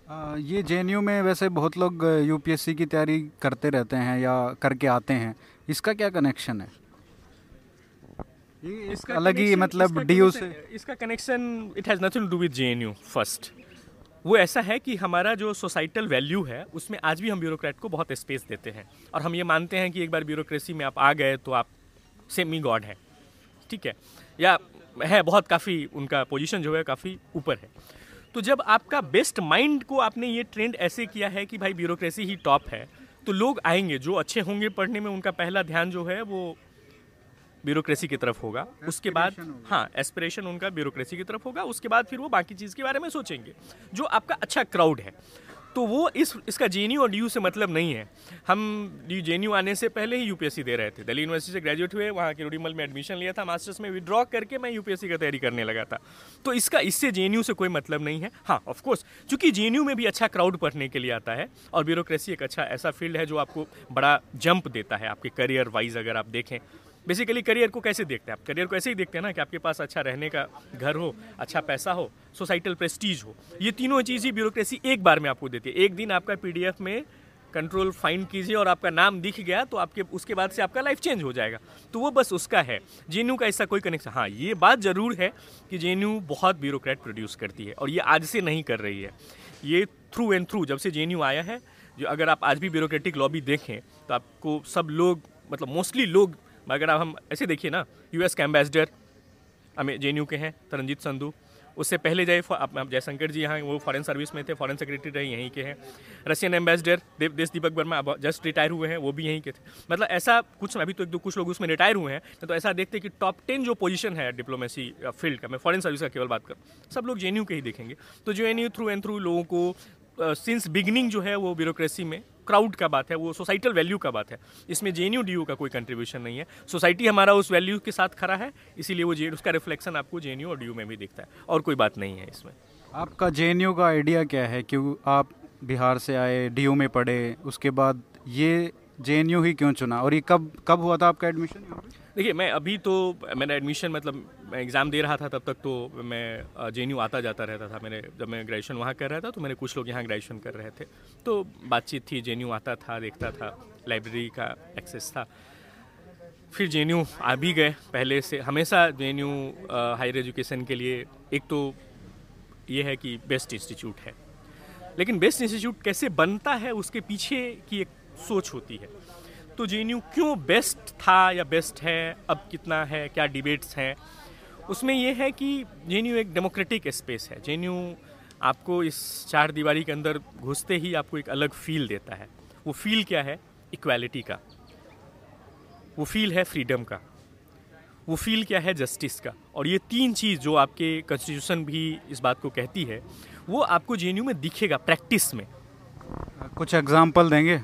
ये जेएनयू में वैसे बहुत लोग यूपीएससी की तैयारी करते रहते हैं या करके आते हैं। इसका क्या कनेक्शन है? ये इसका अलग ही मतलब डी से इसका connection it has nothing to do with JNU first वो ऐसा है कि हमारा जो सोसाइटल वैल्यू है उसमें आज भी हम ब्यूरोक्रेट को बहुत स्पेस देते हैं। और हम ये मानते हैं कि एक बार ब्यूरोक्रेसी में आप आ गए तो आप सेमी गॉड हैं। ठीक है? या है बहुत काफ़ी उनका पोजीशन जो है काफ़ी ऊपर है। तो जब आपका बेस्ट माइंड को आपने ये ट्रेंड ऐसे किया है कि भाई ब्यूरोक्रेसी ही टॉप है तो लोग आएँगे जो अच्छे होंगे पढ़ने में उनका पहला ध्यान जो है वो ब्यूरोक्रेसी की तरफ़ होगा। उसके बाद हाँ एस्पिरेशन उनका ब्यूरोक्रेसी की तरफ़ होगा। उसके बाद फिर वो बाकी चीज़ के बारे में सोचेंगे जो आपका अच्छा क्राउड है। तो वो इस, इसका जेएनयू और डीयू से मतलब नहीं है। हम जे आने से पहले ही यूपीएससी दे रहे थे। दिल्ली यूनिवर्सिटी से ग्रेजुएट हुए, वहाँ के रोडीमल में एडमिशन लिया था मास्टर्स में विड्रॉ करके मैं यूपीएससी का तैयारी करने लगा था। तो इसका, इससे जेएनयू से कोई मतलब नहीं है। हाँ ऑफकोर्स चूँकि जे में भी अच्छा क्राउड पढ़ने के लिए आता है और ब्यूरोक्रेसी एक अच्छा ऐसा फ़ील्ड है जो आपको बड़ा जंप देता है, आपके करियर वाइज अगर आप देखें। बेसिकली करियर को कैसे देखते हैं आप? करियर को ऐसे ही देखते हैं ना कि आपके पास अच्छा रहने का घर हो अच्छा पैसा हो सोसाइटल प्रेस्टीज हो। ये तीनों चीज़ ही ब्यूरोक्रेसी एक बार में आपको देती है। एक दिन आपका पीडीएफ में कंट्रोल फाइंड कीजिए और आपका नाम दिख गया तो आपके, उसके बाद से आपका लाइफ चेंज हो जाएगा। तो वो बस उसका है। जे का ऐसा कोई कनेक्शन हाँ ये बात ज़रूर है कि जे बहुत ब्यूरोक्रेट प्रोड्यूस करती है और ये आज से नहीं कर रही है। ये थ्रू एंड थ्रू जब से जे आया है, जो अगर आप आज भी ब्यूरोक्रेटिक लॉबी देखें तो आपको सब लोग मतलब मोस्टली लोग अगर अब हम, ऐसे देखिए ना यूएस के एम्बेसडर हमें जे के हैं तरनजीत संधू, उससे पहले जाए जयशंकर जी यहाँ वो फॉरेन सर्विस में थे फॉरेन सेक्रेटरी रहे, यहीं के हैं। रशियन एम्बेसडर देव, देश दीपक वर्मा अब जस्ट रिटायर हुए हैं, वो भी यहीं के थे। मतलब ऐसा कुछ, अभी तो एक दो कुछ लोग उसमें रिटायर हुए हैं तो ऐसा देखते कि टॉप टेन जो पोजीशन है डिप्लोमेसी फ़ील्ड का, मैं फॉरेन सर्विस का केवल बात करूँ, सब लोग जेएनयू के ही देखेंगे। तो जे थ्रू एंड थ्रू लोगों को सिंस बिगनिंग जो है वो ब्यूरोक्रेसी में क्राउड का बात है, वो सोसाइटल वैल्यू का बात है। इसमें जे एन का कोई कंट्रीब्यूशन नहीं है। सोसाइटी हमारा उस वैल्यू के साथ खड़ा है, इसीलिए वो जे उसका रिफ्लेक्शन आपको जेएनयू और डी में भी दिखता है। और कोई बात नहीं है इसमें। आपका जेएनयू का आइडिया क्या है क्यों आप बिहार से आए डीयू में पढ़े, उसके बाद ये जेएनयू ही क्यों चुना? और ये कब कब हुआ था आपका एडमिशन देखिए, मैं अभी तो मेरा एडमिशन मतलब मैं एग्ज़ाम दे रहा था तब तक तो मैं जेएनयू आता जाता रहता था। मैंने, जब मैं ग्रेजुएशन वहाँ कर रहा था तो मेरे कुछ लोग यहाँ ग्रेजुएशन कर रहे थे। तो बातचीत थी जेएनयू आता था, देखता था लाइब्रेरी का एक्सेस था। फिर जेएनयू आ भी गए, पहले से, हमेशा जेएनयू हायर एजुकेशन के लिए एक तो ये है कि बेस्ट इंस्टीट्यूट है। लेकिन बेस्ट इंस्टीट्यूट कैसे बनता है, उसके पीछे की एक सोच होती है। तो जेएनयू क्यों बेस्ट था या बेस्ट है, अब कितना है, क्या डिबेट्स हैं? उसमें यह है कि जेएनयू एक डेमोक्रेटिक स्पेस है। जेएनयू आपको इस चार दीवारी के अंदर घुसते ही आपको एक अलग फील देता है। वो फील क्या है? इक्वालिटी का। वो फील है फ्रीडम का। वो फील क्या है? जस्टिस का। और ये तीन चीज़ जो आपके कॉन्स्टिट्यूशन भी इस बात को कहती है, वो आपको जेएनयू में दिखेगा प्रैक्टिस में। कुछ एग्ज़ाम्पल देंगे?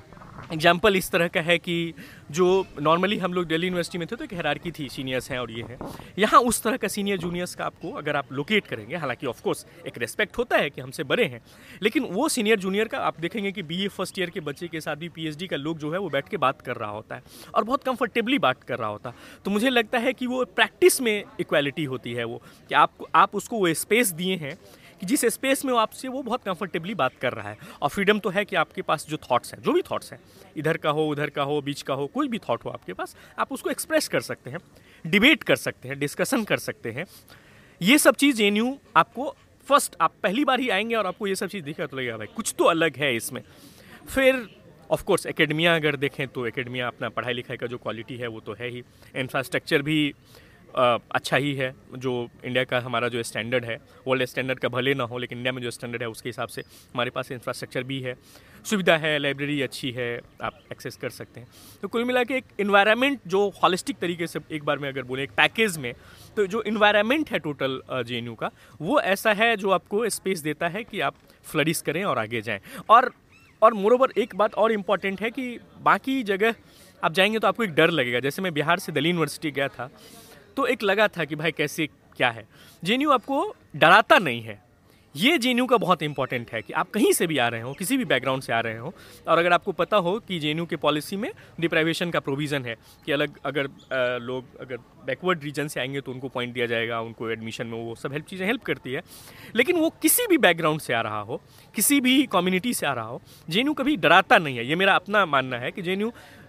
एग्ज़ाम्पल इस तरह का है कि जो नॉर्मली हम लोग दिल्ली यूनिवर्सिटी में थे तो एक हैरारकी थी सीनियर्स हैं और ये है। यहाँ उस तरह का सीनियर जूनियर्स का आपको अगर आप लोकेट करेंगे, हालाँकि ऑफ़ कोर्स एक रेस्पेक्ट होता है कि हमसे बड़े हैं, लेकिन वो सीनियर जूनियर का आप देखेंगे कि बीए फ़र्स्ट ईयर के बच्चे के साथ भी पीएचडी का लोग जो है वो बैठ के बात कर रहा होता है और बहुत कंफर्टेबली बात कर रहा होता है। तो मुझे लगता है कि वो प्रैक्टिस में इक्वालिटी होती है वो, कि आप आप उसको वो स्पेस दिए हैं कि जिस स्पेस में वो आपसे वो बहुत कंफर्टेबली बात कर रहा है। और फ्रीडम तो है कि आपके पास जो थॉट्स हैं, जो भी थॉट्स हैं, इधर का हो, उधर का हो, बीच का हो, कोई भी थॉट हो आपके पास, आप उसको एक्सप्रेस कर सकते हैं डिबेट कर सकते हैं डिस्कशन कर सकते हैं। ये सब चीज़ ए आपको फ़र्स्ट आप पहली बार ही आएँगे और आपको ये सब चीज़ दिखेगा तो लगेगा, भाई, कुछ तो अलग है इसमें। फिर ऑफ़ कोर्स एकेडमिया अगर देखें तो एकेडमिया अपना पढ़ाई लिखाई का जो क्वालिटी है वो तो है ही। इंफ्रास्ट्रक्चर भी अच्छा ही है, जो इंडिया का हमारा जो स्टैंडर्ड है वर्ल्ड स्टैंडर्ड का भले ना हो, लेकिन इंडिया में जो स्टैंडर्ड है, उसके हिसाब से हमारे पास इंफ्रास्ट्रक्चर भी है, सुविधा है लाइब्रेरी अच्छी है, आप एक्सेस कर सकते हैं। तो कुल मिला के एक इन्वायरमेंट जो हॉलिस्टिक तरीके से एक बार में अगर बोले, एक पैकेज में तो जो इन्वायरमेंट है टोटल जेएनयू का, वो ऐसा है जो आपको स्पेस देता है कि आप फ्लरिश करें और आगे जाएँ। और और मोरोवर एक बात और इंपॉर्टेंट है कि बाकी जगह आप जाएँगे तो आपको एक डर लगेगा। जैसे मैं बिहार से दिल्ली यूनिवर्सिटी गया था तो एक लगा था कि भाई कैसे क्या है। जे आपको डराता नहीं है। ये जे का बहुत इंपॉर्टेंट है कि आप कहीं से भी आ रहे हो किसी भी बैकग्राउंड से आ रहे हो और अगर आपको पता हो कि जे के पॉलिसी में डिप्राइवेशन का प्रोविज़न है कि अलग अगर आ, लोग अगर बैकवर्ड रीजन से आएँगे तो उनको पॉइंट दिया जाएगा उनको एडमिशन में वो सब हेल्प चीज़ें हेल्प करती है। लेकिन वो किसी भी बैकग्राउंड से आ रहा हो किसी भी कम्युनिटी से आ रहा हो जे कभी डराता नहीं है। ये मेरा अपना मानना है कि जे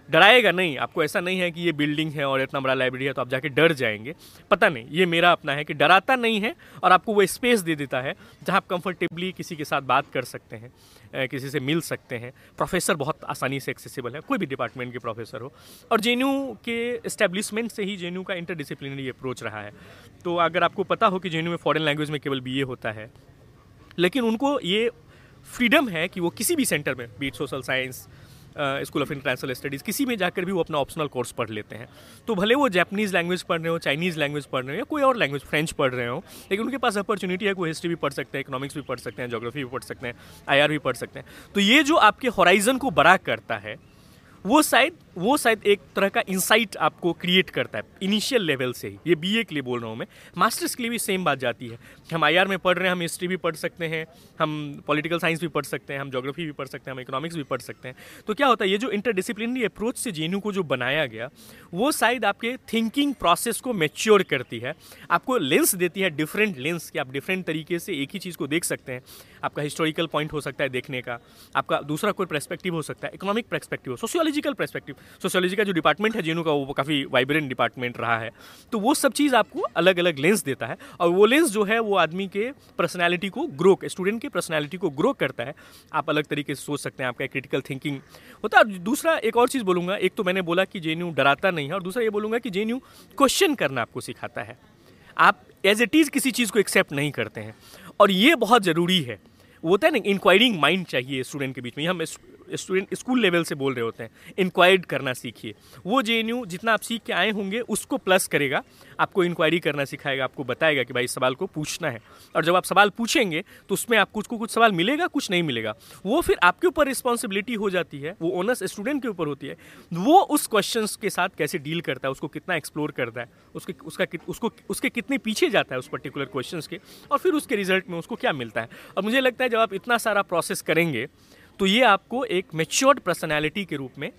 डराएगा नहीं, आपको ऐसा नहीं है कि ये बिल्डिंग है और इतना बड़ा लाइब्रेरी है तो आप जाके डर जाएँगे। पता नहीं, ये मेरा अपना है कि डराता नहीं है और आपको वो स्पेस दे देता है जहाँ आप कंफर्टेबली किसी के साथ बात कर सकते हैं किसी से मिल सकते हैं। प्रोफेसर बहुत आसानी से एक्सेसिबल है, कोई भी डिपार्टमेंट के प्रोफेसर हो। और जेएनयू के इस्टेब्लिशमेंट से ही जेएनयू का इंटरडिसिप्लिनरी अप्रोच रहा है। तो अगर आपको पता हो कि जेएनयू में फॉरन लैंग्वेज में केवल बीए होता है, लेकिन उनको ये फ्रीडम है कि वो किसी भी सेंटर में beat social science school of international studies किसी में जाकर भी वो अपना ऑप्शनल कोर्स पढ़ लेते हैं। तो भले वो जैपनीज़ लैंग्वेज पढ़ रहे हो चाइनीज़ लैंग्वेज पढ़ रहे हो, या कोई और लैंग्वेज फ्रेंच पढ़ रहे हो, लेकिन उनके पास अपॉर्चुनिटी है, कोई हिस्ट्री भी पढ़ सकते हैं इकोनॉमिक्स भी पढ़ सकते हैं जोग्राफी भी पढ़ सकते हैं आईआर भी पढ़ सकते हैं। तो ये जो आपके हॉराइजन को बड़ा करता है, वो शायद वो शायद एक तरह का इंसाइट आपको क्रिएट करता है इनिशियल लेवल से ही। ये बीए के लिए बोल रहा हूँ मैं। मास्टर्स के लिए भी सेम बात जाती है। हम आईआर में पढ़ रहे हैं, हम हिस्ट्री भी पढ़ सकते हैं, हम पॉलिटिकल साइंस भी पढ़ सकते हैं, हम जोग्राफी भी पढ़ सकते हैं, हम इकोनॉमिक्स भी पढ़ सकते हैं। तो क्या होता है, ये जो इंटरडिसिप्लिनरी अप्रोच से जे को जो बनाया गया, वो शायद आपके थिंकिंग प्रोसेस को मेच्योर करती है। आपको लेंस देती है डिफरेंट लेंस कि आप डिफरेंट तरीके से एक ही चीज़ को देख सकते हैं। आपका हिस्टोरिकल पॉइंट हो सकता है देखने का। आपका दूसरा कोई परस्पेक्टिव हो सकता है economic perspective sociological perspective sociology का जो डिपार्टमेंट है जेनू का वो काफ़ी वाइब्रेंट डिपार्टमेंट रहा है तो वो सब चीज़ आपको अलग अलग लेंस देता है और वो लेंस जो है, वो आदमी के पर्सनैलिटी को ग्रो स्टूडेंट के पर्सनैलिटी को ग्रो करता है। आप अलग तरीके से सोच सकते हैं, आपका क्रिटिकल थिंकिंग होता है। दूसरा एक और चीज़ बोलूँगा, एक तो मैंने बोला कि जेएनयू डराता नहीं है और दूसरा ये बोलूँगा कि जेएनयू क्वेश्चन करना आपको सिखाता है। आप एज इट इज़ किसी चीज़ को एक्सेप्ट नहीं करते हैं। और ये बहुत ज़रूरी है। वो होता है ना इंक्वायरिंग माइंड चाहिए स्टूडेंट के बीच में। हम स्टूडेंट स्कूल लेवल से बोल रहे होते हैं इंक्वायर्ड करना सीखिए। वो जेएनयू जितना आप सीख के आए होंगे, उसको प्लस करेगा, आपको इंक्वायरी करना सिखाएगा, आपको बताएगा कि भाई इस सवाल को पूछना है। और जब आप सवाल पूछेंगे तो उसमें आपको कुछ कुछ सवाल मिलेगा, कुछ नहीं मिलेगा। वो फिर आपके ऊपर रिस्पॉन्सिबिलिटी हो जाती है, वो ओनर्स स्टूडेंट के ऊपर होती है। वो उस क्वेश्चन के साथ कैसे डील करता है, उसको कितना एक्सप्लोर करता है, उसके, उसका उसको, उसके कितने पीछे जाता है उस पर्टिकुलर क्वेश्चन के, और फिर उसके रिज़ल्ट में उसको क्या मिलता है। और मुझे लगता है जब आप इतना सारा प्रोसेस करेंगे तो ये आपको एक मेच्योर्ड पर्सनैलिटी के रूप में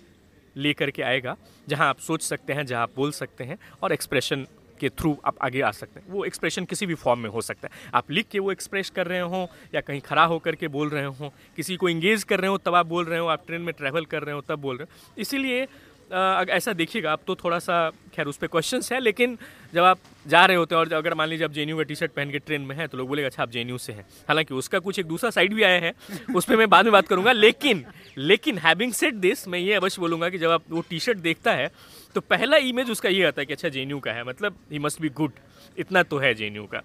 लेकर के आएगा, जहाँ आप सोच सकते हैं, जहाँ आप बोल सकते हैं और एक्सप्रेशन के थ्रू आप आगे आ सकते हैं। वो एक्सप्रेशन किसी भी फॉर्म में हो सकता है। आप लिख के वो एक्सप्रेस कर रहे हो या कहीं खड़ा होकर के बोल रहे हो, किसी को इंगेज कर रहे हो, तब आप बोल रहे हो, आप ट्रेन में ट्रैवल कर रहे हो, तब बोल रहे हो। इसीलिए ऐसा देखिएगा, आप तो थोड़ा सा खैर उस पर क्वेश्चन है लेकिन जब आप जा रहे होते हैं और अगर मान लीजिए आप जे का टी शर्ट पहन के ट्रेन में है तो लोग बोलेगा अच्छा आप जे से हैं। हालाँकि उसका कुछ एक दूसरा साइड भी आया है उस पर मैं बाद में बात करूँगा लेकिन लेकिन हैविंग सेट दिस मैं ये अवश्य बोलूँगा कि जब आप वो टी शर्ट देखता है तो पहला इमेज उसका ये आता है कि अच्छा जे का है मतलब ही मस्ट बी गुड इतना तो है जे का।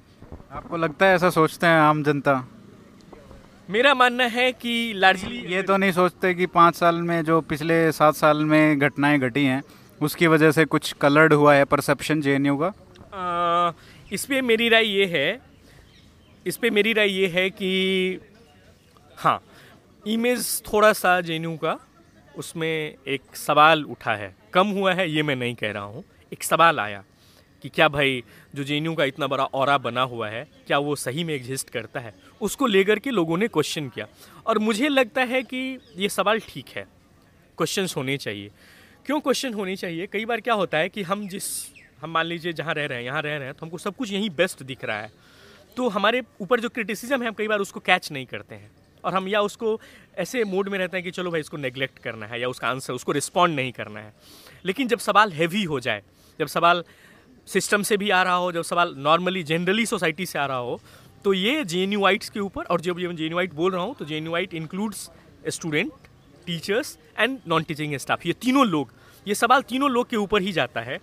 आपको लगता है ऐसा सोचते हैं आम जनता? मेरा मानना है कि लार्जली ये तो नहीं सोचते कि पाँच साल में जो पिछले सात साल में घटनाएँ घटी हैं उसकी वजह से कुछ कलर्ड हुआ है परसेप्शन जे एन का? इस पर मेरी राय ये है इस पर मेरी राय ये है कि हाँ इमेज थोड़ा सा जे का, उसमें एक सवाल उठा है। कम हुआ है, ये मैं नहीं कह रहा हूँ। एक सवाल आया कि क्या भाई जो जे का इतना बड़ा और बना हुआ है, क्या वो सही में एग्जिस्ट करता है? उसको लेकर के लोगों ने क्वेश्चन किया। और मुझे लगता है कि ये सवाल ठीक है। क्वेश्चन होने चाहिए। क्यों क्वेश्चन होनी चाहिए? कई बार क्या होता है कि हम जिस, हम मान लीजिए जहाँ रह रहे हैं, यहाँ रह रहे हैं तो हमको सब कुछ यहीं बेस्ट दिख रहा है। तो हमारे ऊपर जो क्रिटिसिज्म है, हम कई बार उसको कैच नहीं करते हैं। और हम या उसको ऐसे मोड में रहते हैं कि चलो भाई, इसको नेग्लेक्ट करना है या उसका आंसर उसको रिस्पॉन्ड नहीं करना है। लेकिन जब सवाल हैवी हो जाए, जब सवाल सिस्टम से भी आ रहा हो, जब सवाल नॉर्मली जनरली सोसाइटी से आ रहा हो तो ये जे के ऊपर, और जब ये जे बोल रहा हूँ तो J N includes student teachers and non teaching staff ये तीनों लोग, ये सवाल तीनों लोग के ऊपर ही जाता है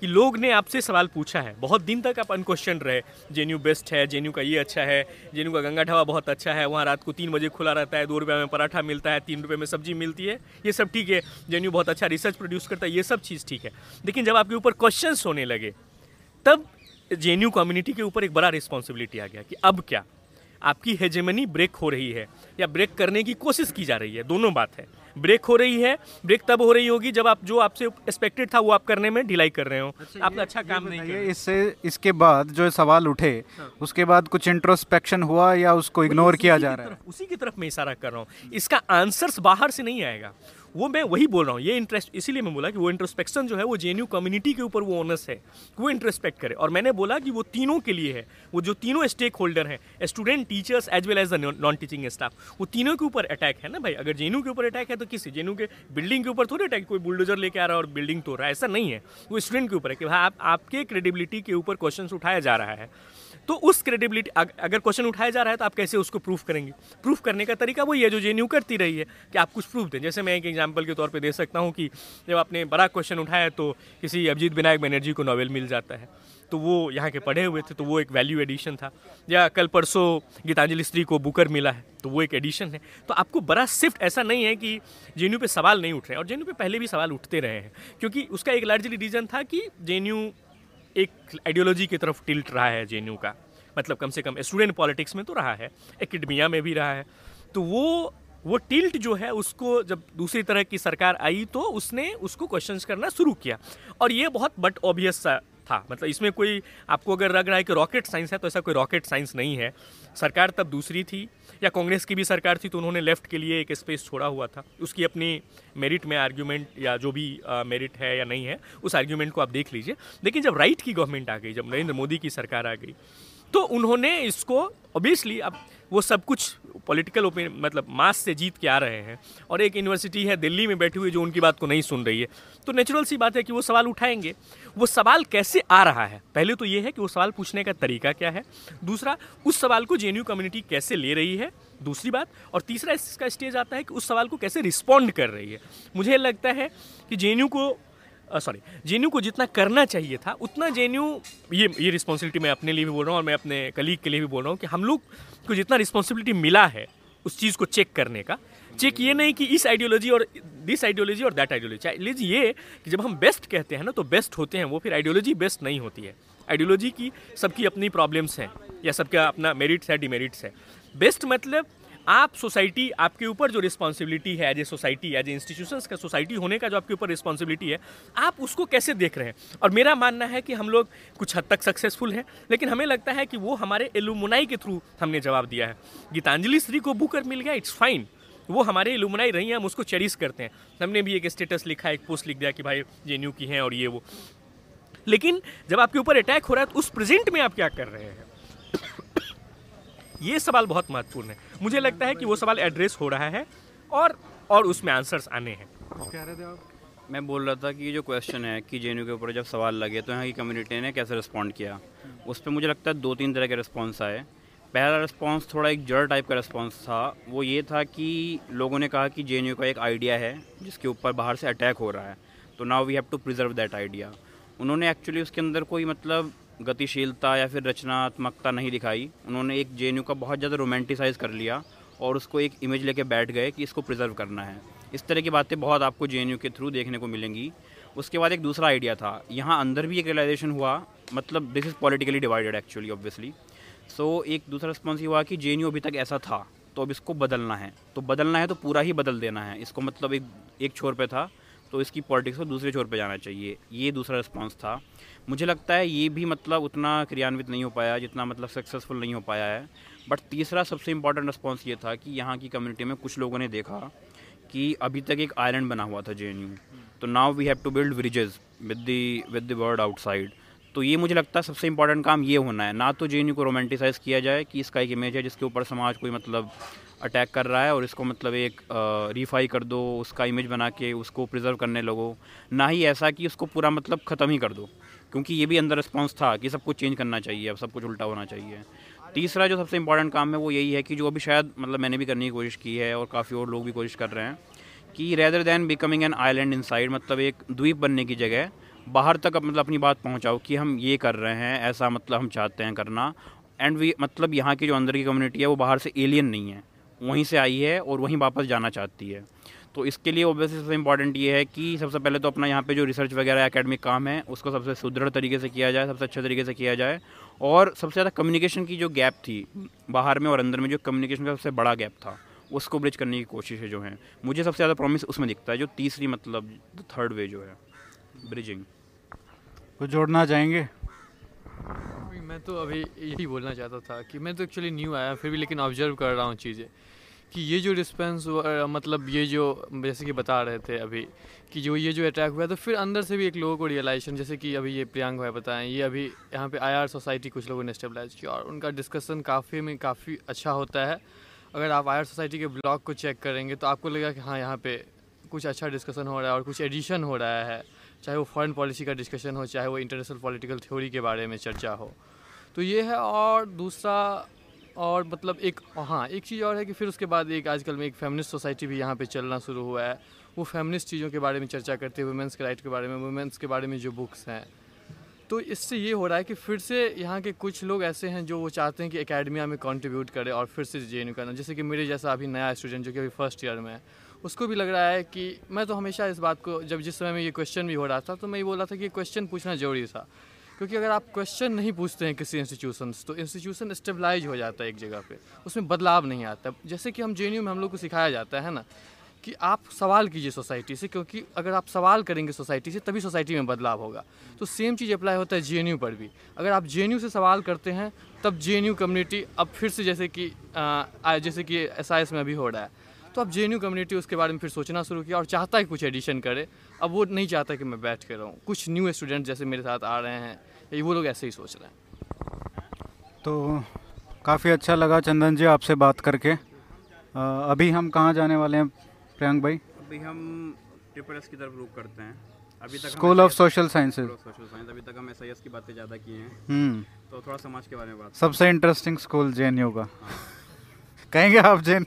कि लोग ने आपसे सवाल पूछा है। बहुत दिन तक आप अनक्वेश्चन रहे जे बेस्ट है जे का ये अच्छा है जे का गंगा ढाबा बहुत अच्छा है, वहाँ रात को तीन बजे खुला रहता है, दो रुपये में पराठा मिलता है, तीन रुपये में सब्ज़ी मिलती है, ये सब ठीक है। जे बहुत अच्छा रिसर्च प्रोड्यूस करता है, ये सब चीज़ ठीक है। लेकिन जब आपके ऊपर क्वेश्चन होने लगे, तब जे कम्युनिटी के ऊपर एक बड़ा रिस्पॉन्सिबिलिटी आ गया कि अब क्या? आपकी हेजेमनी ब्रेक हो रही है या ब्रेक करने की कोशिश की जा रही है दोनों बात है। ब्रेक हो रही है ब्रेक तब हो रही होगी जब आप जो आपसे एक्सपेक्टेड था वो आप करने में ढिलाई कर रहे हो। अच्छा, आपने अच्छा काम नहीं किया। इससे इसके बाद जो सवाल उठे हाँ। उसके बाद कुछ इंट्रोस्पेक्शन हुआ या उसको इग्नोर किया जा रहा है? उसी की तरफ़ मैं इशारा कर रहा हूँ। इसका आंसर्स बाहर से नहीं आएगा। वो मैं वही बोल रहा हूँ, ये इंटरेस्ट इसीलिए मैं बोला कि वो इंट्रोस्पेक्शन जो है, वो जे कम्युनिटी के ऊपर वो ओनर्स है, वो इंट्रोस्पेक्ट करे। और मैंने बोला कि वो तीनों के लिए है, वो जो तीनों स्टेक होल्डर हैं student teachers as well as the non teaching staff वो तीनों के ऊपर अटैक है ना भाई? अगर जेनू के ऊपर अटैक है तो किसी? जेनू के बिल्डिंग के ऊपर थोड़ी अटैक कोई बुलडोजर लेके आ रहा है और बिल्डिंग तोड़ रहा है? ऐसा नहीं है। वो स्टूडेंट के ऊपर है कि भाई आप, आपके क्रेडिबिलिटी के ऊपर क्वेश्चन उठाया जा रहा है। तो उस क्रेडिबिलिटी अगर क्वेश्चन उठाया जा रहा है तो आप कैसे उसको प्रूफ करेंगे? प्रूफ करने का तरीका वही है जो जे करती रही है, कि आप कुछ प्रूफ दें। जैसे मैं एक एग्ज़ाम्पल के तौर पर दे सकता हूँ कि जब आपने बड़ा क्वेश्चन उठाया तो किसी अभिजीत विनायक बनर्जी को नॉवल मिल जाता है। तो वो यहाँ के पढ़े हुए थे तो वो एक वैल्यू एडिशन था। या कल परसों गीतांजलि स्त्री को बुकर मिला है तो वो एक एडिशन है। तो आपको बड़ा शिफ्ट ऐसा नहीं है कि जे पे सवाल नहीं उठ रहे हैं, और जे पे पहले भी सवाल उठते रहे हैं। क्योंकि उसका एक लार्जली रीज़न था कि जे एक आइडियोलॉजी की तरफ़ टिल्ट रहा है जेएनयू का। मतलब कम से कम स्टूडेंट पॉलिटिक्स में तो रहा है एकेडमिया में भी रहा है। तो वो वो टिल्ट जो है उसको जब दूसरी तरह की सरकार आई तो उसने उसको क्वेश्चंस करना शुरू किया। और ये बहुत बट ऑबियस सा था। मतलब इसमें कोई आपको अगर लग रहा है कि रॉकेट साइंस है तो ऐसा कोई रॉकेट साइंस नहीं है। सरकार तब दूसरी थी, या कांग्रेस की भी सरकार थी तो उन्होंने लेफ़्ट के लिए एक स्पेस छोड़ा हुआ था। उसकी अपनी मेरिट में आर्ग्यूमेंट या जो भी मेरिट है या नहीं है, उस आर्ग्यूमेंट को आप देख लीजिए। लेकिन जब राइट की गवर्नमेंट आ गई, जब नरेंद्र मोदी की सरकार आ गई तो उन्होंने इसको ऑब्वियसली अब वो सब कुछ पॉलिटिकल ओपिनियन मतलब मास से जीत के आ रहे हैं। और एक यूनिवर्सिटी है दिल्ली में बैठी हुई जो उनकी बात को नहीं सुन रही है। तो नेचुरल सी बात है कि वो सवाल उठाएँगे। वो सवाल कैसे आ रहा है? पहले तो ये है कि वो सवाल पूछने का तरीका क्या है? दूसरा, उस सवाल को जे कम्युनिटी कैसे ले रही है? दूसरी बात, और तीसरा इसका स्टेज आता है कि उस सवाल को कैसे रिस्पॉन्ड कर रही है। मुझे लगता है कि जे को सॉरी जे को जितना करना चाहिए था, उतना जे ये ये रिस्पॉन्सिबिलिटी मैं अपने लिए भी बोल रहा हूँ और मैं अपने कलीग के लिए भी बोल रहा हूँ कि हम लोग को जितना रिस्पॉन्सिबिलिटी मिला है उस चीज़ को चेक करने का चेक ये नहीं कि इस आइडियोलॉजी और दिस आइडियोलॉजी और दैट आइडियोलॉजी आइडियोलॉजी ये कि जब हम बेस्ट कहते हैं ना तो बेस्ट होते हैं वो, फिर आइडियोलॉजी बेस्ट नहीं होती है। आइडियोलॉजी की सबकी अपनी प्रॉब्लम्स हैं, या सबका अपना मेरिट्स है डिमेरिट्स है। बेस्ट मतलब आप सोसाइटी, आपके ऊपर जो रिस्पॉन्सिबिलिटी है as a society as a institution का सोसाइटी होने का जो आपके ऊपर रिस्पॉन्सिबिलिटी है, आप उसको कैसे देख रहे हैं? और मेरा मानना है कि हम लोग कुछ हद तक सक्सेसफुल हैं, लेकिन हमें लगता है कि वो हमारे एलुमुनाई के थ्रू हमने जवाब दिया है। गीतांजलि श्री को बुकर मिल गया इट्स फाइन वो हमारे एलुमनाई रही हैं, हम उसको चेरिस करते हैं। हमने भी एक स्टेटस लिखा, एक पोस्ट लिख दिया कि भाई जे की हैं और ये वो। लेकिन जब आपके ऊपर अटैक हो रहा है तो उस प्रेजेंट में आप क्या कर रहे हैं? ये सवाल बहुत महत्वपूर्ण है। मुझे लगता है कि वो सवाल एड्रेस हो रहा है और और उसमें आंसर्स आने हैं। कह रहे थे आप मैं बोल रहा था कि ये जो क्वेश्चन है कि जे के ऊपर जब सवाल लगे तो यहाँ की कम्युनिटी ने कैसे रिस्पॉन्ड किया? उस पर मुझे लगता है दो तीन तरह के रिस्पॉन्स आए। पहला रिस्पॉन्स थोड़ा एक जड़ टाइप का रिस्पॉन्स था। वो ये था कि लोगों ने कहा कि जे का एक आइडिया है जिसके ऊपर बाहर से अटैक हो रहा है। तो now we have to preserve that idea उन्होंने एक्चुअली उसके अंदर कोई मतलब गतिशीलता या फिर रचनात्मकता नहीं दिखाई। उन्होंने एक जे का बहुत ज़्यादा रोमांटिसाइज़ कर लिया और उसको एक इमेज लेके बैठ गए कि इसको प्रिजर्व करना है। इस तरह की बातें बहुत आपको जे के थ्रू देखने को मिलेंगी। उसके बाद एक दूसरा आइडिया था। यहाँ अंदर भी एक रियलाइजेशन हुआ। मतलब this is politically divided actually obviously so एक दूसरा रिस्पॉन्स ये हुआ कि जे अभी तक ऐसा था तो अब इसको बदलना है। तो बदलना है तो पूरा ही बदल देना है। इसको मतलब एक एक छोर पे था। तो इसकी पॉलिटिक्स को दूसरे छोर पे जाना चाहिए। ये दूसरा रिस्पॉन्स था। मुझे लगता है ये भी मतलब उतना क्रियान्वित नहीं हो पाया, जितना मतलब सक्सेसफुल नहीं हो पाया है। बट तीसरा सबसे इंपॉर्टेंट रिस्पॉन्स ये था कि यहाँ की कम्युनिटी में कुछ लोगों ने देखा कि अभी तक एक आइलैंड बना हुआ था जे तो now we have to build bridges with the with the world outside तो ये मुझे लगता है सबसे इंपॉर्टेंट काम ये होना है। ना तो जे को रोमांटिसाइज़ किया जाए कि इसका एक इमेज है जिसके ऊपर समाज कोई मतलब अटैक कर रहा है और इसको मतलब एक रीफाई कर दो, उसका इमेज बना के उसको प्रिजर्व करने लगो। ना ही ऐसा कि उसको पूरा मतलब ख़त्म ही कर दो, क्योंकि ये भी अंदर रिस्पॉन्स था कि सब कुछ चेंज करना चाहिए, अब सब कुछ उल्टा होना चाहिए। तीसरा जो सबसे इंपॉर्टेंट काम है वो यही है कि जो अभी शायद मतलब मैंने भी करने की कोशिश की है और काफ़ी और लोग भी कोशिश कर रहे हैं कि rather than becoming an island in मतलब एक द्वीप बनने की जगह, बाहर तक मतलब अपनी बात पहुंचाओ कि हम ये कर रहे हैं, ऐसा मतलब हम चाहते हैं करना। एंड वी मतलब यहाँ की जो अंदर की कम्युनिटी है वो बाहर से एलियन नहीं है। वहीं से आई है और वहीं वापस जाना चाहती है। तो इसके लिए ओबियसली सबसे इंपॉर्टेंट ये है कि सबसे पहले तो अपना यहाँ पे जो रिसर्च वगैरह एकेडमिक काम है उसको सबसे सुदृढ़ तरीके से किया जाए सबसे अच्छे तरीके से किया जाए और सबसे ज़्यादा कम्युनिकेशन की जो गैप थी बाहर में और अंदर में जो कम्युनिकेशन का सबसे बड़ा गैप था उसको ब्रिज करने की कोशिश है जो है। मुझे सबसे ज़्यादा प्रॉमिस उसमें दिखता है जो तीसरी मतलब थर्ड वे जो है ब्रिजिंग कुछ जोड़ना चाहेंगे मैं तो अभी यही बोलना चाहता था कि मैं तो एक्चुअली न्यू आया फिर भी लेकिन ऑब्ज़र्व कर रहा हूँ चीज़ें। कि ये जो रिस्पॉन्स मतलब ये जो जैसे कि बता रहे थे अभी कि जो ये जो अटैक हुआ तो फिर अंदर से भी एक लोगों को रियलाइजेशन जैसे कि अभी ये प्रियांक भाई बताएँ, ये अभी यहाँ पे आईआर सोसाइटी कुछ लोगों ने स्टेबलाइज किया और उनका डिस्कशन काफ़ी में काफ़ी अच्छा होता है। अगर आप आईआर सोसाइटी के ब्लॉग को चेक करेंगे तो आपको लगेगा कि हाँ यहाँ पर कुछ अच्छा डिस्कशन हो रहा है और कुछ एडिशन हो रहा है, चाहे वो फॉरेन पॉलिसी का डिस्कशन हो, चाहे वो इंटरनेशनल पॉलिटिकल थ्योरी के बारे में चर्चा हो। तो ये है और दूसरा और मतलब एक हाँ एक चीज़ और है कि फिर उसके बाद एक आजकल में एक फेमिनिस्ट सोसाइटी भी यहाँ पे चलना शुरू हुआ है। वो फेमिनिस्ट चीज़ों के बारे में चर्चा करते हैं वुमेंस के राइट के बारे में वुमेंस के बारे में जो बुक्स हैं। तो इससे ये हो रहा है कि फिर से यहाँ के कुछ लोग ऐसे हैं जो वो चाहते हैं कि एकेडमिया में कंट्रीब्यूट करें और फिर से जे करना। जैसे कि मेरे जैसा अभी नया स्टूडेंट जो कि अभी फ़र्स्ट ईयर में है, उसको भी लग रहा है कि मैं तो हमेशा इस बात को, जब जिस समय में ये क्वेश्चन भी हो रहा था तो मैं ये बोल था कि क्वेश्चन पूछना ज़रूरी था। क्योंकि अगर आप क्वेश्चन नहीं पूछते हैं किसी इंस्टीट्यूशन तो इंस्टीट्यूशन स्टेबलाइज हो जाता है एक जगह पे। उसमें बदलाव नहीं आता। जैसे कि हम जेएनयू में हम लोग को सिखाया जाता है ना कि आप सवाल कीजिए सोसाइटी से क्योंकि अगर आप सवाल करेंगे सोसाइटी से तभी सोसाइटी में बदलाव होगा। तो सेम चीज़ अप्लाई होता है जेएनयू पर भी। अगर आप जेएनयू से सवाल करते हैं तब जेएनयू कम्युनिटी अब फिर से जैसे कि आ, जैसे कि एस में अभी हो रहा है। तो अब जे कम्युनिटी उसके बारे में फिर सोचना शुरू किया और चाहता है कुछ एडिशन करे। अब वो नहीं चाहता कि मैं बैठ कर रहूँ। कुछ न्यू स्टूडेंट जैसे मेरे साथ आ रहे हैं वो लोग ऐसे ही सोच रहे हैं। तो काफ़ी अच्छा लगा चंदन जी आपसे बात करके। आ, अभी हम कहाँ जाने वाले हैं प्रियंक भाई? अभी हम ट्रिपल एस की तरफ़ रुक करते हैं। अभी तक school of social sciences social science अभी तक हम एस की बातें ज़्यादा की हैं। हम्म। तो थोड़ा समाज के बारे में बात सबसे interesting school J N U का। कहेंगे आप जेन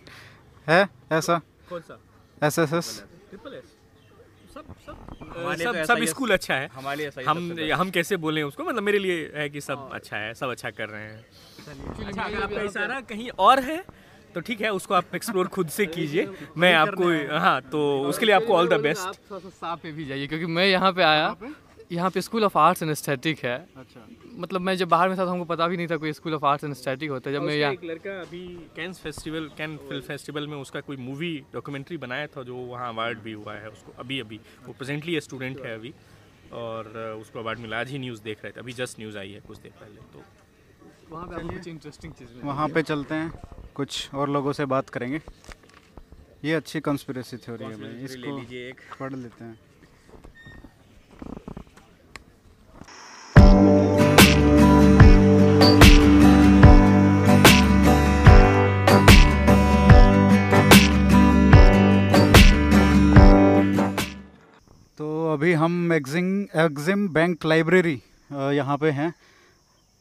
है? ऐसा? कौन सा? S S S triple S सब सब। हमारे सब तो सब स्कूल अच्छा है। हमारे लिए हम हम कैसे बोले उसको? मतलब मेरे लिए है कि सब अच्छा है सब अच्छा कर रहे हैं। अच्छा अगर आपका इशारा कहीं और है तो ठीक है उसको आप एक्सप्लोर खुद से कीजिए। मैं आपको हाँ तो उसके लिए आपको ऑल द बेस्ट साफ़ पे भी जाइए क्योंकि मैं यहाँ पे आया। यहाँ पे school of arts and aesthetic है। अच्छा। मतलब मैं जब बाहर में था तो हमको पता भी नहीं था कोई school of arts and aesthetic होता है। जब मैं यहाँ एक लड़का अभी Cannes festival Cannes film festival में उसका कोई मूवी डॉक्यूमेंट्री बनाया था जो वहाँ अवार्ड भी हुआ है उसको अभी अभी। वो प्रेजेंटली स्टूडेंट है अभी। और उसको अवार्ड मिला। आज ही न्यूज़ देख रहे थे। अभी जस्ट न्यूज़ आई है कुछ देर पहले तो। वहाँ पे आपको कुछ इंटरेस्टिंग चीज़ वहाँ पे चलते हैं। कुछ और लोगों से बात करेंगे। ये अच्छी कंस्पिरेसी थ्योरी है भाई। इसको पढ़ लेते हैं। तो अभी हम एग्जिम एग्जिम बैंक लाइब्रेरी यहाँ पे हैं।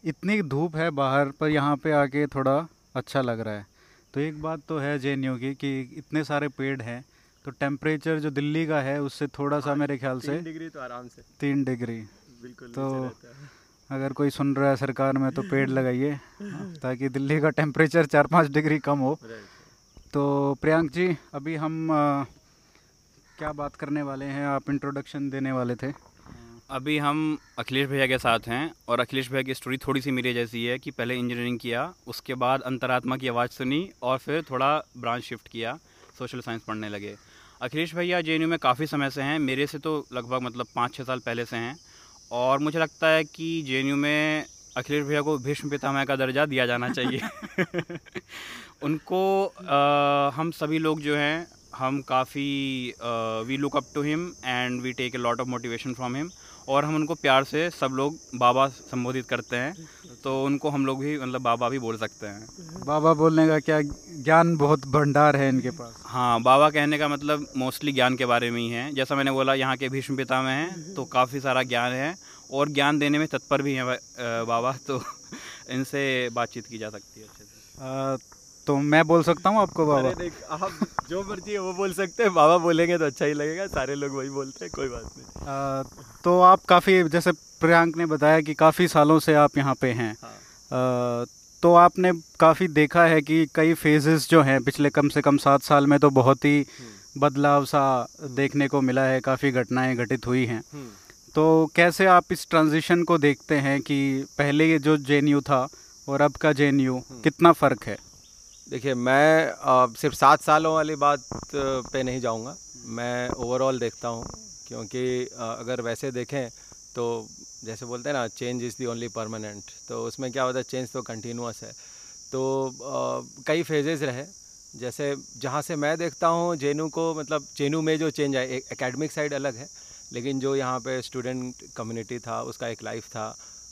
इतनी धूप है बाहर पर यहाँ पे आके थोड़ा अच्छा लग रहा है। तो एक बात तो है जे की कि इतने सारे पेड़ हैं तो टेम्परेचर जो दिल्ली का है उससे थोड़ा सा मेरे ख्याल से डिग्री तो आराम से। तीन डिग्री बिल्कुल तो अगर कोई सुन रहा है सरकार में तो पेड़ लगाइए ताकि दिल्ली का टेम्परेचर चार पाँच डिग्री कम हो। तो प्रियांक जी अभी हम क्या बात करने वाले हैं? आप इंट्रोडक्शन देने वाले थे। अभी हम अखिलेश भैया के साथ हैं और अखिलेश भैया की स्टोरी थोड़ी सी मेरी जैसी है कि पहले इंजीनियरिंग किया उसके बाद अंतरात्मा की आवाज़ सुनी और फिर थोड़ा ब्रांच शिफ्ट किया सोशल साइंस पढ़ने लगे। अखिलेश भैया जेएनयू में काफ़ी समय से हैं मेरे से तो लगभग मतलब पाँच छः साल पहले से हैं और मुझे लगता है कि जेएनयू में अखिलेश भैया को भीष्म पितामह का दर्जा दिया जाना चाहिए। उनको आ, हम सभी लोग जो हैं हम काफ़ी we look up to him and we take a lot of motivation from him और हम उनको प्यार से सब लोग बाबा संबोधित करते हैं। तो उनको हम लोग भी मतलब बाबा भी बोल सकते हैं। बाबा बोलने का क्या ज्ञान बहुत भंडार है इनके पास? हाँ बाबा कहने का मतलब मोस्टली ज्ञान के बारे में ही है। जैसा मैंने बोला यहाँ के भीष्म पिता में हैं तो काफ़ी सारा ज्ञान है और ज्ञान देने में तत्पर भी हैं बाबा तो इनसे बातचीत की जा सकती है अच्छे से। तो मैं बोल सकता हूँ आपको बाबा देख आप जो मर्ज़ी है वो बोल सकते हैं बाबा बोलेंगे तो अच्छा ही लगेगा सारे लोग वही बोलते हैं कोई बात नहीं आ, तो आप काफ़ी जैसे प्रियांक ने बताया कि काफ़ी सालों से आप यहाँ पे हैं हाँ। आ, तो आपने काफ़ी देखा है कि कई फेजेस जो हैं पिछले कम से कम सात साल में तो बहुत ही हम्म। बदलाव सा देखने को मिला है काफ़ी घटनाएँ घटित हुई हैं हम्म। तो कैसे आप इस ट्रांजिशन को देखते हैं कि पहले जो जे था और अब का जे हम्म। कितना फ़र्क है देखिए मैं सिर्फ़ सात सालों वाली बात पे नहीं जाऊँगा। मैं ओवरऑल देखता हूँ क्योंकि अगर वैसे देखें तो जैसे बोलते हैं ना change is the only permanent तो उसमें क्या होता है चेंज तो कंटिन्यूस है। तो आ, कई फेजेस रहे। जैसे जहाँ से मैं देखता हूँ जेनू को मतलब जेनू में जो चेंज आए एकेडमिक साइड अलग है लेकिन जो यहाँ पे स्टूडेंट कम्युनिटी था उसका एक लाइफ था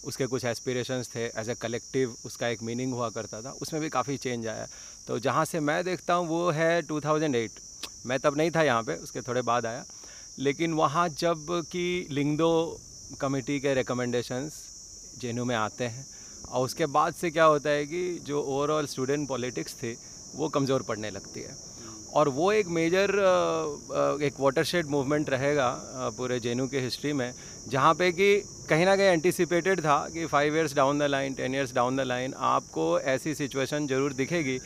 उसके कुछ एस्पिरेशंस थे एज ए कलेक्टिव उसका एक मीनिंग हुआ करता था, उसमें भी काफ़ी चेंज आया। तो जहाँ से मैं देखता हूँ, वो है 2008 मैं तब नहीं था यहाँ पे, उसके थोड़े बाद आया। लेकिन वहाँ जब कि लिंगदो कमेटी के रिकमेंडेशंस जेनू में आते हैं, और उसके बाद से क्या होता है कि जो ओवरऑल स्टूडेंट पॉलिटिक्स थी, वो कमज़ोर पड़ने लगती है। और वो एक मेजर एक वाटरशेड मूवमेंट रहेगा पूरे जेनू के हिस्ट्री में, जहाँ पे कि कहीं ना कहीं एंटिसिपेटेड था कि five years down the line ten years down the line आपको ऐसी सिचुएशन ज़रूर दिखेगी,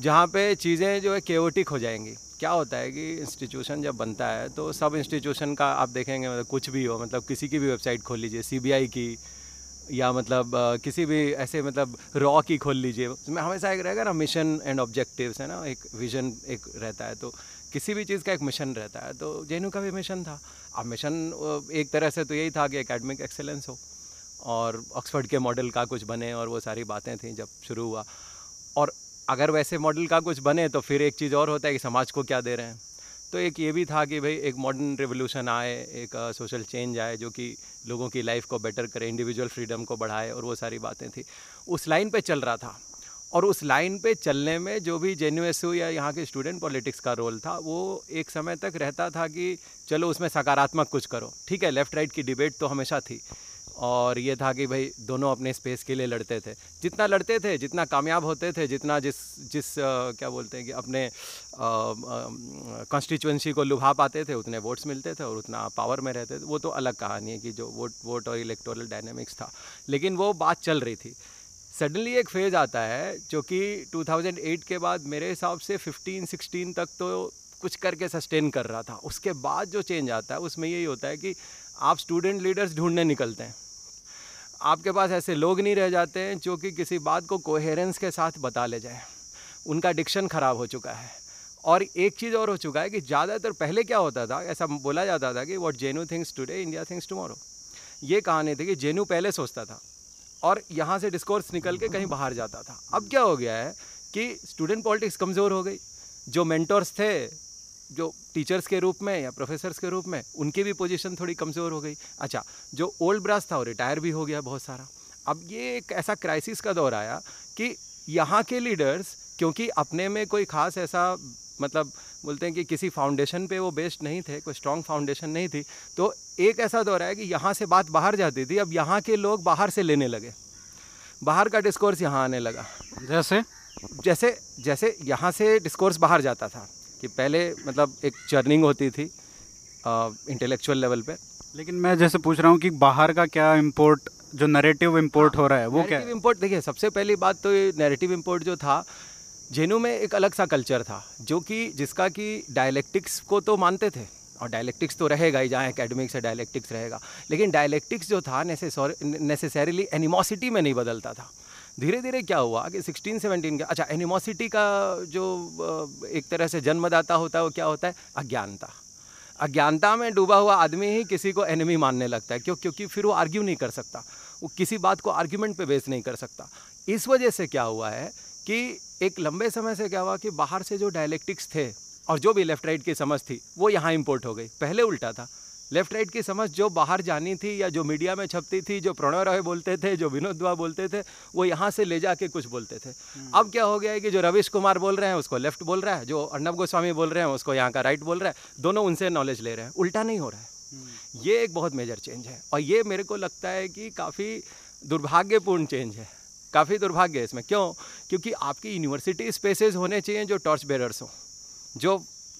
जहाँ पे चीज़ें जो है केवटिक हो जाएँगी। क्या होता है कि इंस्टीट्यूशन जब बनता है तो सब इंस्टीट्यूशन का आप देखेंगे मतलब कुछ भी हो मतलब किसी की भी वेबसाइट खोल लीजिए सीबीआई की या मतलब किसी भी ऐसे मतलब रॉ की खोल लीजिए। उसमें हमेशा एक रहेगा ना मिशन एंड ऑब्जेक्टिव्स है ना? एक विजन एक रहता है तो किसी भी चीज़ का एक मिशन रहता है। तो जेनू का भी मिशन था। अब मिशन एक तरह से तो यही था कि एकेडमिक एक्सेलेंस हो और ऑक्सफर्ड के मॉडल का कुछ बने और वो सारी बातें थी जब शुरू हुआ। और अगर वैसे मॉडल का कुछ बने तो फिर एक चीज़ और होता है कि समाज को क्या दे रहे हैं। तो एक ये भी था कि भाई, एक मॉडर्न रिवोल्यूशन आए, एक सोशल चेंज आए, जो कि लोगों की लाइफ को बेटर करें इंडिविजुअल फ्रीडम को बढ़ाए और वो सारी बातें थी। उस लाइन पे चल रहा था। और उस लाइन पे चलने में जो भी जे या यहाँ के स्टूडेंट पॉलिटिक्स का रोल था, वो एक समय तक रहता था कि चलो उसमें सकारात्मक कुछ करो। ठीक है लेफ़्ट राइट की डिबेट तो हमेशा थी। और ये था कि भाई दोनों अपने स्पेस के लिए लड़ते थे। जितना लड़ते थे जितना कामयाब होते थे जितना जिस जिस आ, क्या बोलते हैं कि अपने कॉन्स्टिट्यूंसी को लुभा पाते थे उतने वोट्स मिलते थे और उतना पावर में रहते थे। वो तो अलग कहानी है कि जो वोट वोट और इलेक्टोरल डायनेमिक्स था। लेकिन वो बात चल रही थी। सडनली एक फ़ेज़ आता है जो कि 2008 के बाद मेरे हिसाब से 15 16 तक तो कुछ करके सस्टेन कर रहा था। उसके बाद जो चेंज आता है उसमें यही होता है कि आप स्टूडेंट लीडर्स ढूँढने निकलते हैं। आपके पास ऐसे लोग नहीं रह जाते हैं जो कि किसी बात को कोहेरेंस के साथ बता ले जाए। उनका डिक्शन ख़राब हो चुका है। और एक चीज़ और हो चुका है कि ज़्यादातर पहले क्या होता था, ऐसा बोला जाता था कि what JNU thinks today India thinks tomorrow ये कहानी थी कि जेनू पहले सोचता था और यहाँ से डिस्कोर्स निकल के कहीं बाहर जाता था। अब क्या हो गया है कि स्टूडेंट पॉलिटिक्स कमज़ोर हो गई। जो मेंटर्स थे जो टीचर्स के रूप में या प्रोफेसर्स के रूप में उनकी भी पोजीशन थोड़ी कमज़ोर हो गई। अच्छा जो ओल्ड ब्रास था वो रिटायर भी हो गया बहुत सारा। अब ये एक ऐसा क्राइसिस का दौर आया कि यहाँ के लीडर्स क्योंकि अपने में कोई ख़ास ऐसा मतलब बोलते हैं कि किसी फाउंडेशन पे वो बेस्ड नहीं थे कोई स्ट्रॉन्ग फाउंडेशन नहीं थी तो एक ऐसा दौर है कि यहाँ से बात बाहर जाती थी अब यहाँ के लोग बाहर से लेने लगे। बाहर का डिस्कोर्स यहाँ आने लगा। जैसे? जैसे जैसे यहाँ से डिस्कोर्स बाहर जाता था। कि पहले मतलब एक चर्निंग होती थी इंटेलेक्चुअल लेवल पे। लेकिन मैं जैसे पूछ रहा हूँ कि बाहर का क्या इम्पोर्ट जो नरेटिव इम्पोर्ट हो रहा है वो क्या इम्पोर्ट देखिए सबसे पहली बात तो ये नैरेटिव इम्पोर्ट जो था जेनू में एक अलग सा कल्चर था जो कि जिसका कि डायलेक्टिक्स को तो मानते थे और डायलेक्टिक्स तो रहेगा ही जहाँ एकेडमिक्स है डायलेक्टिक्स रहेगा। लेकिन डायलेक्टिक्स जो था नेसेसरीली एनिमोसिटी में नहीं बदलता था। धीरे धीरे क्या हुआ कि सिक्सटीन सेवनटीन का अच्छा एनिमोसिटी का जो एक तरह से जन्मदाता होता है, वो क्या होता है? अज्ञानता। अज्ञानता में डूबा हुआ आदमी ही किसी को एनिमी मानने लगता है, क्यों? क्योंकि फिर वो आर्ग्यू नहीं कर सकता। वो किसी बात को आर्ग्यूमेंट पे बेस नहीं कर सकता। इस वजह से क्या हुआ है कि एक लंबे समय से क्या हुआ कि बाहर से जो डायलेक्टिक्स थे, और जो भी लेफ़्ट राइट की समझ थी, वो यहाँ इम्पोर्ट हो गई। पहले उल्टा था। लेफ़्ट राइट की समझ जो बाहर जानी थी या जो मीडिया में छपती थी जो प्रणव रॉय बोलते थे जो विनोद दुआ बोलते थे वो यहाँ से ले जाके कुछ बोलते थे। हम्म। अब क्या हो गया है कि जो रविश कुमार बोल रहे हैं उसको लेफ़्ट बोल रहा है जो अर्णब गोस्वामी बोल रहे हैं उसको यहाँ का राइट बोल रहा है दोनों उनसे नॉलेज ले रहे हैं। उल्टा नहीं हो रहा है। हम्म। ये एक बहुत मेजर चेंज है और ये मेरे को लगता है कि काफ़ी दुर्भाग्यपूर्ण चेंज है। काफ़ी दुर्भाग्य है इसमें। क्यों? क्योंकि आपकी यूनिवर्सिटी स्पेसेस होने चाहिए जो टॉर्च बेरर्स हों जो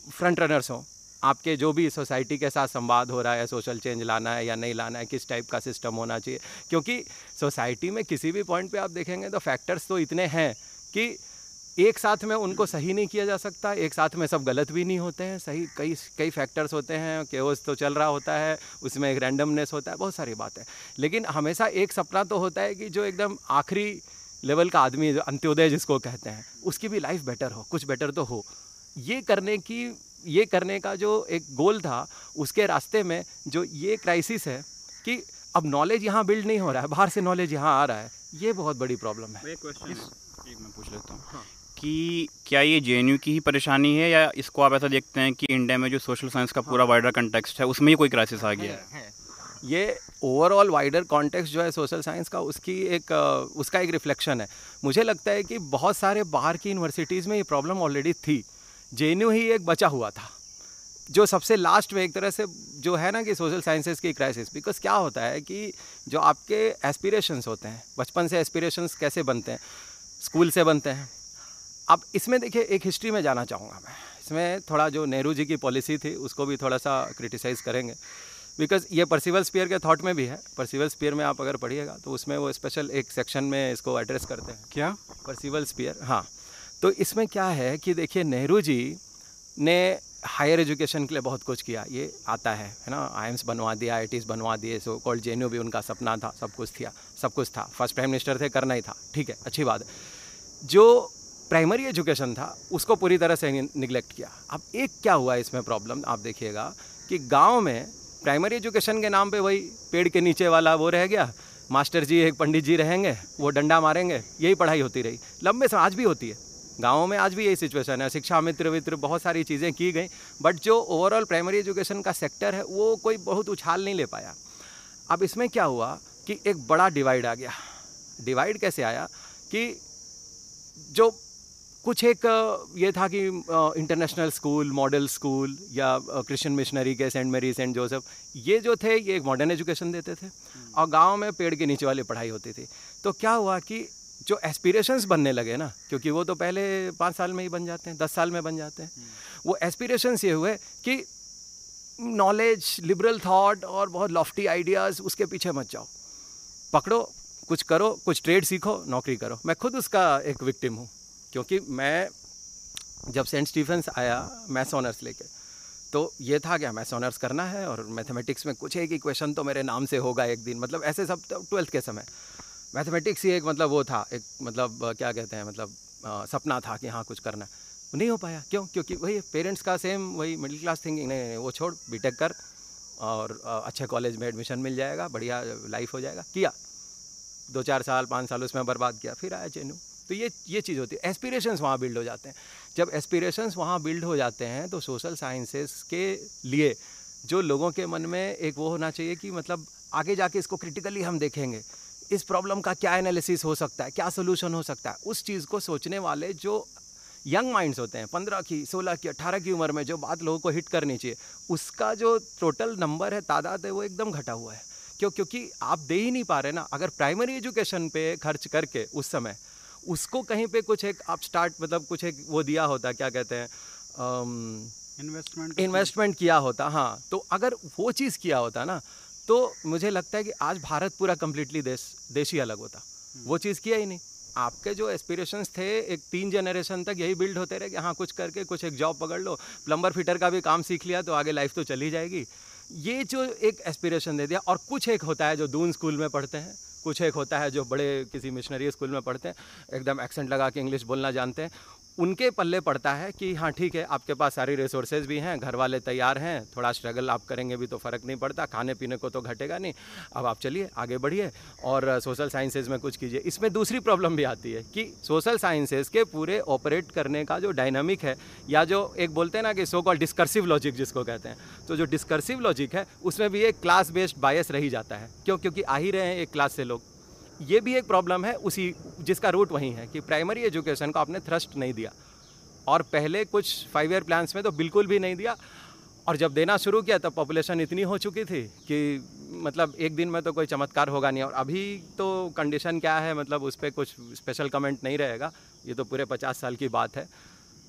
फ्रंट रनर्स हों। आपके जो भी सोसाइटी के साथ संवाद हो रहा है सोशल चेंज लाना है या नहीं लाना है, किस टाइप का सिस्टम होना चाहिए, क्योंकि सोसाइटी में किसी भी पॉइंट पे आप देखेंगे तो फैक्टर्स तो इतने हैं कि एक साथ में उनको सही नहीं किया जा सकता, एक साथ में सब गलत भी नहीं होते हैं, सही कई कई फैक्टर्स होते हैं केवस तो चल रहा होता है, उसमें एक रैंडमनेस होता है, बहुत सारी बातें लेकिन हमेशा एक सपना तो होता है कि जो एकदम आखिरी लेवल का आदमी जो अंत्योदय जिसको कहते हैं, उसकी भी लाइफ बेटर हो, कुछ बेटर तो हो। ये करने की ये करने का जो एक गोल था उसके रास्ते में जो ये क्राइसिस है कि अब नॉलेज यहाँ बिल्ड नहीं हो रहा है बाहर से नॉलेज यहाँ आ रहा है ये बहुत बड़ी प्रॉब्लम है एक क्वेश्चन एक मैं पूछ लेता हूँ हाँ। कि क्या ये जे की ही परेशानी है या इसको आप ऐसा देखते हैं कि इंडिया में जो सोशल साइंस का पूरा वाइडर हाँ। कंटेक्स्ट है उसमें ही कोई क्राइसिस आ गया है, है। ये ओवरऑल वाइडर कॉन्टेक्स्ट जो है सोशल साइंस का उसकी एक उसका एक रिफ्लेक्शन है मुझे लगता है कि बहुत सारे बाहर की यूनिवर्सिटीज़ में ये प्रॉब्लम ऑलरेडी थी जे ही एक बचा हुआ था जो सबसे लास्ट में एक तरह से जो है ना कि सोशल साइंसेस की क्राइसिस बिकॉज़ क्या होता है कि जो आपके एस्पिरेशंस होते हैं बचपन से एस्पिरेशंस कैसे बनते हैं स्कूल से बनते हैं। अब इसमें देखिए एक हिस्ट्री में जाना चाहूँगा मैं। इसमें थोड़ा जो नेहरू जी की पॉलिसी थी उसको भी थोड़ा सा क्रिटिसाइज़ करेंगे। बिकॉज़ ये परसिवल स्पीयर के थॉट में भी है। परसिवल स्पीयर में आप अगर पढ़िएगा तो उसमें वो स्पेशल एक सेक्शन में इसको एड्रेस करते हैं। क्या? परसिवल स्पीयर हाँ। तो इसमें क्या है कि देखिए, नेहरू जी ने हायर एजुकेशन के लिए बहुत कुछ किया। ये आता है है ना? आई बनवा दिया आईटीएस बनवा दिए सो कॉल्ड जेएनयू भी उनका सपना था, सब कुछ था सब कुछ था। फ़र्स्ट प्राइम मिनिस्टर थे, करना ही था, ठीक है, अच्छी बात। है जो प्राइमरी एजुकेशन था, उसको पूरी तरह से निगलेक्ट किया। अब एक क्या हुआ इसमें प्रॉब्लम आप देखिएगा कि गाँव में प्राइमरी एजुकेशन के नाम पे वही पेड़ के नीचे वाला वो रह गया, मास्टर जी, एक पंडित जी रहेंगे, वो डंडा मारेंगे, यही पढ़ाई होती रही। लंबे समय आज भी होती है। गाँव में आज भी यही सिचुएशन है। शिक्षा मित्र वित्र बहुत सारी चीज़ें की गई बट जो ओवरऑल प्राइमरी एजुकेशन का सेक्टर है वो कोई बहुत उछाल नहीं ले पाया। अब इसमें क्या हुआ कि एक बड़ा डिवाइड आ गया। डिवाइड कैसे आया कि जो कुछ एक ये था कि इंटरनेशनल स्कूल मॉडल स्कूल या क्रिश्चियन मिशनरी के सेंट मेरी सेंट जोसेफ ये जो थे ये एक मॉडर्न एजुकेशन देते थे। और गाँव में पेड़ के नीचे वाली पढ़ाई होती थी। तो क्या हुआ कि जो एस्पिरेशंस बनने लगे ना क्योंकि वो तो पहले पाँच साल में ही बन जाते हैं दस साल में बन जाते हैं। वो एस्पिरेशंस ये हुए कि नॉलेज लिबरल थाट और बहुत लॉफ्टी आइडियाज़ उसके पीछे मत जाओ। पकड़ो कुछ करो कुछ ट्रेड सीखो नौकरी करो। मैं खुद उसका एक विक्टिम हूँ क्योंकि मैं जब सेंट स्टीफेंस आया मैथ्स ऑनर्स लेके तो ये था क्या मैथ्स ऑनर्स करना है और मैथमेटिक्स में कुछ एक ही क्वेश्चन तो मेरे नाम से होगा एक दिन मतलब ऐसे सब ट्वेल्थ के समय। मैथमेटिक्स ही एक मतलब वो था एक मतलब क्या कहते हैं मतलब आ, सपना था कि हाँ कुछ करना। नहीं हो पाया। क्यों? क्योंकि वही पेरेंट्स का सेम वही मिडिल क्लास थिंकिंग। नहीं, नहीं वो छोड़ बीटेक कर और अच्छे कॉलेज में एडमिशन मिल जाएगा बढ़िया लाइफ हो जाएगा। किया। दो चार साल पाँच साल उसमें बर्बाद किया। फिर आया चेनू तो ये ये चीज़ होती है। एस्पिरेशंस वहाँ बिल्ड हो जाते हैं। जब एस्पिरेशंस वहाँ बिल्ड हो जाते हैं तो सोशल साइंसेस के लिए जो लोगों के मन में एक वो होना चाहिए कि मतलब आगे जाके इसको क्रिटिकली हम देखेंगे। इस प्रॉब्लम का क्या एनालिसिस हो सकता है क्या सोल्यूशन हो सकता है? उस चीज़ को सोचने वाले जो यंग माइंड्स होते हैं पंद्रह की सोलह की अट्ठारह की उम्र में जो बात लोगों को हिट करनी चाहिए उसका जो टोटल नंबर है तादाद है वो एकदम घटा हुआ है। क्यों? क्योंकि आप दे ही नहीं पा रहे ना। अगर प्राइमरी एजुकेशन पे खर्च करके उस समय उसको कहीं पे कुछ एक आप स्टार्ट मतलब कुछ एक वो दिया होता क्या कहते हैं इन्वेस्टमेंट इन्वेस्टमेंट किया होता हाँ। तो अगर वो चीज़ किया होता ना तो मुझे लगता है कि आज भारत पूरा कम्प्लीटली देश देश अलग होता। वो चीज़ किया ही नहीं। आपके जो एस्पिरेशंस थे एक तीन जनरेशन तक यही बिल्ड होते रहे कि हाँ कुछ करके कुछ एक जॉब पकड़ लो प्लम्बर फिटर का भी काम सीख लिया तो आगे लाइफ तो चली जाएगी। ये जो एक एस्पिरेशन दे दिया और कुछ एक होता है जो दून स्कूल में पढ़ते हैं कुछ एक होता है जो बड़े किसी मिशनरी स्कूल में पढ़ते हैं एकदम एक्सेंट लगा के इंग्लिश बोलना जानते हैं। उनके पल्ले पड़ता है कि हाँ ठीक है, आपके पास सारी रिसोर्सेज भी हैं घर वाले तैयार हैं, थोड़ा स्ट्रगल आप करेंगे भी तो फ़र्क नहीं पड़ता खाने पीने को तो घटेगा नहीं। अब आप चलिए, आगे बढ़िए और सोशल साइंसेज में कुछ कीजिए। इसमें दूसरी प्रॉब्लम भी आती है कि सोशल साइंसेज के पूरे ऑपरेट करने का जो डायनामिक है, या जो एक बोलते हैं ना कि सो कॉल डिस्कर्सिव लॉजिक जिसको कहते हैं तो जो डिस्कर्सिव लॉजिक है, उसमें भी एक क्लास बेस्ड बायस रही जाता है। क्यों? क्योंकि आ ही रहे हैं एक क्लास से लोग। ये भी एक प्रॉब्लम है, उसी जिसका रूट वहीं है कि प्राइमरी एजुकेशन को आपने थ्रस्ट नहीं दिया। और पहले कुछ फाइव ईयर प्लान्स में तो बिल्कुल भी नहीं दिया। और जब देना शुरू किया तब पॉपुलेशन इतनी हो चुकी थी कि मतलब एक दिन में तो कोई चमत्कार होगा नहीं। और अभी तो कंडीशन क्या है मतलब उस पर कुछ स्पेशल कमेंट नहीं रहेगा। ये तो पूरे पचास साल की बात है।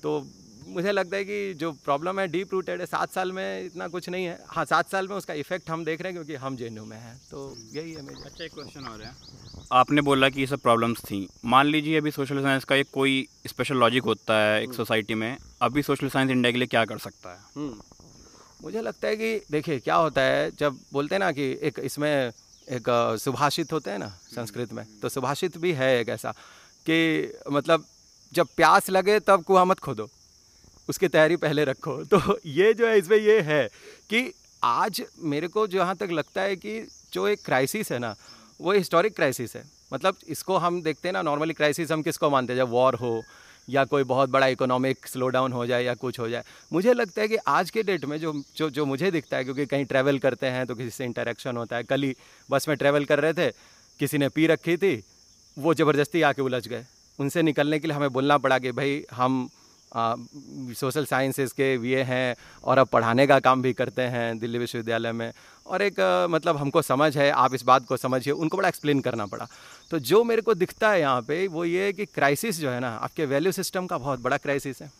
तो मुझे लगता है कि जो प्रॉब्लम है डीप रूटेड है, सात साल में इतना कुछ नहीं है। हाँ सात साल में उसका इफ़ेक्ट हम देख रहे हैं क्योंकि हम जे में हैं। तो यही है मेरी। अच्छा एक क्वेश्चन और है। आपने बोला कि ये सब प्रॉब्लम्स थी। मान लीजिए अभी सोशल साइंस का एक कोई स्पेशल लॉजिक होता है एक सोसाइटी में अभी सोशल साइंस इंडिया के लिए क्या कर सकता है? हम्म। मुझे लगता है कि देखिए क्या होता है जब बोलते हैं ना कि एक इसमें एक सुभाषित होते हैं ना संस्कृत में तो सुभाषित भी है एक ऐसा कि मतलब जब प्यास लगे तब कुआ मत खोदो उसकी तैयारी पहले रखो। तो ये जो है इसमें ये है कि आज मेरे को जहाँ तक लगता है कि जो एक क्राइसिस है ना वो हिस्टोरिक क्राइसिस है। मतलब इसको हम देखते हैं ना नॉर्मली क्राइसिस हम किसको मानते हैं? जब वॉर हो, या कोई बहुत बड़ा इकोनॉमिक स्लो डाउन हो जाए, या कुछ हो जाए। मुझे लगता है कि आज के डेट में जो जो जो मुझे दिखता है, क्योंकि कहीं ट्रैवल करते हैं तो किसी से इंटरेक्शन होता है। कल ही बस में ट्रैवल कर रहे थे, किसी ने पी रखी थी, वो ज़बरदस्ती आके उलझ गए। उनसे निकलने के लिए हमें बोलना पड़ा कि भाई, हम सोशल साइंसेस के ये हैं और अब पढ़ाने का काम भी करते हैं दिल्ली विश्वविद्यालय में। और एक आ, मतलब हमको समझ है आप इस बात को समझिए उनको बड़ा एक्सप्लेन करना पड़ा। तो जो मेरे को दिखता है यहाँ पे वो ये है कि क्राइसिस जो है ना आपके वैल्यू सिस्टम का बहुत बड़ा क्राइसिस है।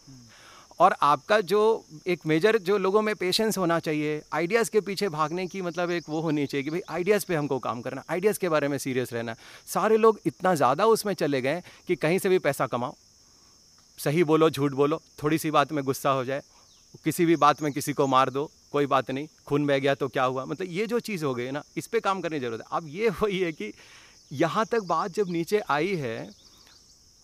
और आपका जो एक मेजर जो लोगों में पेशेंस होना चाहिए आइडियाज़ के पीछे भागने की मतलब एक वो होनी चाहिए कि भाई आइडियाज़ पे हमको काम करना आइडियाज़ के बारे में सीरियस रहना। सारे लोग इतना ज़्यादा उसमें चले गए कि कहीं से भी पैसा कमाओ। सही बोलो, झूठ बोलो थोड़ी सी बात में गुस्सा हो जाए, किसी भी बात में किसी को मार दो, कोई बात नहीं, खून बह गया तो क्या हुआ? मतलब ये जो चीज़ हो गई ना, इस पर काम करने की ज़रूरत है। अब ये वही है कि यहाँ तक बात जब नीचे आई है,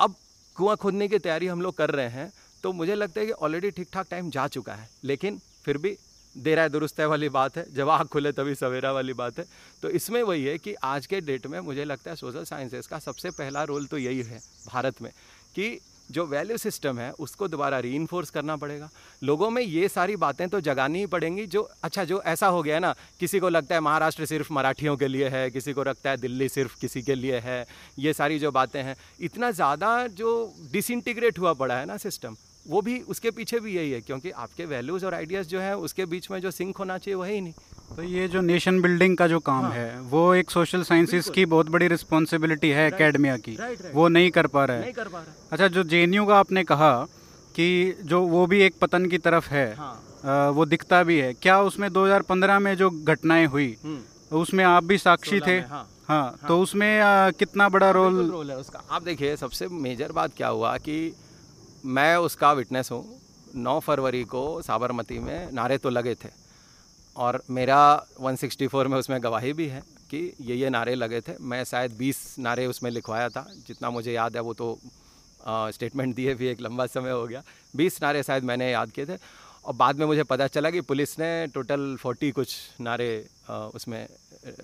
अब कुआँ खोदने की तैयारी हम लोग कर रहे हैं तो मुझे लगता है कि ऑलरेडी ठीक ठाक टाइम जा चुका है। लेकिन फिर भी देर है दुरुस्त है वाली बात है, जब आँख खुले तभी सवेरा वाली बात है। तो इसमें वही है कि आज के डेट में मुझे लगता है सोशल साइंसेस का सबसे पहला रोल तो यही है, भारत में, कि जो वैल्यू सिस्टम है, उसको दोबारा री करना पड़ेगा। लोगों में ये सारी बातें तो जगानी ही पड़ेंगी, जो अच्छा जो ऐसा हो गया ना, किसी को लगता है महाराष्ट्र सिर्फ़ मराठियों के लिए है, किसी को लगता है दिल्ली सिर्फ़ किसी के लिए है, ये सारी जो बातें हैं, इतना ज़्यादा जो डिसइंटीग्रेट हुआ पड़ा है ना सिस्टम वो भी उसके पीछे भी यही है, क्योंकि आपके वैल्यूज़ और आइडियाज़ जो है, उसके बीच में जो सिंक होना चाहिए, वही नहीं। तो ये जो नेशन बिल्डिंग का जो काम हाँ, है वो एक सोशल साइंसेस की बहुत बड़ी रिस्पॉन्सिबिलिटी है अकेडमिया की। राइट, राइट, वो नहीं कर पा रहा है। नहीं कर पा रहा अच्छा जो जे का आपने कहा कि जो वो भी एक पतन की तरफ़ है हाँ, आ, वो दिखता भी है। क्या उसमें 2015 में जो घटनाएँ हुई हम्म। उसमें आप भी साक्षी थे? हाँ, हाँ, हाँ। तो उसमें आ, कितना बड़ा रोल रोल है उसका। आप देखिए सबसे मेजर बात क्या हुआ कि मैं उसका विटनेस हूँ। नौ फरवरी को साबरमती में नारे तो लगे थे। और मेरा 164 में उसमें गवाही भी है कि ये ये नारे लगे थे। मैं शायद 20 नारे उसमें लिखवाया था। जितना मुझे याद है वो तो स्टेटमेंट दिए भी एक लंबा समय हो गया। 20 नारे शायद मैंने याद किए थे। और बाद में मुझे पता चला कि पुलिस ने टोटल 40 कुछ नारे आ, उसमें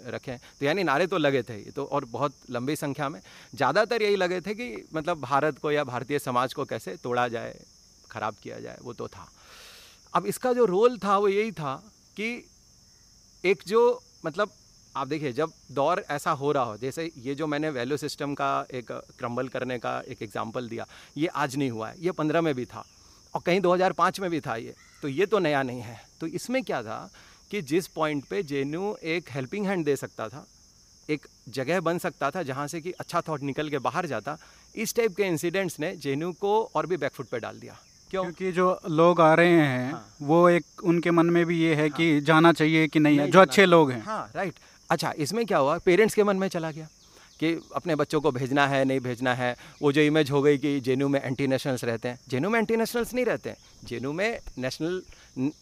रखे हैं। तो यानी नारे तो लगे थे ये तो और बहुत लंबी संख्या में। ज़्यादातर यही लगे थे कि मतलब भारत को या भारतीय समाज को कैसे तोड़ा जाए ख़राब किया जाए वो तो था। अब इसका जो रोल था वो यही था कि एक जो मतलब आप देखिए, जब दौर ऐसा हो रहा हो, जैसे ये जो मैंने वैल्यू सिस्टम का एक क्रम्बल करने का एक एग्ज़ाम्पल दिया, ये आज नहीं हुआ है, ये पंद्रह में भी था और कहीं 2005 में भी था ये तो ये तो नया नहीं है। तो इसमें क्या था कि जिस पॉइंट पे जे एक हेल्पिंग हैंड दे सकता था, एक जगह बन सकता था जहाँ से कि अच्छा थॉट निकल के बाहर जाता, इस टाइप के इंसिडेंट्स ने जे को और भी बैकफुट पर डाल दिया। क्यों? क्योंकि जो लोग आ रहे हैं हाँ। वो एक उनके मन में भी ये है हाँ। कि जाना चाहिए कि नहीं, नहीं जो अच्छे लोग हैं। हाँ राइट अच्छा इसमें क्या हुआ? पेरेंट्स के मन में चला गया कि अपने बच्चों को भेजना है नहीं भेजना है। वो जो इमेज हो गई कि जेनू में एंटी नेशनल्स रहते हैं। जेनू में एंटी नेशनल्स नहीं रहते हैं। जेनू में नेशनल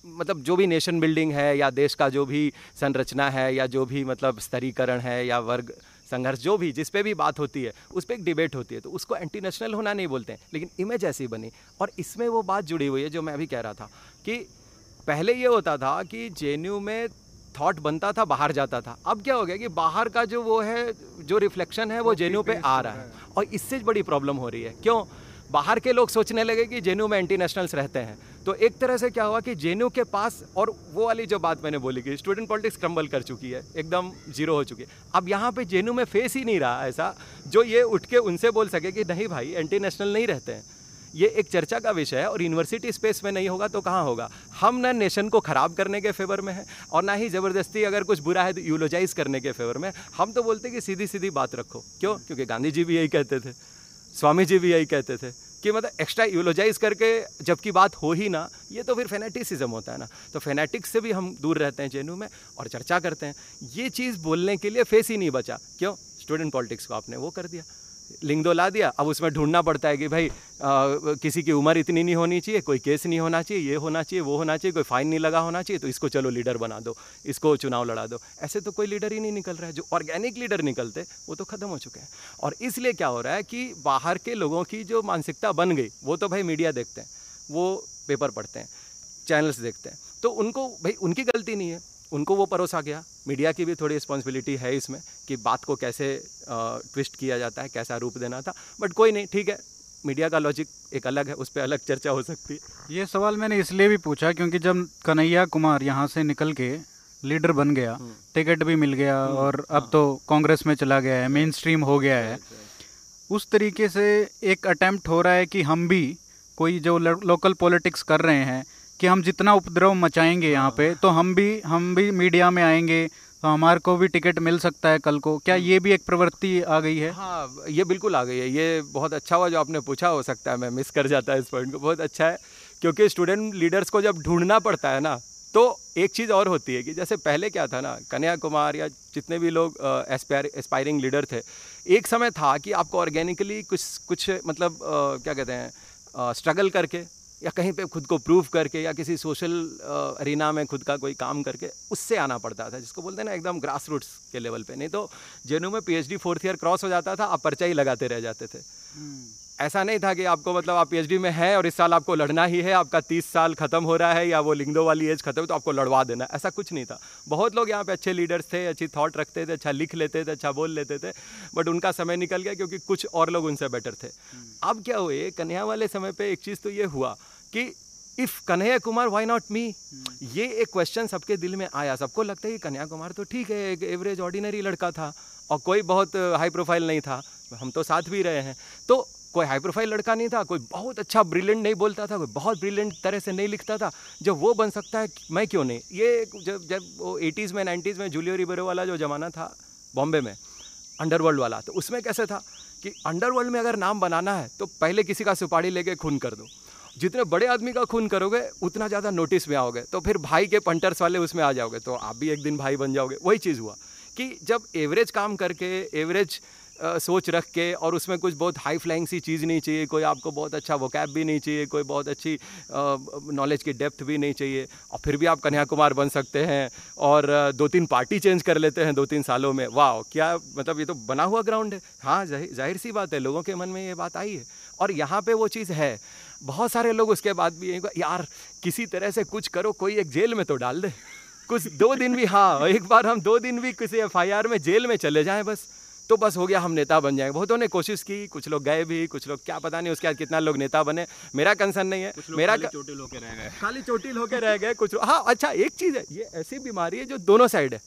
मतलब जो भी नेशन बिल्डिंग है या देश का जो भी संरचना है या जो भी मतलब स्तरीकरण है या वर्ग संघर्ष जो भी जिस पे भी बात होती है उस पर एक डिबेट होती है तो उसको एंटी नेशनल होना नहीं बोलते हैं लेकिन इमेज ऐसी बनी। और इसमें वो बात जुड़ी हुई है जो मैं अभी कह रहा था कि पहले ये होता था कि जे में थॉट बनता था बाहर जाता था। अब क्या हो गया कि बाहर का जो वो है जो रिफ्लेक्शन है वो जेन्यू पे आ रहा है। और इससे बड़ी प्रॉब्लम हो रही है। क्यों? बाहर के लोग सोचने लगे कि जेन्यू में एंटी नेशनल्स रहते हैं। तो एक तरह से क्या हुआ कि जेन्यू के पास, और वो वाली जो बात मैंने बोली कि स्टूडेंट पॉलिटिक्स क्रम्बल कर चुकी है, एकदम ज़ीरो हो चुकी है। अब यहाँ पे जेन्यू में फेस ही नहीं रहा ऐसा, जो ये उठ के उनसे बोल सके कि नहीं भाई एंटी नेशनल नहीं रहते हैं। ये एक चर्चा का विषय है, और यूनिवर्सिटी स्पेस में नहीं होगा तो कहाँ होगा? हम ना नेशन को ख़राब करने के फेवर में है, और ना ही ज़बरदस्ती अगर कुछ बुरा है तो यूलोजाइज करने के फेवर में हम तो बोलते हैं कि सीधी सीधी बात रखो। क्यों? क्योंकि गांधी जी भी यही कहते थे, स्वामी जी भी यही कहते थे। कि मतलब एक्स्ट्रा यूलोजाइज करके जबकि बात हो ही ना, ये तो फिर फेनेटिसिज्म होता है ना। तो फेनेटिक्स से भी हम दूर रहते हैं जेनू में और चर्चा करते हैं। ये चीज़ बोलने के लिए फेस ही नहीं बचा। क्यों? स्टूडेंट पॉलिटिक्स को आपने वो कर दिया। लिंग दो ला दिया अब उसमें ढूंढना पड़ता है कि भाई आ, किसी की उम्र इतनी नहीं होनी चाहिए कोई केस नहीं होना चाहिए ये होना चाहिए वो होना चाहिए कोई फाइन नहीं लगा होना चाहिए तो इसको चलो लीडर बना दो इसको चुनाव लड़ा दो। ऐसे तो कोई लीडर ही नहीं निकल रहा है जो ऑर्गेनिक लीडर निकलते वो तो ख़त्म हो चुके हैं। और इसलिए क्या हो रहा है कि बाहर के लोगों की जो मानसिकता बन गई वो तो भाई मीडिया देखते हैं वो पेपर पढ़ते हैं चैनल्स देखते हैं तो उनको भाई उनकी गलती नहीं है। उनको वो परोसा गया। मीडिया की भी थोड़ी रिस्पॉन्सिबिलिटी है इसमें कि बात को कैसे ट्विस्ट किया जाता है कैसा रूप देना था। बट कोई नहीं ठीक है। मीडिया का लॉजिक एक अलग है उस पर अलग चर्चा हो सकती है। ये सवाल मैंने इसलिए भी पूछा क्योंकि जब कन्हैया कुमार यहाँ से निकल के लीडर बन गया हम्म। टिकट भी मिल गया हम्म। और अब तो कांग्रेस में चला गया है मेन स्ट्रीम हो गया है। उस तरीके से एक अटैम्प्ट हो रहा है कि हम भी कोई जो लोकल पॉलिटिक्स कर रहे हैं कि हम जितना उपद्रव मचाएँगे यहाँ पे तो हम भी हम भी मीडिया में आएँगे तो हमारे को भी टिकट मिल सकता है कल को। क्या ये भी एक प्रवृत्ति आ गई है? हाँ ये बिल्कुल आ गई है। ये बहुत अच्छा हुआ जो आपने पूछा हो सकता है मैं मिस कर जाता है इस पॉइंट को। बहुत अच्छा है क्योंकि स्टूडेंट लीडर्स को जब ढूंढना पड़ता है ना तो एक चीज़ और होती है कि जैसे पहले क्या था ना कन्या कुमार या जितने भी लोग एस्पायर एस्पायरिंग लीडर थे एक समय था कि आपको ऑर्गेनिकली कुछ कुछ मतलब आ, क्या कहते हैं स्ट्रगल करके या कहीं पे खुद को प्रूव करके या किसी सोशल अरीना में खुद का कोई काम करके उससे आना पड़ता था जिसको बोलते हैं ना एकदम ग्रास रूट्स के लेवल पे। नहीं तो जेनू में पीएचडी फोर्थ ईयर क्रॉस हो जाता था आप पर्चा ही लगाते रह जाते थे। ऐसा नहीं था कि आपको मतलब आप पीएचडी में हैं और इस साल आपको लड़ना ही है आपका तीस साल खत्म हो रहा है या वो लिंगदो वाली एज खत्म तो आपको लड़वा देना ऐसा कुछ नहीं था। बहुत लोग यहाँ पे अच्छे लीडर्स थे अच्छी थॉट रखते थे अच्छा लिख लेते थे अच्छा बोल लेते थे बट उनका समय निकल गया क्योंकि कुछ और लोग उनसे बेटर थे। अब क्या हुए कन्या वाले समय पर एक चीज़ तो ये हुआ कि if Kanhaiya Kumar why not me ये एक क्वेश्चन सबके दिल में आया। सबको लगता है कि कन्हैया कुमार तो ठीक है एक एवरेज ऑर्डिनरी लड़का था और कोई बहुत हाई प्रोफ़ाइल नहीं था। हम तो साथ भी रहे हैं। तो कोई हाई प्रोफ़ाइल लड़का नहीं था कोई बहुत अच्छा ब्रिलियंट नहीं बोलता था कोई बहुत ब्रिलियंट तरह से नहीं लिखता था। जब वो बन सकता है मैं क्यों नहीं? ये जब जब वो एटीज़ में नाइन्टीज़ में जूलियो रिबेरो वाला जो ज़माना था बॉम्बे में अंडरवर्ल्ड वाला तो उसमें कैसे था कि अंडरवर्ल्ड में अगर नाम बनाना है तो पहले किसी का सुपारी लेके खून कर दो। जितने बड़े आदमी का खून करोगे, उतना ज़्यादा नोटिस में आओगे। तो फिर भाई के पंटर्स वाले उसमें आ जाओगे। तो आप भी एक दिन भाई बन जाओगे। वही चीज़ हुआ कि जब एवरेज काम करके एवरेज सोच रख के और उसमें कुछ बहुत हाई फ्लाइंग सी चीज़ नहीं चाहिए, कोई आपको बहुत अच्छा वोकैब भी नहीं चाहिए, कोई बहुत अच्छी नॉलेज की डेप्थ भी नहीं चाहिए और फिर भी आप कन्याकुमार बन सकते हैं और दो तीन पार्टी चेंज कर लेते हैं दो तीन सालों में। वाह क्या मतलब ये तो बना हुआ ग्राउंड है। हाँ ज़ाहिर सी बात है, लोगों के मन में ये बात आई है। और यहाँ पर वो चीज़ है। बहुत सारे लोग उसके बाद भी यार किसी तरह से कुछ करो कोई एक जेल में तो डाल दे। कुछ दो दिन भी हाँ एक बार हम दो दिन भी किसी एफआईआर में जेल में चले जाएँ बस। तो बस हो गया हम नेता बन जाएँगे बहुतों ने कोशिश की कुछ लोग गए भी कुछ लोग क्या पता नहीं उसके बाद कितना लोग नेता बने। मेरा कंसर्न नहीं है। मेरा चोटिल होकर रह गए। खाली चोटिल होकर रह गए कुछ हाँ अच्छा एक चीज़ है ये ऐसी बीमारी है जो दोनों साइड है।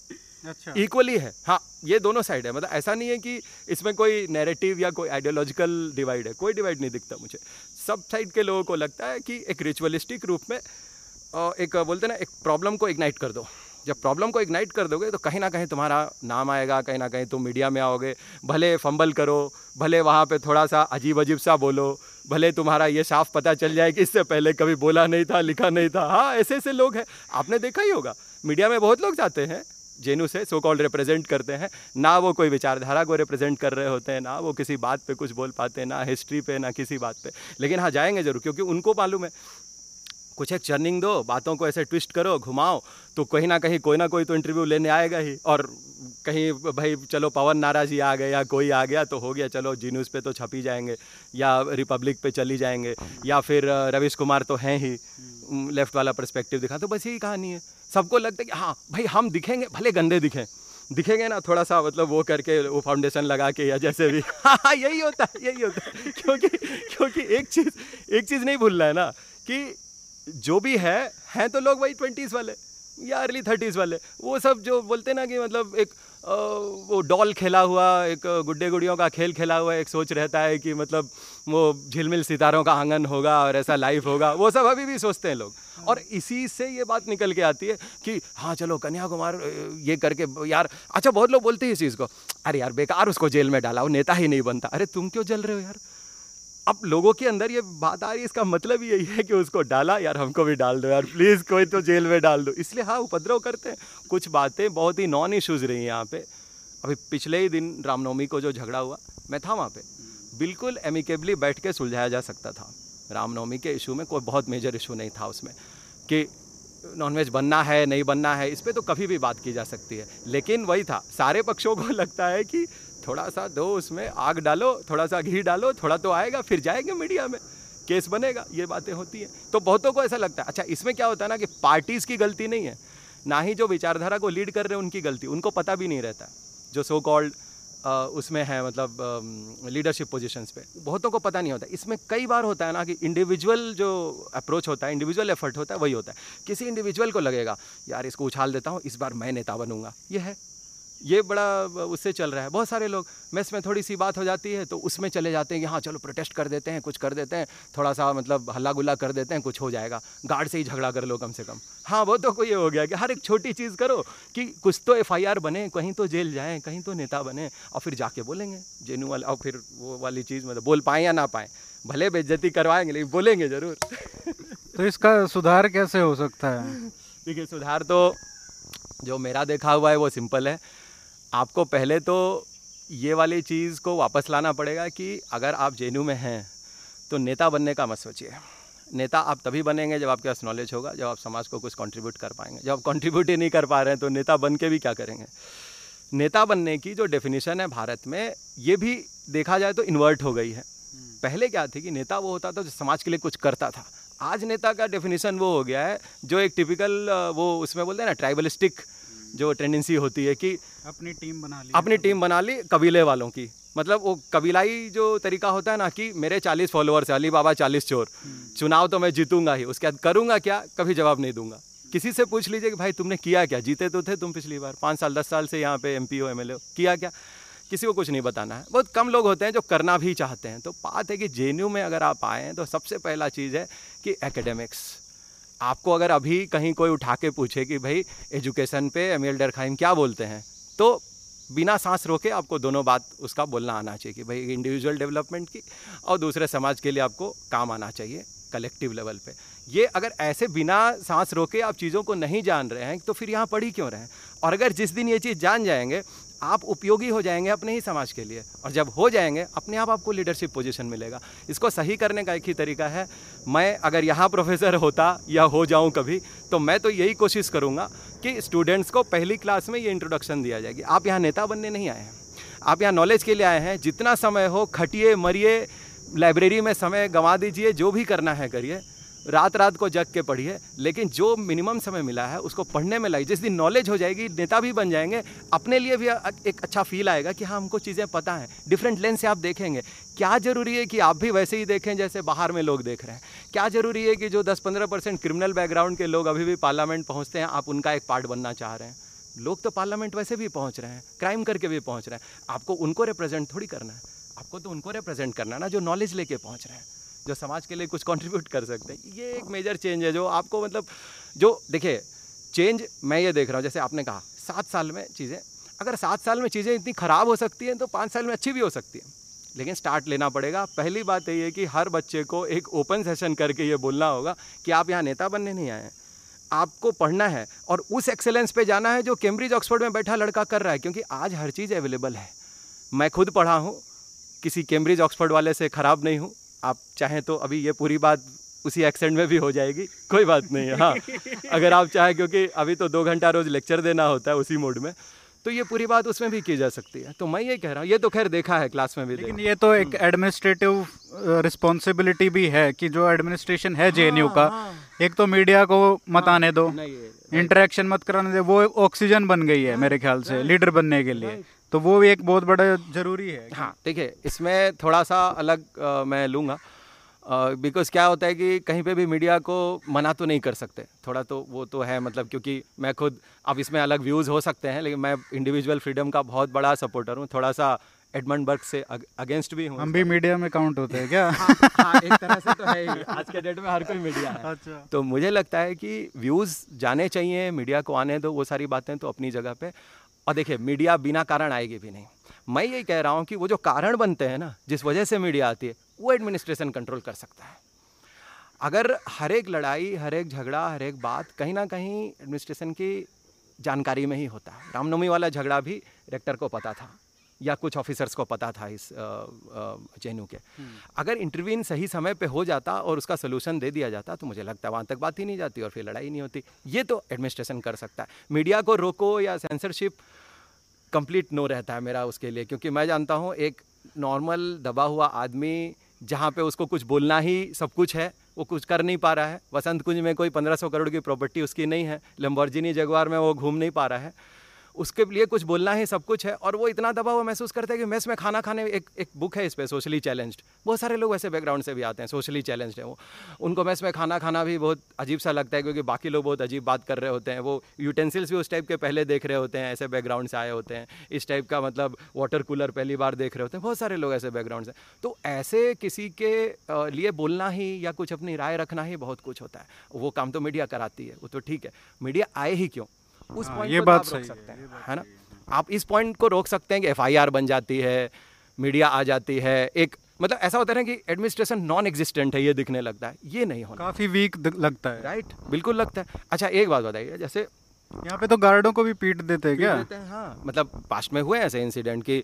अच्छा। इक्वली है हाँ ये दोनों साइड है। मतलब ऐसा नहीं है कि इसमें कोई नैरेटिव या कोई आइडियोलॉजिकल डिवाइड है। कोई डिवाइड नहीं दिखता मुझे। सब साइड के लोगों को लगता है कि एक रिचुअलिस्टिक रूप में एक, बोलते ना, एक प्रॉब्लम को इग्नाइट कर दो। जब प्रॉब्लम को इग्नाइट कर दोगे तो कहीं ना कहीं तुम्हारा नाम आएगा, कहीं ना कहीं तुम मीडिया में आओगे। भले फंबल करो, भले वहाँ पे थोड़ा सा अजीब अजीब सा बोलो, भले तुम्हारा ये साफ़ पता चल जाए कि इससे पहले कभी बोला नहीं था, लिखा नहीं था। हाँ ऐसे ऐसे लोग हैं। आपने देखा ही होगा मीडिया में बहुत लोग जाते हैं जेनू से सो कॉल्ड रिप्रेजेंट करते हैं। ना वो कोई विचारधारा को रिप्रेजेंट कर रहे होते हैं ना वो किसी बात पे कुछ बोल पाते हैं ना हिस्ट्री पे ना किसी बात पे। लेकिन हाँ जाएँगे ज़रूर क्योंकि उनको मालूम है। कुछ एक चर्निंग दो बातों को ऐसे ट्विस्ट करो घुमाओ तो कहीं ना कहीं कोई ना कोई तो इंटरव्यू लेने आएगा ही। और कहीं भाई चलो पवन नाराज़ ही आ गए या कोई आ गया तो हो गया चलो जी न्यूज़ पे तो छपी जाएँगे या रिपब्लिक पे चली जाएँगे या फिर रविश कुमार तो हैं ही। लेफ़्ट वाला परस्पेक्टिव दिखा तो बस यही कहानी है। सबको लगता है कि हाँ भाई हम दिखेंगे भले गंदे दिखें। दिखेंगे ना थोड़ा सा मतलब वो करके वो फाउंडेशन लगा के या जैसे भी। हाँ, हाँ यही होता है यही होता है। क्योंकि क्योंकि एक चीज़ एक चीज़ नहीं भूलना है ना कि जो भी है हैं तो लोग वही ट्वेंटीज़ वाले या अर्ली थर्टीज़ वाले। वो सब जो बोलते ना कि मतलब एक वो डॉल खेला हुआ एक गुड्डे गुड़ियों का खेल खेला हुआ एक सोच रहता है कि मतलब वो झिलमिल सितारों का आँगन होगा और ऐसा लाइफ होगा। वो सब अभी भी सोचते हैं लोग। और इसी से ये बात निकल के आती है कि हाँ चलो कन्याकुमार ये करके यार अच्छा बहुत लोग बोलते हैं इस चीज़ को अरे यार बेकार उसको जेल में डाला वो नेता ही नहीं बनता। अरे तुम क्यों जल रहे हो यार? अब लोगों के अंदर ये बात आ रही है, इसका मतलब यही है कि उसको डाला, यार हमको भी डाल दो, यार प्लीज़ कोई तो जेल में डाल दो। इसलिए हाँ उपद्रव करते हैं। कुछ बातें बहुत ही नॉन इश्यूज़ रही हैं यहाँ पे। अभी पिछले ही दिन रामनवमी को जो झगड़ा हुआ, मैं था वहाँ पे। बिल्कुल एमिकेबली बैठ के सुलझाया जा सकता था। रामनवमी के इशू में कोई बहुत मेजर इशू नहीं था उसमें। कि नॉनवेज बनना है, नहीं बनना है, इस पर तो कभी भी बात की जा सकती है। लेकिन वही था, सारे पक्षों को लगता है कि थोड़ा सा दो उसमें आग डालो थोड़ा सा घी डालो, थोड़ा तो आएगा, फिर जाएँगे मीडिया में। केस बनेगा, ये बातें होती हैं। तो बहुतों को ऐसा लगता है। अच्छा इसमें क्या होता है ना कि पार्टीज़ की गलती नहीं है। ना ही जो विचारधारा को लीड कर रहे हैं, उनकी गलती। उनको पता भी नहीं रहता, जो सो कॉल्ड उसमें है मतलब लीडरशिप पोजीशंस पे। बहुतों को पता नहीं होता। इसमें कई बार होता है ना कि इंडिविजुअल जो अप्रोच होता है इंडिविजुअल एफर्ट होता है, वही होता है। किसी इंडिविजुअल को लगेगा, यार, इसको उछाल देता हूँ, इस बार मैं नेता बनूँगा। ये है। ये बड़ा उससे चल रहा है। बहुत सारे लोग मेस में थोड़ी सी बात हो जाती है तो उसमें चले जाते हैं कि हाँ चलो प्रोटेस्ट कर देते हैं कुछ कर देते हैं थोड़ा सा मतलब हल्ला गुल्ला कर देते हैं कुछ हो जाएगा। गार्ड से ही झगड़ा कर लो कम से कम। हाँ वो तो कोई ये हो गया कि हर एक छोटी चीज़ करो कि कुछ तो एफ़ बने कहीं तो जेल जाएँ कहीं तो नेता बने और फिर जाके बोलेंगे जेनू वाला और फिर वो वाली चीज़ मतलब बोल पाएँ या ना पाएँ। भले बेज्जती करवाएँगे लेकिन बोलेंगे ज़रूर। तो इसका सुधार कैसे हो सकता है? देखिए सुधार तो जो मेरा देखा हुआ है वो सिंपल है। आपको पहले तो ये वाली चीज़ को वापस लाना पड़ेगा कि अगर आप जे में हैं तो नेता बनने का मत सोचिए। नेता आप तभी बनेंगे जब आपके पास नॉलेज होगा जब आप समाज को कुछ कंट्रीब्यूट कर पाएँगे। जब आप कंट्रीब्यूट ही नहीं कर पा रहे हैं तो नेता बन के भी क्या करेंगे? नेता बनने की जो डेफिनेशन है भारत में ये भी देखा जाए तो इन्वर्ट हो गई है। पहले क्या थी कि नेता वो होता था जो समाज के लिए कुछ करता था। आज नेता का डेफिनेशन वो हो गया है जो एक टिपिकल वो उसमें बोलते हैं ना ट्राइबलिस्टिक जो टेंडेंसी होती है कि अपनी टीम बना ली अपनी टीम बना ली कबीले वालों की। मतलब वो कबीलाई जो तरीका होता है ना कि मेरे चालीस फॉलोअर्स है अली बाबा चालीस चोर चुनाव तो मैं जीतूँगा ही उसके बाद करूँगा क्या? कभी जवाब नहीं दूँगा। किसी से पूछ लीजिए कि भाई तुमने किया क्या? जीते तो थे तुम पिछली बार पाँच साल दस साल से यहाँ पे एम पी हो एम एल किया क्या? किसी को कुछ नहीं बताना है। बहुत कम लोग होते हैं जो करना भी चाहते हैं। तो बात है कि जे में अगर आप आए हैं तो सबसे पहला चीज़ है कि एकेडमिक्स आपको अगर अभी कहीं कोई उठा के पूछे कि भाई एजुकेशन पे एम एल डरखाइम क्या बोलते हैं? तो बिना सांस रोके आपको दोनों बात उसका बोलना आना चाहिए कि भाई इंडिविजुअल डेवलपमेंट की और दूसरे समाज के लिए आपको काम आना चाहिए कलेक्टिव लेवल पे। ये अगर ऐसे बिना सांस रोके आप चीज़ों को नहीं जान रहे हैं तो फिर यहाँ पढ़ी क्यों रहे हैं? और अगर जिस दिन ये चीज़ जान जाएँगे आप उपयोगी हो जाएँगे अपने ही समाज के लिए। और जब हो जाएँगे, अपने आप आपको लीडरशिप पोजीशन मिलेगा। इसको सही करने का एक ही तरीका है, मैं अगर यहाँ प्रोफेसर होता या हो जाऊँ कभी तो मैं तो यही कोशिश करूँगा कि स्टूडेंट्स को पहली क्लास में ये इंट्रोडक्शन दिया जाएगी आप यहाँ नेता बनने नहीं आए हैं। आप यहाँ नॉलेज के लिए आए हैं, जितना समय हो, खटिए, मरिए लाइब्रेरी में समय गंवा दीजिए, जो भी करना है करिए। रात रात को जग के पढ़िए लेकिन जो मिनिमम समय मिला है, उसको पढ़ने में लगे। जिस दिन नॉलेज हो जाएगी, नेता भी बन जाएँगे। अपने लिए भी एक अच्छा फील आएगा कि हाँ हमको चीज़ें पता हैं। डिफरेंट लेंस से आप देखेंगे। क्या ज़रूरी है कि आप भी वैसे ही देखें, जैसे बाहर में लोग देख रहे हैं? क्या ज़रूरी है कि जो दस पंद्रह परसेंट क्रिमिनल बैकग्राउंड के लोग अभी भी पार्लियामेंट पहुँचते हैं, आप उनका एक पार्ट बनना चाह रहे हैं? लोग तो पार्लियामेंट वैसे भी पहुँच रहे हैं क्राइम करके भी पहुँच रहे हैं। आपको उनको रिप्रेजेंट थोड़ी करना है। आपको तो उनको रिप्रेजेंट करना है ना, जो नॉलेज लेके पहुँच रहे हैं। जो समाज के लिए कुछ कंट्रीब्यूट कर सकते हैं, ये एक मेजर चेंज है जो आपको मतलब जो देखिए चेंज मैं ये देख रहा हूँ, जैसे आपने कहा, सात साल में चीज़ें, अगर सात साल में चीज़ें इतनी ख़राब हो सकती हैं तो पाँच साल में अच्छी भी हो सकती है। लेकिन स्टार्ट लेना पड़ेगा। पहली बात यही है कि हर बच्चे को एक ओपन सेशन करके ये बोलना होगा कि आप यहाँ नेता बनने नहीं आए हैं। आपको पढ़ना है और उस एक्सेलेंस पे जाना है जो कैम्ब्रिज ऑक्सफोर्ड में बैठा लड़का कर रहा है, क्योंकि आज हर चीज़ अवेलेबल है। मैं खुद पढ़ा हूँ, किसी कैम्ब्रिज ऑक्सफोर्ड वाले से ख़राब नहीं हूँ। आप चाहें तो अभी ये पूरी बात उसी एक्सेंट में भी हो जाएगी कोई बात नहीं है। हाँ अगर आप चाहें क्योंकि अभी तो दो घंटा रोज़ लेक्चर देना होता है उसी मोड में तो ये पूरी बात उसमें भी की जा सकती है। तो मैं ये कह रहा हूँ ये तो खैर देखा है क्लास में भी लेकिन ये तो एक एडमिनिस्ट्रेटिव रिस्पॉन्सिबिलिटी भी है कि जो एडमिनिस्ट्रेशन है जे हाँ, का हाँ, एक तो मीडिया को मत हाँ, आने दो इंटरेक्शन मत कराने दो वो ऑक्सीजन बन गई है मेरे ख्याल से लीडर बनने के लिए। तो वो भी एक बहुत बड़ा ज़रूरी है हाँ देखिए इसमें थोड़ा सा अलग आ, मैं लूँगा। बिकॉज़ क्या होता है कि कहीं पे भी मीडिया को मना तो नहीं कर सकते। थोड़ा तो वो तो है मतलब क्योंकि मैं खुद अब इसमें अलग व्यूज़ हो सकते हैं लेकिन मैं इंडिविजुअल फ्रीडम का बहुत बड़ा सपोर्टर हूँ। थोड़ा सा एडमंड बर्ग से अगेंस्ट भी हूँ। हम भी मीडिया में काउंट होते हैं क्या? हाँ, हाँ, एक तरह से तो है ही। आज के डेट में हर कोई मीडिया है। अच्छा। तो मुझे लगता है कि व्यूज़ जाने चाहिए मीडिया को आने दो वो सारी बातें तो अपनी जगह पे। और देखिए, मीडिया बिना कारण आएगी भी नहीं। मैं यही कह रहा हूँ कि वो जो कारण बनते हैं ना, जिस वजह से मीडिया आती है, वो एडमिनिस्ट्रेशन कंट्रोल कर सकता है। अगर हर एक लड़ाई, हर एक झगड़ा, हर एक बात कहीं ना कहीं एडमिनिस्ट्रेशन की जानकारी में ही होता है। रामनवमी वाला झगड़ा भी रेक्टर को पता था। या कुछ ऑफिसर्स को पता था इस जे के। हम्म। अगर इंटरव्यून सही समय पे हो जाता और उसका सोल्यूशन दे दिया जाता तो मुझे लगता है वहाँ तक बात ही नहीं जाती और फिर लड़ाई नहीं होती। ये तो एडमिनिस्ट्रेशन कर सकता है। मीडिया को रोको या सेंसरशिप कंप्लीट नो रहता है मेरा उसके लिए क्योंकि मैं जानता हूँ एक नॉर्मल दबा हुआ आदमी जहाँ पे उसको कुछ बोलना ही सब कुछ है वो कुछ कर नहीं पा रहा है। वसंत कुंज में कोई पंद्रह सौ करोड़ की प्रॉपर्टी उसकी नहीं है लम्बर्जिनी जगवार में वो घूम नहीं पा रहा है। उसके लिए कुछ बोलना ही सब कुछ है और वो इतना दबा हुआ महसूस करते हैं कि मेस में खाना खाने एक एक बुक है इस पर सोशली चैलेंज्ड बहुत सारे लोग ऐसे बैकग्राउंड से भी आते हैं सोशली चैलेंज्ड है वो। उनको मेस में खाना खाना भी बहुत अजीब सा लगता है क्योंकि बाकी लोग बहुत अजीब बात कर रहे होते हैं। वो यूटेंसिल्स भी उस टाइप के पहले देख रहे होते हैं, ऐसे बैकग्राउंड से आए होते हैं। इस टाइप का मतलब वाटर कूलर पहली बार देख रहे होते हैं। बहुत सारे लोग ऐसे बैकग्राउंड से। तो ऐसे किसी के लिए बोलना ही या कुछ अपनी राय रखना ही बहुत कुछ होता है। वो काम तो मीडिया कराती है, वो तो ठीक है। मीडिया आए ही क्यों? उस पॉइंट हाँ, ये बात तो सही सकते हैं। है ना? आप इस पॉइंट को रोक सकते हैं कि एफआईआर बन जाती है मीडिया आ जाती है एक मतलब ऐसा होता है ना कि एडमिनिस्ट्रेशन नॉन एग्जिस्टेंट है ये दिखने लगता है ये नहीं होना। काफ़ी वीक लगता है। राइट बिल्कुल लगता है। अच्छा एक बात बताइए जैसे यहाँ पे तो गार्डों को भी पीट देते हैं क्या? देते हैं हाँ। मतलब पास्ट में हुए ऐसे इंसिडेंट कि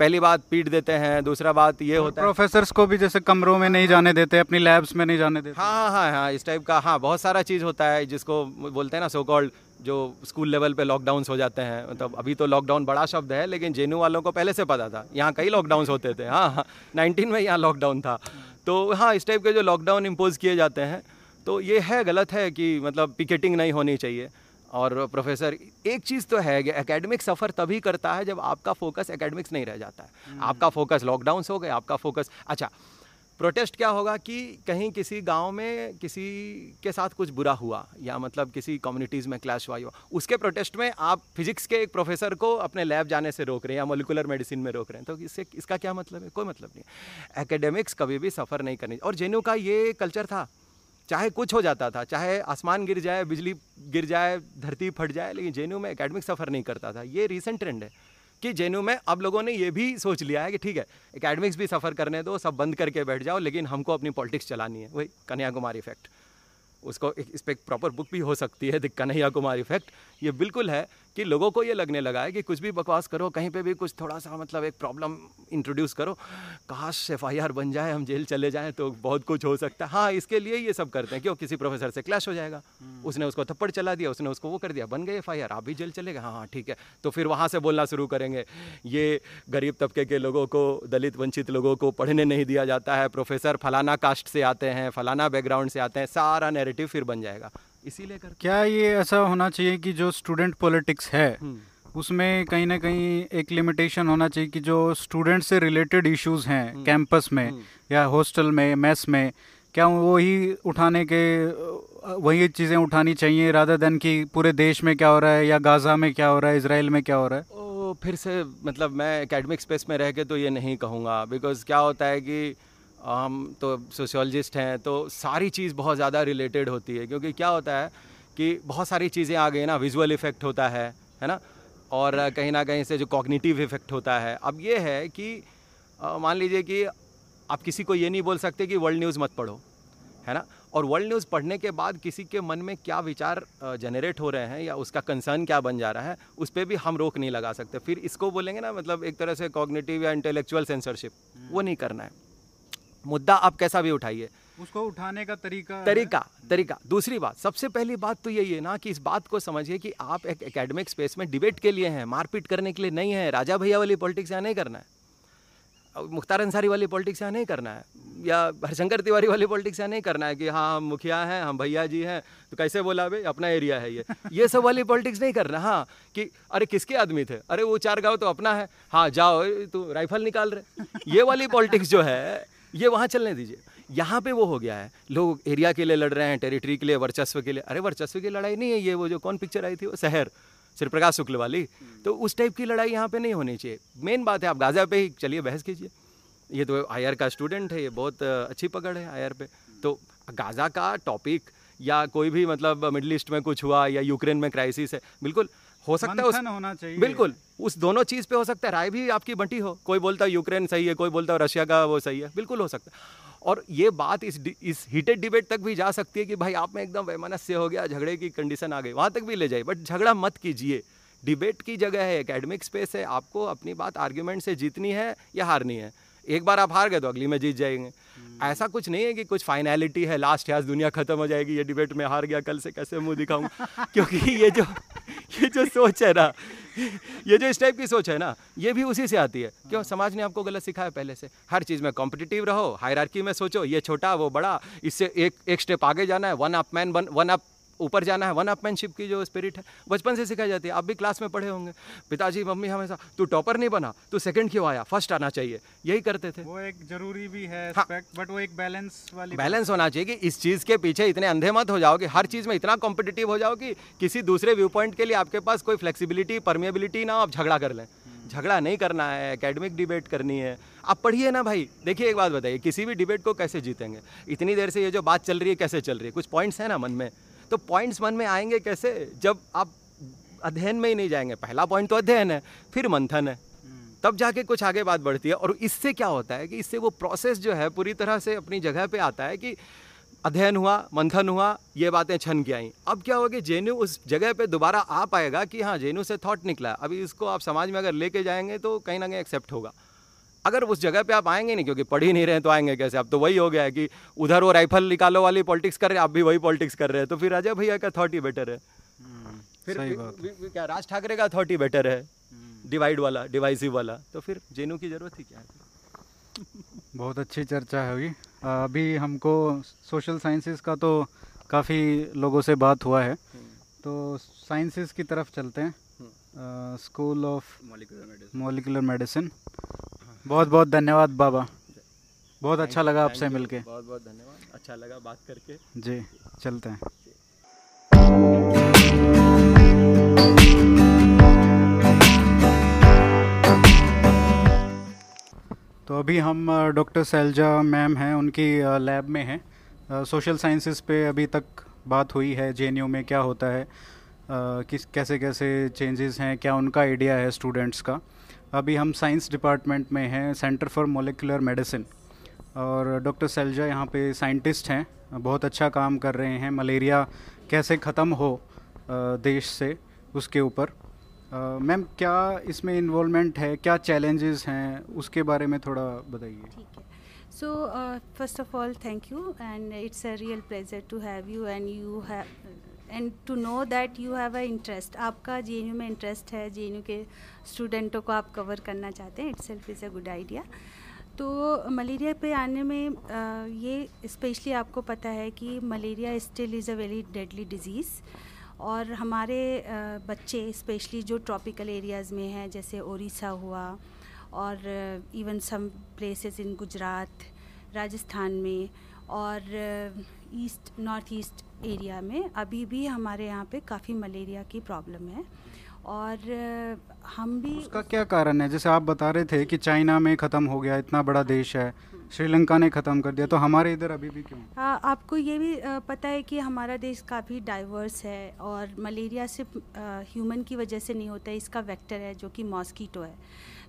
पहली बात पीट देते हैं दूसरा बात ये होता है। प्रोफेसर्स को भी जैसे कमरों में नहीं जाने देते अपनी लैब्स में नहीं जाने देते। हाँ हाँ हाँ हाँ इस टाइप का हाँ बहुत सारा चीज़ होता है जिसको बोलते हैं ना सो कॉल्ड जो स्कूल लेवल पे लॉकडाउन्स हो जाते हैं मतलब अभी तो लॉकडाउन बड़ा शब्द है लेकिन जेनू वालों को पहले से पता था। यहाँ कई लॉकडाउन्स होते थे। हाँ हाँ नाइनटीन में यहाँ लॉकडाउन था। तो हाँ इस टाइप के जो लॉकडाउन इम्पोज किए जाते हैं तो ये है गलत है कि मतलब पिकेटिंग नहीं होनी चाहिए। और प्रोफेसर एक चीज़ तो है कि एकेडमिक सफ़र तभी करता है जब आपका फोकस एकेडमिक्स नहीं रह जाता है। आपका फोकस लॉकडाउन हो गए आपका फोकस अच्छा प्रोटेस्ट क्या होगा कि कहीं किसी गाँव में किसी के साथ कुछ बुरा हुआ, या मतलब किसी कम्युनिटीज़ में क्लैश हुआ हुआ उसके प्रोटेस्ट में आप फिजिक्स के एक प्रोफेसर को अपने लैब जाने से रोक रहे हैं, या मोलिकुलर मेडिसिन में रोक रहे हैं। तो इससे, इसका क्या मतलब है? कोई मतलब नहीं एकेडमिक्स कभी भी सफ़र नहीं करनी। और जेनू का ये कल्चर था, चाहे कुछ हो जाता था, चाहे आसमान गिर जाए, बिजली गिर जाए, धरती फट जाए, लेकिन जे में एकेडमिक सफ़र नहीं करता था। ये रिसेंट ट्रेंड है। कि जे में अब लोगों ने ये भी सोच लिया है कि ठीक है एकेडमिक्स भी सफ़र करने दो, सब बंद करके बैठ जाओ, लेकिन हमको अपनी पॉलिटिक्स चलानी है। वही कन्याकुमारी इफ़ेक्ट उसको एक, इस पर एक प्रॉपर बुक भी हो सकती है, द कन्हैया कुमार इफ़ेक्ट ये बिल्कुल है कि लोगों को ये लगने लगा है कि कुछ भी बकवास करो कहीं पे भी कुछ थोड़ा सा मतलब एक प्रॉब्लम इंट्रोड्यूस करो। काश एफ़ बन जाए हम जेल चले जाएँ तो बहुत कुछ हो सकता है। हाँ इसके लिए ये सब करते हैं। क्यों? किसी प्रोफेसर से क्लैश हो जाएगा। हम्म। उसने उसको थप्पड़ चला दिया उसने उसको वो कर दिया बन गए एफ़ आप भी जेल चले गए? हाँ हाँ ठीक है। तो फिर वहाँ से बोलना शुरू करेंगे। ये गरीब तबके के लोगों को दलित वंचित लोगों को पढ़ने नहीं दिया जाता है। प्रोफेसर फलाना कास्ट से आते हैं फलाना बैकग्राउंड से आते हैं सारा नेरेटिव फिर बन जाएगा। इसीलिए कर क्या ये ऐसा होना चाहिए कि जो स्टूडेंट पॉलिटिक्स है हम्म। उसमें कहीं ना कहीं एक लिमिटेशन होना चाहिए कि जो स्टूडेंट से रिलेटेड इश्यूज़ हैं कैंपस हम्म। में हम्म। या हॉस्टल में मेस में क्या वो ही उठाने के वही चीज़ें उठानी चाहिए राधा देन कि पूरे देश में क्या हो रहा है या गाज़ा में क्या हो रहा है इसराइल में क्या हो रहा है ओ, फिर से मतलब मैं एकेडमिक स्पेस में रह के तो ये नहीं कहूँगा बिकॉज़ क्या होता है कि हम तो सोशियोलॉजिस्ट हैं तो सारी चीज़ बहुत ज़्यादा रिलेटेड होती है क्योंकि क्या होता है कि बहुत सारी चीज़ें आ गई ना विजुअल इफ़ेक्ट होता है है ना? और कहीं ना कहीं से जो कॉग्निटिव इफ़ेक्ट होता है। अब ये है कि मान लीजिए कि आप किसी को ये नहीं बोल सकते कि वर्ल्ड न्यूज़ मत पढ़ो है ना? और वर्ल्ड न्यूज़ पढ़ने के बाद किसी के मन में क्या विचार जनरेट हो रहे हैं या उसका कंसर्न क्या बन जा रहा है उस पर भी हम रोक नहीं लगा सकते। फिर इसको बोलेंगे ना मतलब एक तरह से कॉग्निटिव या इंटेलेक्चुअल सेंसरशिप वो नहीं करना है। मुद्दा आप कैसा भी उठाइए। उसको उठाने का तरीका तरीका तरीका। दूसरी बात सबसे पहली बात तो यही है ना कि इस बात को समझिए कि आप एक एकेडमिक स्पेस में डिबेट के लिए हैं मारपीट करने के लिए नहीं है राजा भैया वाली पॉलिटिक्स यहाँ नहीं करना है। मुख्तार अंसारी वाली पॉलिटिक्स यहाँ नहीं करना है या हरशंकर तिवारी वाली पॉलिटिक्स यहाँ नहीं करना है कि हाँ हम मुखिया हैं हम भैया जी हैं तो कैसे बोला भाई अपना एरिया है ये। ये सब वाली पॉलिटिक्स नहीं करना हाँ कि अरे किसके आदमी थे? अरे वो चार गाँव तो अपना है। हाँ जाओ तो राइफल निकाल रहे। ये वाली पॉलिटिक्स जो है ये वहाँ चलने दीजिए। यहाँ पे वो हो गया है। लोग एरिया के लिए लड़ रहे हैं टेरिटरी के लिए, वर्चस्व के लिए। अरे, वर्चस्व की लड़ाई नहीं है ये, वो जो कौन पिक्चर आई थी, वो शहर श्री प्रकाश शुक्ल वाली। तो उस टाइप की लड़ाई यहाँ पे नहीं होनी चाहिए। मेन बात है, आप गाज़ा पे ही चलिए, बहस कीजिए। ये तो आईआर का स्टूडेंट है, ये बहुत अच्छी पकड़ है आईआर पे। तो गाज़ा का टॉपिक या कोई भी मतलब मिडल ईस्ट में कुछ हुआ या यूक्रेन में क्राइसिस है, बिल्कुल हो सकता है उस होना चाहिए। बिल्कुल उस दोनों चीज़ पे हो सकता है। राय भी आपकी बंटी हो। कोई बोलता है यूक्रेन सही है कोई बोलता है रशिया का वो सही है। बिल्कुल हो सकता है। और ये बात इस इस हीटेड डिबेट तक भी जा सकती है कि भाई आप में एकदम वैमनस्य हो गया झगड़े की कंडीशन आ गई। वहाँ तक भी ले जाइए बट झगड़ा मत कीजिए। डिबेट की जगह है एकेडमिक स्पेस है। आपको अपनी बात आर्ग्यूमेंट से जीतनी है या हारनी है। एक बार आप हार गए तो अगली में जीत जाएँगे। ऐसा कुछ नहीं है कि कुछ फाइनलिटी है लास्ट आज दुनिया खत्म हो जाएगी ये डिबेट में हार गया कल से कैसे मुँह दिखाऊँगा क्योंकि ये जो ये जो सोच है ना ये जो इस टाइप की सोच है ना ये भी उसी से आती है। क्यों? समाज ने आपको गलत सिखाया पहले से। हर चीज़ में कॉम्पिटिटिव रहो हायरार्की में सोचो ये छोटा वो बड़ा इससे एक एक स्टेप आगे जाना है one up man one up ऊपर जाना है वन अपमैनशिप की जो स्पिरिट है बचपन से सिखाई जाती है। आप भी क्लास में पढ़े होंगे। पिताजी मम्मी हमेशा तू टॉपर नहीं बना तू सेकंड क्यों आया? फ़र्स्ट आना चाहिए। यही करते थे। वो एक ज़रूरी भी है हाँ, बट वो एक बैलेंस वाली बैलेंस होना चाहिए कि इस चीज़ के पीछे इतने अंधे मत हो जाओ कि हर चीज़ में इतना कॉम्पिटिटिव हो जाओ कि किसी दूसरे व्यू पॉइंट के लिए आपके पास कोई फ्लेक्सिबिलिटी परमिएबिलिटी ना हो आप झगड़ा कर लें। झगड़ा नहीं करना है एकेडमिक डिबेट करनी है। आप पढ़िए ना भाई। देखिए एक बात बताइए किसी भी डिबेट को कैसे जीतेंगे? इतनी देर से ये जो बात चल रही है कैसे चल रही है? कुछ पॉइंट्स हैं ना मन में? तो पॉइंट्स मन में आएँगे कैसे? जब आप अध्ययन में ही नहीं जाएँगे। पहला पॉइंट तो अध्ययन है फिर मंथन है। तब जाके कुछ आगे बात बढ़ती है। और इससे क्या होता है कि इससे वो प्रोसेस जो है पूरी तरह से अपनी जगह पे आता है कि अध्ययन हुआ मंथन हुआ ये बातें छन के आई। अब क्या होगा कि जेनू उस जगह पे दोबारा आ पाएगा कि हाँ जेनू से थॉट निकला अभी इसको आप समाज में अगर लेके जाएँगे तो कहीं ना कहीं एक्सेप्ट होगा। अगर उस जगह पे आप आएँगे नहीं क्योंकि पढ़ ही नहीं रहे तो आएँगे कैसे? अब तो वही हो गया है कि उधर वो राइफल निकालो वाली पॉलिटिक्स कर रहे हैं आप भी वही पॉलिटिक्स कर रहे हैं। तो फिर अजय भैया का थॉट ही बेटर है। फिर सही भी- बात भी- भी क्या राज ठाकरे का थॉट ही बेटर है। डिवाइड वाला डिवाइसिव वाला। तो फिर जेनू की ज़रूरत ही क्या है? बहुत अच्छी चर्चा है हुई अभी हमको सोशल साइंसेस का तो काफ़ी लोगों से बात हुआ है। तो साइंसेस की तरफ़ चलते हैं। स्कूल ऑफ़ मोलिकुलर मेडिसिन बहुत बहुत धन्यवाद बाबा। बहुत अच्छा लगा आपसे मिलके। बहुत बहुत धन्यवाद। अच्छा लगा बात करके। जी चलते हैं। तो अभी हम डॉक्टर सैलजा मैम हैं उनकी लैब में हैं। सोशल साइंसेस पे अभी तक बात हुई है जेएनयू में क्या होता है किस कैसे कैसे चेंजेस हैं क्या उनका आइडिया है स्टूडेंट्स का। अभी हम साइंस डिपार्टमेंट में हैं, सेंटर फॉर मोलिकुलर मेडिसिन। और डॉक्टर सैलजा यहाँ पे साइंटिस्ट हैं, बहुत अच्छा काम कर रहे हैं। मलेरिया कैसे ख़त्म हो देश से, उसके ऊपर। मैम, क्या इसमें इन्वॉल्वमेंट है, क्या चैलेंजेस हैं, उसके बारे में थोड़ा बताइए। So first of all thank you and it's a real pleasure to have you and you have and to know that you have a interest आपका जेएनयू में इंटरेस्ट है जेएनयू के स्टूडेंटों को आप कवर करना चाहते हैं itself is a good idea तो मलेरिया पे आने में अ, ये स्पेशली आपको पता है कि malaria still is a very deadly disease और हमारे अ, बच्चे स्पेशली जो ट्रॉपिकल एरियाज़ में हैं जैसे ओडिशा हुआ और even some places in Gujarat Rajasthan में और ईस्ट नॉर्थ ईस्ट एरिया में अभी भी हमारे यहाँ पे काफ़ी मलेरिया की प्रॉब्लम है। और हम भी उसका क्या कारण है? जैसे आप बता रहे थे कि चाइना में ख़त्म हो गया इतना बड़ा देश है श्रीलंका ने ख़त्म कर दिया तो हमारे इधर अभी भी क्यों? आ, आपको ये भी पता है कि हमारा देश काफ़ी डाइवर्स है और मलेरिया सिर्फ़ ह्यूमन की वजह से नहीं होता है इसका वेक्टर है जो कि मॉस्कीटो है।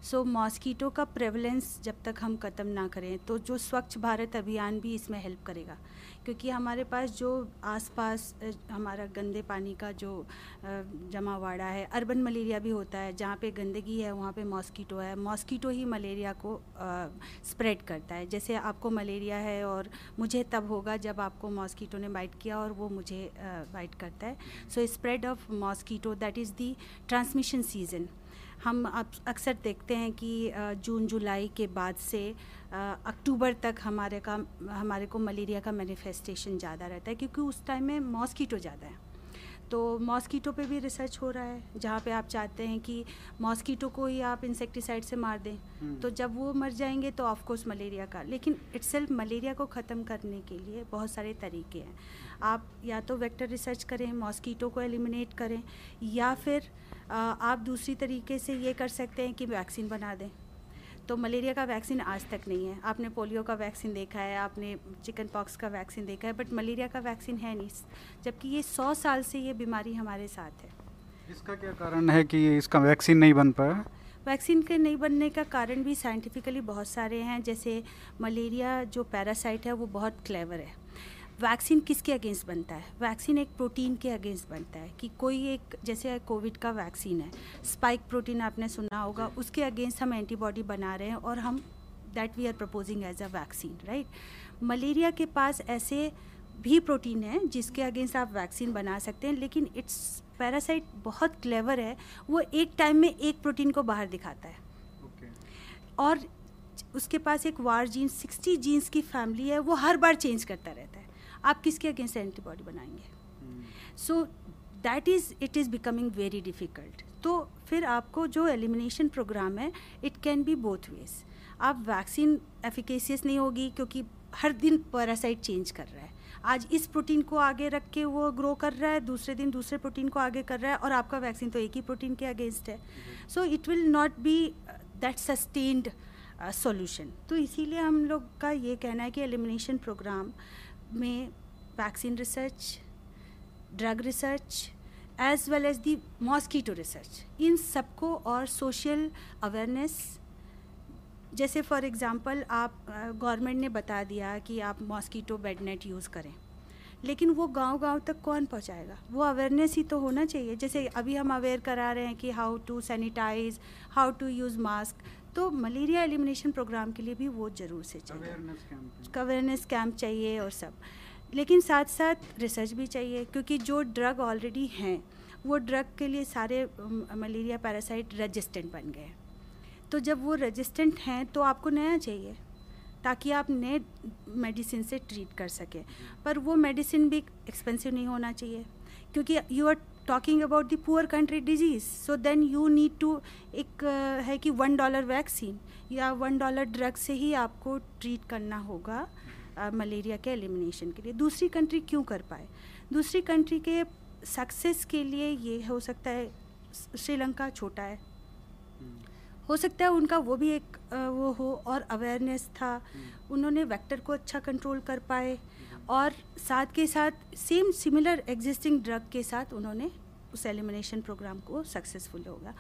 सो so, मॉस्कीटो का प्रेवलेंस जब तक हम ख़त्म ना करें तो जो स्वच्छ भारत अभियान भी इसमें हेल्प करेगा। क्योंकि हमारे पास जो आसपास हमारा गंदे पानी का जो जमावाड़ा है, अर्बन मलेरिया भी होता है, जहाँ पे गंदगी है, वहाँ पे मॉस्कीटो है, मॉस्कीटो ही मलेरिया को स्प्रेड करता है। जैसे आपको मलेरिया है और मुझे तब होगा जब आपको मॉस्कीटो ने बाइट किया और वो मुझे बाइट करता है। So spread of mosquito, that is the transmission season. हम अक्सर देखते हैं कि जून जुलाई के बाद से अक्टूबर तक हमारे का हमारे को मलेरिया का मैनिफेस्टेशन ज़्यादा रहता है क्योंकि उस टाइम में मॉस्कीटो ज़्यादा है। तो मॉस्कीटो पे भी रिसर्च हो रहा है जहाँ पे आप चाहते हैं कि मॉस्कीटो को ही आप इंसेक्टिसाइड से मार दें। तो जब वो मर जाएँगे तो ऑफकोर्स मलेरिया का लेकिन इट्सेल्फ मलेरिया को ख़त्म करने के लिए बहुत सारे तरीके हैं। आप या तो वेक्टर रिसर्च करें मॉस्कीटो को एलिमिनेट करें या फिर आप दूसरी तरीके से ये कर सकते हैं कि वैक्सीन बना दें। तो मलेरिया का वैक्सीन आज तक नहीं है। आपने पोलियो का वैक्सीन देखा है आपने चिकन पॉक्स का वैक्सीन देखा है बट मलेरिया का वैक्सीन है नहीं। जबकि ये सौ साल से ये बीमारी हमारे साथ है। इसका क्या कारण है कि इसका वैक्सीन नहीं बन पाया? वैक्सीन के नहीं बनने का कारण भी साइंटिफिकली बहुत सारे हैं। जैसे मलेरिया जो पैरासाइट है वो बहुत क्लेवर है। वैक्सीन किसके अगेंस्ट बनता है? वैक्सीन एक प्रोटीन के अगेंस्ट बनता है कि कोई एक जैसे कोविड का वैक्सीन है स्पाइक प्रोटीन आपने सुना होगा उसके अगेंस्ट हम एंटीबॉडी बना रहे हैं और हम that we are proposing as a vaccine right malaria के पास ऐसे भी प्रोटीन है जिसके अगेंस्ट आप वैक्सीन बना सकते हैं लेकिन इट्स पैरासाइट बहुत क्लेवर है वो एक टाइम में एक प्रोटीन को बाहर दिखाता है। Okay. और उसके पास एक वार जीन 60 जीन्स की फैमिली है वो हर बार चेंज करता रहता है। आप किसके अगेंस्ट एंटीबॉडी बनाएँगे? So that is it is becoming very difficult तो फिर आपको जो एलिमिनेशन प्रोग्राम है it can be both ways आप वैक्सीन एफिकेसियस नहीं होगी क्योंकि हर दिन पैरासाइट चेंज कर रहा है। आज इस प्रोटीन को आगे रख के वो ग्रो कर रहा है दूसरे दिन दूसरे प्रोटीन को आगे कर रहा है और आपका वैक्सीन तो एक ही प्रोटीन के अगेंस्ट है। So it will not be that sustained solution तो इसीलिए हम लोग का ये कहना है कि एलिमिनेशन प्रोग्राम में vaccine research drug research as well as the mosquito research इन सबको और सोशल अवेयरनेस जैसे फॉर एग्ज़ाम्पल आप गवर्नमेंट ने बता दिया कि आप मॉस्कीटो बेड नेट यूज़ करें। लेकिन वो गाँव गाँव तक कौन पहुंचाएगा? वो अवेयरनेस ही तो होना चाहिए। जैसे अभी हम अवेयर करा रहे हैं कि how to sanitise how to use mask तो मलेरिया एलिमिनेशन प्रोग्राम के लिए भी वो ज़रूर से चाहिए। अवेयरनेस कैंप चाहिए और सब। लेकिन साथ साथ रिसर्च भी चाहिए क्योंकि जो ड्रग ऑलरेडी हैं वो ड्रग के लिए सारे मलेरिया पैरासाइट रजिस्टेंट बन गए। तो जब वो रजिस्टेंट हैं तो आपको नया चाहिए ताकि आप नए मेडिसिन से ट्रीट कर सकें। पर वो मेडिसिन भी एक्सपेंसिव नहीं होना चाहिए क्योंकि you are talking about the poor country disease so then you need to एक uh, है कि वन डॉलर वैक्सीन या वन डॉलर ड्रग से ही आपको ट्रीट करना होगा मलेरिया uh, के एलिमिनेशन के लिए। दूसरी कंट्री क्यों कर पाए? दूसरी कंट्री के सक्सेस के लिए ये हो सकता है श्रीलंका छोटा है। हो सकता है उनका वो भी एक वो हो और अवेयरनेस था। उन्होंने वेक्टर को अच्छा कंट्रोल कर पाए। और साथ के साथ सेम सिमिलर एग्जिस्टिंग ड्रग के साथ उन्होंने उस एलिमिनेशन प्रोग्राम को सक्सेसफुल होगा।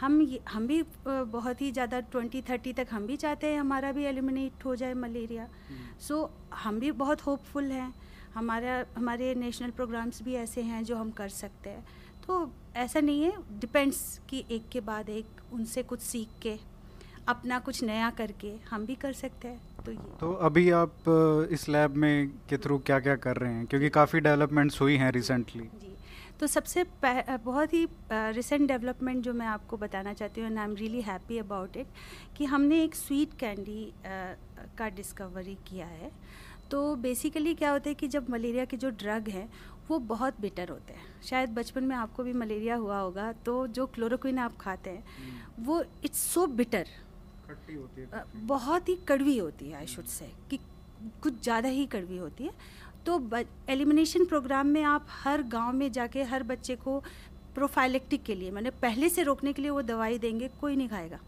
हम हम भी बहुत ही ज़्यादा ट्वेंटी थर्टी तक हम भी चाहते हैं हमारा भी एलिमिनेट हो जाए मलेरिया सो so, हम भी बहुत होपफुल हैं। हमारा हमारे नेशनल प्रोग्राम्स भी ऐसे हैं जो हम कर सकते हैं। तो ऐसा नहीं है डिपेंड्स कि एक के बाद एक उनसे कुछ सीख के अपना कुछ नया करके हम भी कर सकते हैं। तो ये तो अभी आप इस लैब में के थ्रू क्या क्या कर रहे हैं? क्योंकि काफ़ी डेवलपमेंट्स हुई हैं रिसेंटली जी तो सबसे बहुत ही रिसेंट डेवलपमेंट जो मैं आपको बताना चाहती हूँ and I am really happy about it कि हमने एक स्वीट कैंडी का डिस्कवरी किया है। तो बेसिकली क्या होता है कि जब मलेरिया के जो ड्रग हैं वो बहुत बेटर होते हैं। शायद बचपन में आपको भी मलेरिया हुआ होगा तो जो क्लोरोक्विन आप खाते हैं हम्म। वो इट्स सो बिटर होती है बहुत ही कड़वी होती है आई शुड से कि कुछ ज़्यादा ही कड़वी होती है। तो एलिमिनेशन प्रोग्राम में आप हर गाँव में जाके हर बच्चे को प्रोफाइलेक्टिक के लिए मैंने पहले से रोकने के लिए वो दवाई देंगे कोई नहीं खाएगा।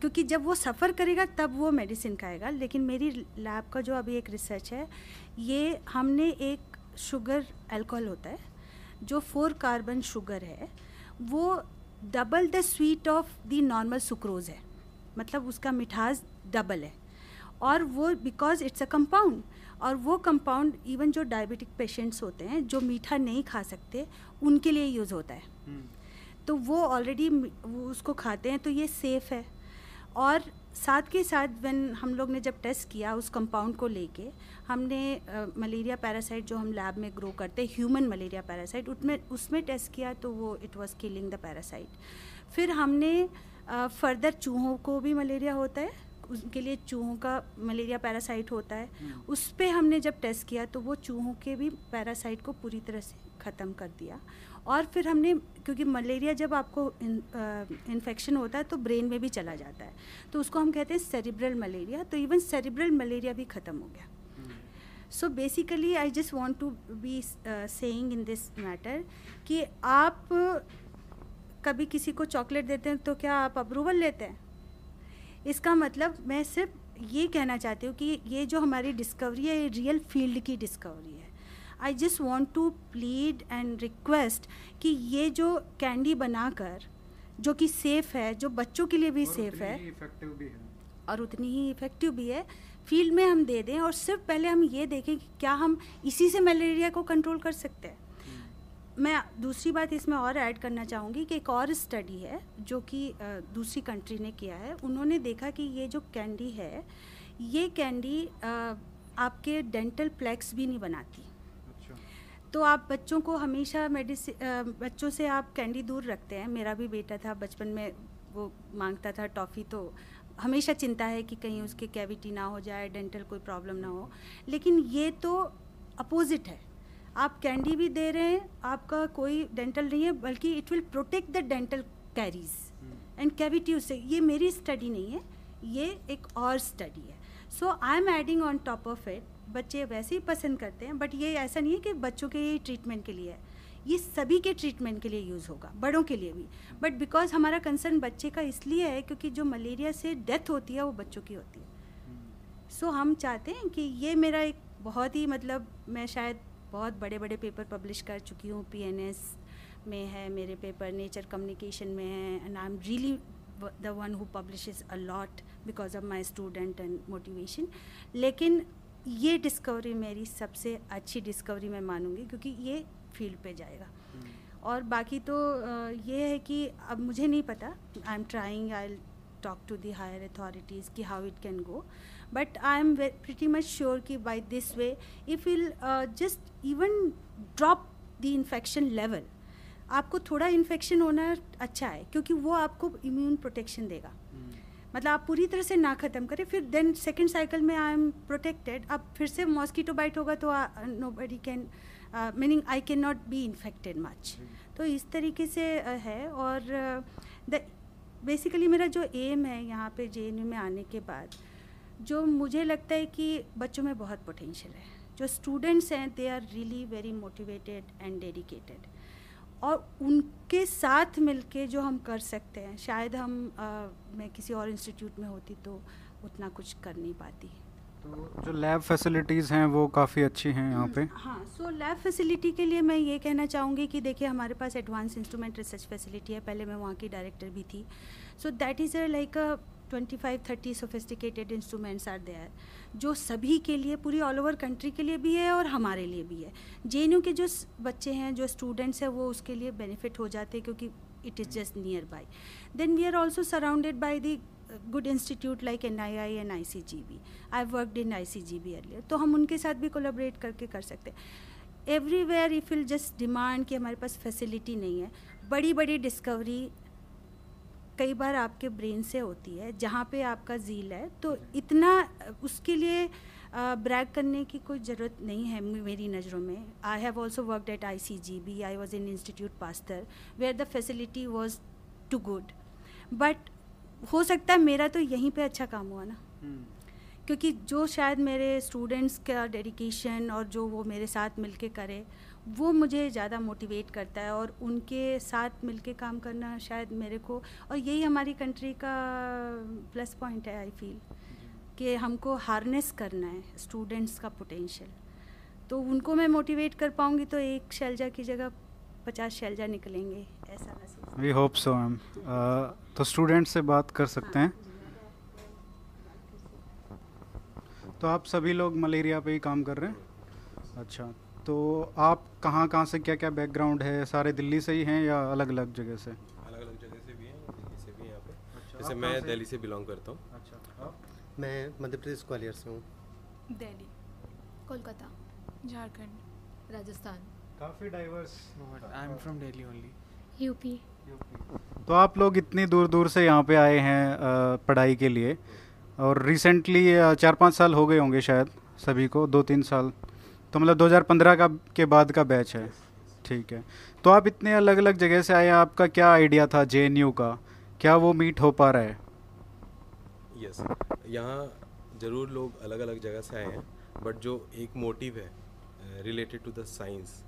क्योंकि जब वो सफ़र करेगा तब वो मेडिसिन खाएगा। लेकिन मेरी लैब का जो अभी एक रिसर्च है ये हमने एक शुगर अल्कोहल होता है जो फोर कार्बन शुगर है वो double the sweet of the normal sucrose है। मतलब उसका मिठास डबल है। और वो बिकॉज़ इट्स अ कंपाउंड और वो कंपाउंड इवन जो डायबिटिक पेशेंट्स होते हैं जो मीठा नहीं खा सकते उनके लिए यूज़ होता है। हम्म। तो वो ऑलरेडी उसको खाते हैं तो ये सेफ़ है। और साथ के साथ वन हम लोग ने जब टेस्ट किया उस कंपाउंड को लेके हमने मलेरिया पैरासाइट जो हम लैब में ग्रो करते हैं ह्यूमन मलेरिया पैरासाइट उसमें उसमें टेस्ट किया तो वो it was killing the parasite फिर हमने फर्दर चूहों को भी मलेरिया होता है उनके लिए चूहों का मलेरिया पैरासाइट होता है। हम्म। उस पर हमने जब टेस्ट किया तो वो चूहों के भी पैरासाइट को पूरी तरह से ख़त्म कर दिया। और फिर हमने क्योंकि मलेरिया जब आपको इन्फेक्शन होता है तो ब्रेन में भी चला जाता है। तो उसको हम कहते हैं सेरिब्रल मलेरिया तो इवन सेरिब्रल मलेरिया भी ख़त्म हो गया। So basically I just want to be saying in this matter कि आप कभी किसी को चॉकलेट देते हैं तो क्या आप अप्रूवल लेते हैं? इसका मतलब मैं सिर्फ़ ये कहना चाहती हूँ कि ये जो हमारी डिस्कवरी है ये रियल फ़ील्ड की डिस्कवरी है। I just want to plead and request कि ये जो कैंडी बनाकर जो कि सेफ़ है जो बच्चों के लिए भी सेफ़ है है और उतनी ही इफ़ेक्टिव भी है फ़ील्ड में हम दे दें और सिर्फ़ पहले हम ये देखें कि क्या हम इसी से मलेरिया को कंट्रोल कर सकते हैं। मैं दूसरी बात इसमें और ऐड करना चाहूँगी कि एक और स्टडी है जो कि दूसरी कंट्री ने किया है। उन्होंने देखा कि ये जो कैंडी है ये कैंडी आपके डेंटल प्लेक्स भी नहीं बनाती। तो आप बच्चों को हमेशा मेडिसिन बच्चों से आप कैंडी दूर रखते हैं। मेरा भी बेटा था बचपन में वो माँगता था टॉफ़ी तो हमेशा चिंता है कि कहीं उसके कैविटी ना हो जाए डेंटल कोई प्रॉब्लम ना हो। लेकिन ये तो अपोजिट है। आप कैंडी भी दे रहे हैं आपका कोई डेंटल नहीं है बल्कि it will protect the dental caries and cavity उससे। ये मेरी स्टडी नहीं है ये एक और स्टडी है। So I am adding on top of it बच्चे वैसे ही पसंद करते हैं बट ये ऐसा नहीं है कि बच्चों के ट्रीटमेंट के लिए है। ये सभी के ट्रीटमेंट के लिए यूज़ होगा बड़ों के लिए भी। बट बिकॉज़ हमारा कंसर्न बच्चे का इसलिए है क्योंकि जो मलेरिया से डेथ होती है वो बच्चों की होती है। सो so, हम चाहते हैं कि ये मेरा एक बहुत ही मतलब मैं शायद बहुत बड़े बड़े पेपर पब्लिश कर चुकी हूँ पीएनएस में है मेरे पेपर नेचर कम्युनिकेशन में है and I am really the one who publish a lot because of my student and motivation लेकिन ये डिस्कवरी मेरी सबसे अच्छी डिस्कवरी मैं मानूँगी क्योंकि ये फ़ील्ड पे जाएगा। और बाकी तो ये है कि अब मुझे नहीं पता I am trying I talk to the higher authorities कि how it can go but I am pretty much sure कि by this way if will just even drop the infection level आपको थोड़ा इन्फेक्शन होना अच्छा है क्योंकि वो आपको इम्यून प्रोटेक्शन देगा। मतलब आप पूरी तरह से ना ख़त्म करें फिर देन सेकेंड साइकिल में आई एम प्रोटेक्टेड अब फिर से मॉस्किटो बाइट होगा तो nobody can meaning I can not be infected much तो इस तरीके से uh, है और द बेसिकली मेरा जो एम है यहाँ पे जे में आने के बाद जो मुझे लगता है कि बच्चों में बहुत पोटेंशियल है। जो स्टूडेंट्स हैं they are really very motivated and dedicated और उनके साथ मिलके जो हम कर सकते हैं शायद हम अ, मैं किसी और इंस्टीट्यूट में होती तो उतना कुछ कर नहीं पाती। तो जो लैब फैसिलिटीज़ हैं वो काफ़ी अच्छी हैं यहाँ पे। हाँ सो लैब फैसिलिटी के लिए मैं ये कहना चाहूँगी कि देखिए हमारे पास एडवांस इंस्ट्रूमेंट रिसर्च फैसिलिटी है पहले मैं वहाँ की डायरेक्टर भी थी। So that is a like a twenty five thirty sophisticated instruments are there जो सभी के लिए, पूरी ऑल ओवर कंट्री के लिए भी है और हमारे लिए भी है। जे के जो बच्चे हैं, जो स्टूडेंट्स हैं, वो उसके लिए बेनिफिट हो जाते हैं क्योंकि it is just nearby then we are also surrounded by the good institute like N I I and I C G B I worked in I C G B earlier तो हम उनके साथ भी collaborate करके कर सकते हैं। Everywhere if will just demand कि हमारे पास फैसिलिटी नहीं है बड़ी बड़ी डिस्कवरी कई बार आपके ब्रेन से होती है जहाँ पे आपका झील है तो इतना उसके लिए ब्रैग करने की कोई ज़रूरत नहीं है मेरी नज़रों में। I have also worked at I C G B I was in institute Pasteur where the facility was too good but हो सकता है मेरा तो यहीं पे अच्छा काम हुआ ना। क्योंकि जो शायद मेरे स्टूडेंट्स का डेडिकेशन और जो वो मेरे साथ मिलके करे वो मुझे ज़्यादा मोटिवेट करता है और उनके साथ मिलके काम करना शायद मेरे को और यही हमारी कंट्री का प्लस पॉइंट है आई फील कि हमको हार्नेस करना है स्टूडेंट्स का पोटेंशियल तो उनको मैं मोटिवेट कर पाऊँगी तो एक शैलजा की जगह पचास शैलजा निकलेंगे ऐसा महसूस वी होप सो मैम तो स्टूडेंट से बात कर सकते हाँ, हैं। तो आप सभी लोग मलेरिया पे ही काम कर रहे हैं? अच्छा। तो आप कहाँ कहाँ से क्या क्या बैकग्राउंड है? सारे दिल्ली से ही हैं या अलग अलग जगह से? अलग अलग जगह से भी हैं और दिल्ली से भी हैं यहाँ पे। अच्छा, जैसे मैं से? दिल्ली से बिलोंग करता हूँ। अच्छा आप? मैं मध्य प्रदेश ग्वालियर से हूँ। दिल्ली कोलकाता झारखंड राजस्थान। काफ़ी diverse I am from Delhi only UP तो आप लोग इतनी दूर दूर से यहाँ पे आए हैं पढ़ाई के लिए। और रिसेंटली चार पाँच साल हो गए होंगे शायद सभी को दो तीन साल। तो मतलब 2015 का, के बाद का बैच है। ठीक है। तो आप इतने अलग अलग जगह से आए, आपका क्या आइडिया था जेएनयू का? क्या वो मीट हो पा रहा है? यस यहाँ ज़रूर लोग अलग अलग जगह से आए हैं बट जो एक मोटिव है रिलेटेड टू द साइंस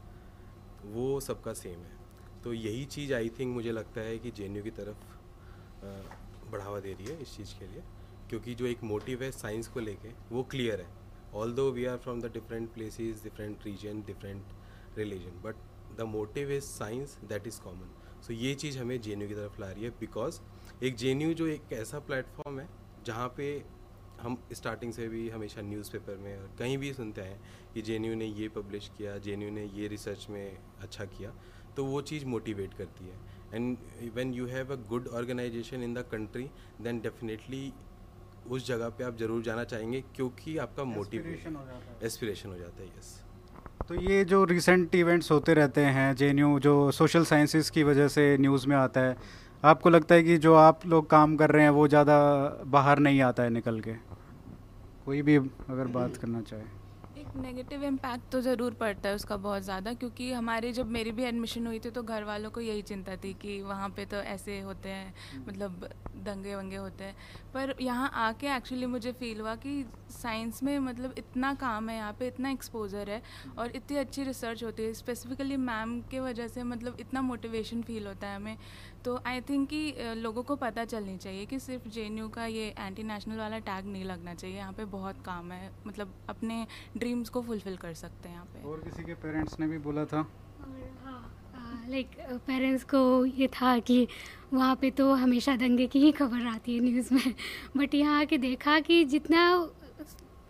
वो सबका सेम है। तो यही चीज़ आई थिंक मुझे लगता है कि जेएनयू की तरफ़ बढ़ावा दे रही है इस चीज़ के लिए, क्योंकि जो एक मोटिव है साइंस को लेके, वो क्लियर है। Though we are from the different places different region different religion but the motive is science that is common so ये चीज़ हमें जे की तरफ़ ला रही है बिकॉज़ एक जे जो एक ऐसा प्लेटफॉर्म है जहाँ पे हम स्टार्टिंग से भी हमेशा न्यूज़पेपर में और कहीं भी सुनते हैं कि जे ने ये पब्लिश किया जे ने ये रिसर्च में अच्छा किया तो वो चीज़ मोटिवेट करती है. And when you have a good organisation in the country then definitely उस जगह पे आप ज़रूर जाना चाहेंगे क्योंकि आपका मोटिवेशन हो एस्पिरेशन हो। जाता है यस तो ये जो रिसेंट इवेंट्स होते रहते हैं जे जो सोशल साइंसिस की वजह से न्यूज़ में आता है आपको लगता है कि जो आप लोग काम कर रहे हैं वो ज़्यादा बाहर नहीं आता है निकल के? कोई भी अगर बात करना चाहे। नेगेटिव इम्पैक्ट तो ज़रूर पड़ता है उसका बहुत ज़्यादा क्योंकि हमारे जब मेरी भी एडमिशन हुई थी तो घर वालों को यही चिंता थी कि वहाँ पे तो ऐसे होते हैं मतलब दंगे वंगे होते हैं। पर यहाँ आके एक्चुअली मुझे फील हुआ कि साइंस में मतलब इतना काम है यहाँ पे इतना एक्सपोजर है और इतनी अच्छी रिसर्च होती है। स्पेसिफिकली मैम के वजह से मतलब इतना मोटिवेशन फील होता है हमें तो आई थिंक कि लोगों को पता चलनी चाहिए कि सिर्फ़ जेएनयू का ये एंटी नेशनल वाला टैग नहीं लगना चाहिए। यहाँ पे बहुत काम है। मतलब अपने ड्रीम्स को फुलफिल कर सकते हैं यहाँ पे। और किसी के पेरेंट्स ने भी बोला था? और हाँ लाइक पेरेंट्स को ये था कि वहाँ पे तो हमेशा दंगे की ही खबर आती है न्यूज़ में। बट यहाँ आके देखा कि जितना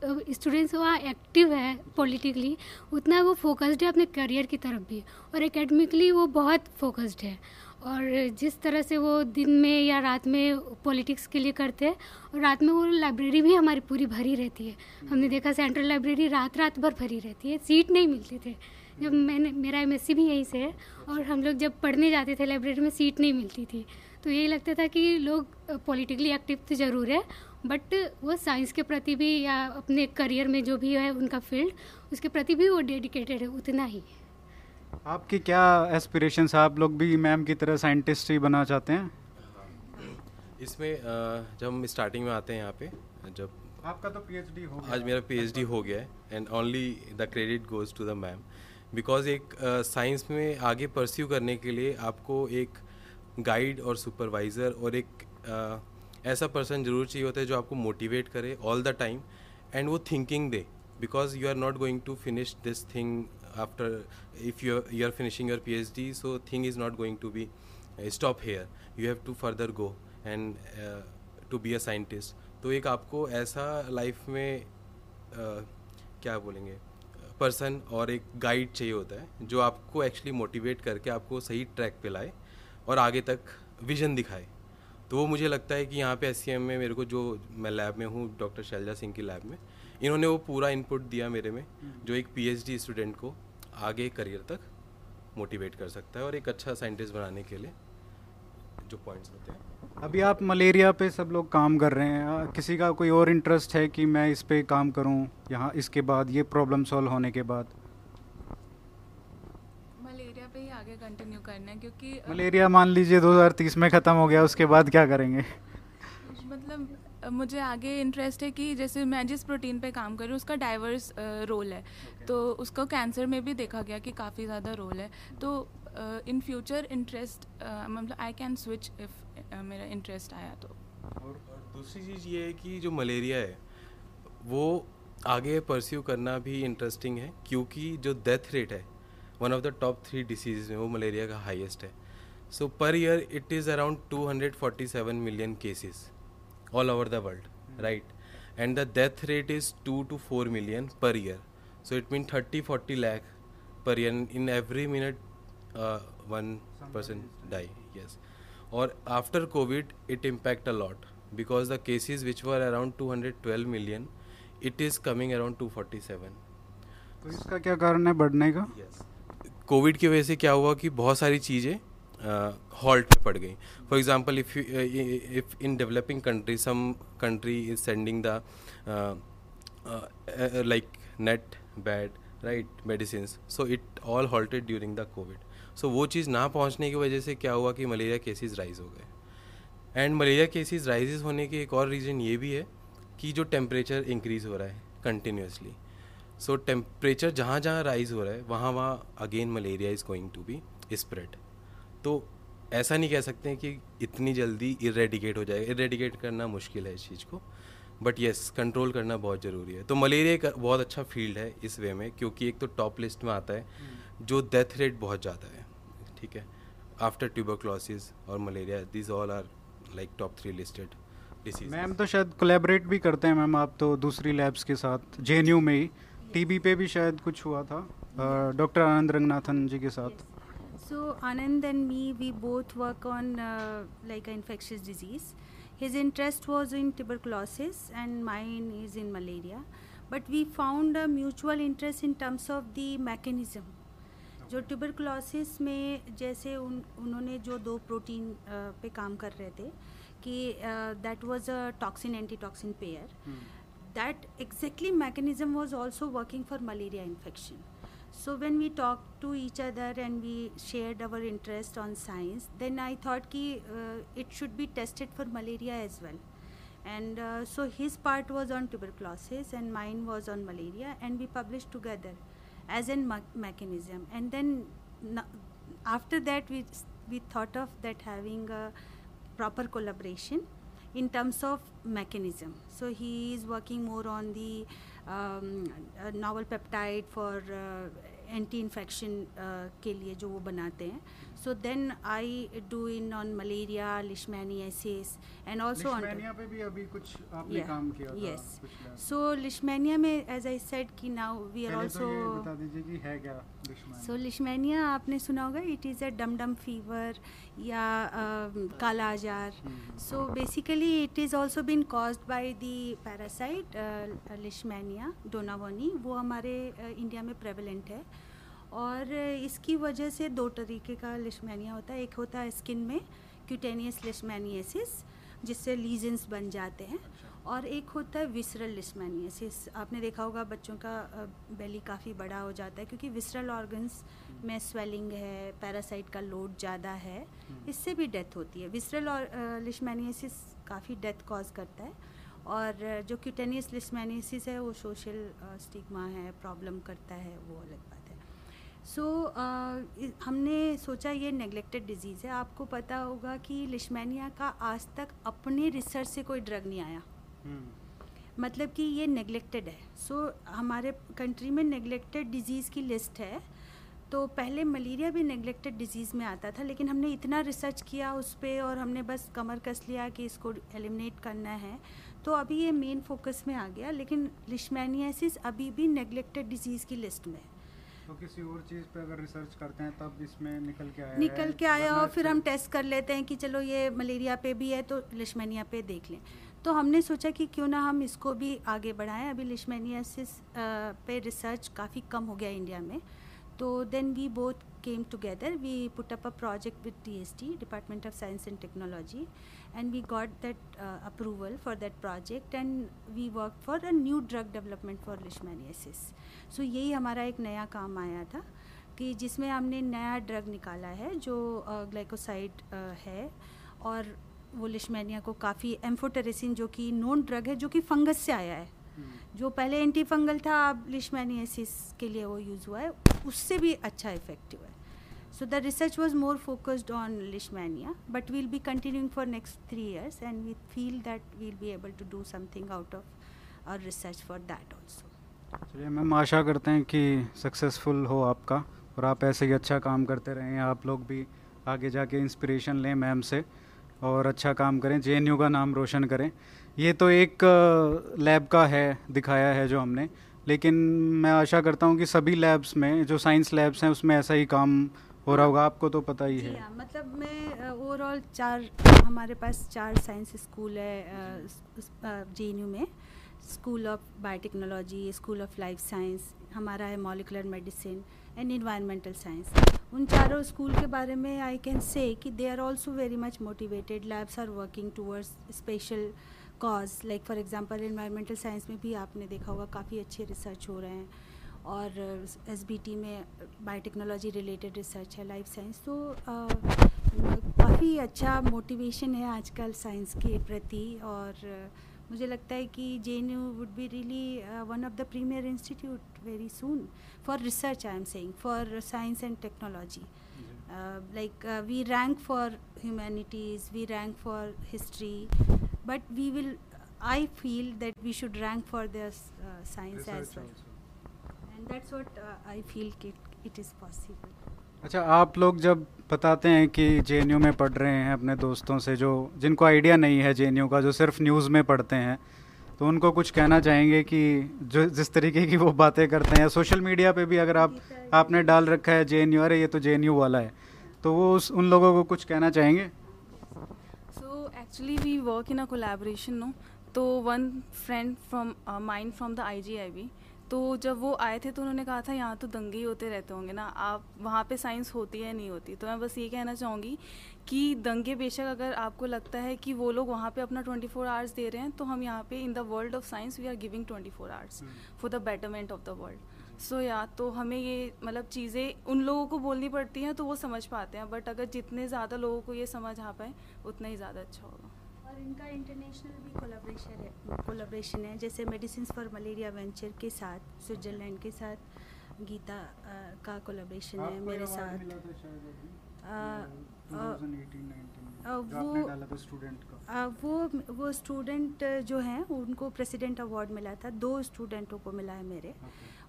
स्टूडेंट्स वहाँ एक्टिव है पॉलिटिकली उतना वो फोकस्ड है अपने करियर की तरफ़ भी। और एकेडमिकली वो बहुत फोकस्ड है। और जिस तरह से वो दिन में या रात में पॉलिटिक्स के लिए करते हैं, और रात में वो लाइब्रेरी भी हमारी पूरी भरी रहती है। हमने देखा सेंट्रल लाइब्रेरी रात रात भर भरी रहती है, सीट नहीं मिलती थे। जब मैंने, मेरा एमएससी भी यहीं से है, और हम लोग जब पढ़ने जाते थे लाइब्रेरी में सीट नहीं मिलती थी। तो यही लगता था कि लोग पॉलिटिकली एक्टिव तो ज़रूर है, बट वो साइंस के प्रति भी या अपने करियर में जो भी है उनका फ़ील्ड, उसके प्रति भी वो डेडिकेटेड है, उतना ही। आपकी क्या एस्पिरेशंस आप लोग भी मैम की तरह साइंटिस्ट ही बनना चाहते हैं? इसमें जब हम स्टार्टिंग में आते हैं यहाँ पे जब आपका तो पीएचडी हो गया। आज मेरा पीएचडी हो गया है and only the credit goes to the ma'am because एक साइंस uh, में आगे परस्यू करने के लिए आपको एक गाइड और सुपरवाइज़र और एक uh, ऐसा पर्सन ज़रूर चाहिए होता है जो आपको मोटिवेट करे ऑल द टाइम एंड वो thinking they. Because you are not going to finish this thing after if you you are finishing your P H D so thing is not going to be stop here you have to further go and to be a scientist तो एक आपको ऐसा life में uh, क्या बोलेंगे person और एक guide चाहिए होता है जो आपको एक्चुअली मोटिवेट करके आपको सही ट्रैक पे लाए और आगे तक विजन दिखाए। तो वो मुझे लगता है कि यहाँ पे एस में मेरे को जो मैं लैब में हूँ डॉक्टर शैलजा सिंह की लैब में इन्होंने वो पूरा इनपुट दिया मेरे में जो एक पीएचडी स्टूडेंट को आगे करियर तक मोटिवेट कर सकता है और एक अच्छा साइंटिस्ट बनाने के लिए जो पॉइंट्स होते हैं। अभी आप मलेरिया पे सब लोग काम कर रहे हैं किसी का कोई और इंटरेस्ट है कि मैं इस पे काम करूँ यहाँ इसके बाद ये प्रॉब्लम सॉल्व होने के बाद? मलेरिया पे ही आगे कंटिन्यू करना है क्योंकि मलेरिया मान लीजिए 2030 में ख़त्म हो गया उसके बाद क्या करेंगे? मुझे आगे इंटरेस्ट है कि जैसे मैं जिस प्रोटीन पे काम कर रही हूँ उसका डाइवर्स रोल है। Okay. तो उसका कैंसर में भी देखा गया कि काफ़ी ज़्यादा रोल है। तो इन फ्यूचर इंटरेस्ट मतलब आई कैन स्विच इफ़ मेरा इंटरेस्ट आया तो। और, और दूसरी चीज़ ये है कि जो मलेरिया है वो आगे परस्यू करना भी इंटरेस्टिंग है क्योंकि जो डेथ रेट है one of the top three disease में वो मलेरिया का हाईएस्ट है। So per year it is around 247 million cases all over the world right and the death rate is two to four million per year so it mean thirty forty lakh per year in every minute one person die yes. Or after covid it impact a lot. Because the cases which were around 212 million it is coming around 247 तो इसका क्या कारण है बढ़ने का? Covid की वजह से क्या हुआ कि बहुत सारी चीज़ें हॉल्ट पे पड़ गई। For example if you if in developing country some country is sending the like net bed right medicine so it all halted during the Covid so वो चीज़ ना पहुँचने की वजह से क्या हुआ कि मलेरिया केसेज राइज हो गए। एंड मलेरिया केसेज राइजेस होने के एक और रीज़न ये भी है कि जो टेम्परेचर इंक्रीज़ हो रहा है कंटिन्यूसली सो टेम्परेचर जहाँ जहाँ राइज हो रहा है वहाँ वहाँ again malaria is going to be spread तो ऐसा नहीं कह सकते हैं कि इतनी जल्दी इरेडिकेट हो जाएगा। इरेडिकेट करना मुश्किल है इस चीज़ को। बट येस कंट्रोल करना बहुत ज़रूरी है। तो मलेरिया एक बहुत अच्छा फ़ील्ड है इस वे में क्योंकि एक तो टॉप लिस्ट में आता है जो डेथ रेट बहुत ज़्यादा है ठीक है? आफ्टर ट्यूबरक्लोसिस और malaria this all are like top three listed disease ma'am तो शायद कोलेबरेट भी करते हैं मैम आप तो दूसरी लैब्स के साथ जेएनयू में ही। टीबी पे भी शायद कुछ हुआ था डॉक्टर आनंद रंगनाथन जी के साथ। So Anand and me, we both work on uh, like an infectious disease. His interest was in tuberculosis and mine is in malaria. But we found a mutual interest in terms of the mechanism. जो tuberculosis में जैसे उन उन्होंने जो दो protein पे काम कर रहे थे कि that was a toxin anti toxin pair that exactly mechanism was also working for malaria infection so when we talked to each other and we shared our interest on science then i thought ki uh, it should be tested for malaria as well. And uh, so his part was on tuberculosis and mine was on malaria and we published together as a mechanism. And then after that we we thought of that having a proper collaboration in terms of mechanism. So he is working more on the novel peptide for anti infection के लिए जो वो बनाते हैं। So then I do in on malaria leishmaniasis and also पे भी अभी कुछ आपने Yeah. काम किया था Yes. कुछ lab? सो लिशमैनिया में एज आई सेड कि नाउ वी आर पहले तो ऑल्सो ये बता दीजिए कि है क्या लिशमैनिया सो लिशमैनिया आपने सुना होगा इट इज़ अ डम डम फीवर या kala azar. So basically it is also been caused by the parasite leishmania donovani वो हमारे इंडिया में प्रेवलेंट है। और इसकी वजह से दो तरीके का लिशमैनिया होता है। एक होता है स्किन में क्यूटेनियस लिशमैनियसिस, जिससे लीजेंस बन जाते हैं, और एक होता है विसरल लिस्मैनियसिस आपने देखा होगा बच्चों का बेली काफ़ी बड़ा हो जाता है, क्योंकि विसरल ऑर्गन्स में स्वेलिंग है पैरासाइट का लोड ज़्यादा है, इससे भी डेथ होती है। विसरल लिस्मैनियसिस काफ़ी डेथ कॉज करता है, और जो क्यूटेनियस लिस्मैनियसिस है, वो सोशल स्टिग्मा है प्रॉब्लम करता है, वो अलग बात। सो हमने सोचा ये नेग्लेक्टेड डिज़ीज़ है। आपको पता होगा कि लिशमैनिया का आज तक अपने रिसर्च से कोई ड्रग नहीं आया। हम्म, मतलब कि ये नेग्लेक्टेड है। सो so, हमारे कंट्री में नेग्लेक्टेड डिज़ीज़ की लिस्ट है। तो पहले मलेरिया भी नेग्लेक्टेड डिज़ीज़ में आता था लेकिन हमने इतना रिसर्च किया उस पर और हमने बस कमर कस लिया कि इसको एलिमिनेट करना है। तो अभी ये मेन फोकस में आ गया लेकिन लिशमैनियासिस अभी भी नेग्लेक्टेड डिज़ीज़ की लिस्ट में है। तो किसी और चीज़ पे अगर रिसर्च करते हैं तब इसमें निकल के आया निकल के आया और फिर हम टेस्ट कर लेते हैं कि चलो ये मलेरिया पे भी है तो लिशमैनिया पे देख लें। तो हमने सोचा कि क्यों ना हम इसको भी आगे बढ़ाएँ। अभी लिशमैनियासिस पे रिसर्च काफ़ी कम हो गया इंडिया में। तो then we both together we put up a project with D S T department of science and technology and we got that approval for that project and we work for a new drug development for leishmaniasis so यही हमारा एक नया काम आया था कि जिसमें हमने नया ड्रग निकाला है जो ग्लाइकोसाइड है और वो लिशमैनिया को काफ़ी एम्फोटेरेसिन जो कि नोन ड्रग है जो कि फंगस से आया है। हम्म, जो पहले एंटी फंगल था अब लिशमैनियासिस के लिए वो यूज़ हुआ है उससे भी अच्छा इफ़ेक्टिव है। So the research was more focused on leishmania but we'll be continuing for next three years and we feel that we'll be able to do something out of our research for that also चलिए, ma'am, आशा करते हैं कि successful हो आपका और आप ऐसे ही अच्छा काम करते रहें, आप लोग भी आगे जाके इंस्पिरेशन लें मैम से और अच्छा काम करें जे का नाम रोशन करें। ये तो एक लैब का है, दिखाया है जो हमने, लेकिन मैं आशा करता हूँ कि सभी लैब्स में, जो साइंस लैब्स हैं, उसमें ऐसा ही काम हो रहा होगा आपको तो पता ही है। हाँ मतलब मैं ओवरऑल चार हमारे पास चार साइंस स्कूल है जे में। School of biotechnology school of life science हमारा है molecular medicine and environmental science उन चारों स्कूल के बारे में आई कैन से कि they are also very much motivated labs are working towards special cause like for example environmental science में भी आपने देखा होगा काफ़ी अच्छे रिसर्च हो रहे हैं। और एस बी टी में बायोटेक्नोलॉजी रिलेटेड रिसर्च है लाइफ साइंस तो काफ़ी अच्छा मोटिवेशन है आजकल साइंस के प्रति और मुझे लगता है कि J N U would be really one of the premier institute very soon for research I am saying for science and technology like we rank for humanities we rank for history but we will will i feel that we should rank for the uh, science as well. also. What uh, i feel it, it is possible. अच्छा आप लोग जब बताते हैं कि जे में पढ़ रहे हैं अपने दोस्तों से जो जिनको आइडिया नहीं है जे का जो सिर्फ़ न्यूज़ में पढ़ते हैं तो उनको कुछ कहना चाहेंगे कि जो जिस तरीके की वो बातें करते हैं सोशल मीडिया पे भी अगर आप आपने डाल रखा है जे एन अरे ये तो जे वाला है तो वो उस उन लोगों को कुछ कहना चाहेंगे? So actually we work in a collaboration no? तो one friend from mind from the IGIB तो जब वो आए थे तो उन्होंने कहा था यहाँ तो दंगे ही होते रहते होंगे ना आप वहाँ पे साइंस होती है नहीं होती? तो मैं बस ये कहना चाहूँगी कि दंगे बेशक अगर आपको लगता है कि वो लोग वहाँ पे अपना 24 फोर आवर्स दे रहे हैं तो हम यहाँ पे in the world of science we are giving 24 four hours for the betterment of the world. So या तो हमें ये मतलब चीज़ें उन लोगों को बोलनी पड़ती हैं तो वो समझ पाते हैं बट अगर जितने ज़्यादा लोगों को ये समझ आ पाए उतना ही ज़्यादा अच्छा होगा। इनका इंटरनेशनल भी कोलाब्रेशन है कोलाब्रेशन है जैसे मेडिसिन फॉर मलेरिया वेंचर के साथ स्विट्जरलैंड के साथ गीता अ, का कोलाब्रेशन है मेरे साथ। वो स्टूडेंट वो वो स्टूडेंट जो हैं उनको प्रेसिडेंट अवार्ड मिला था दो स्टूडेंटों को मिला है मेरे।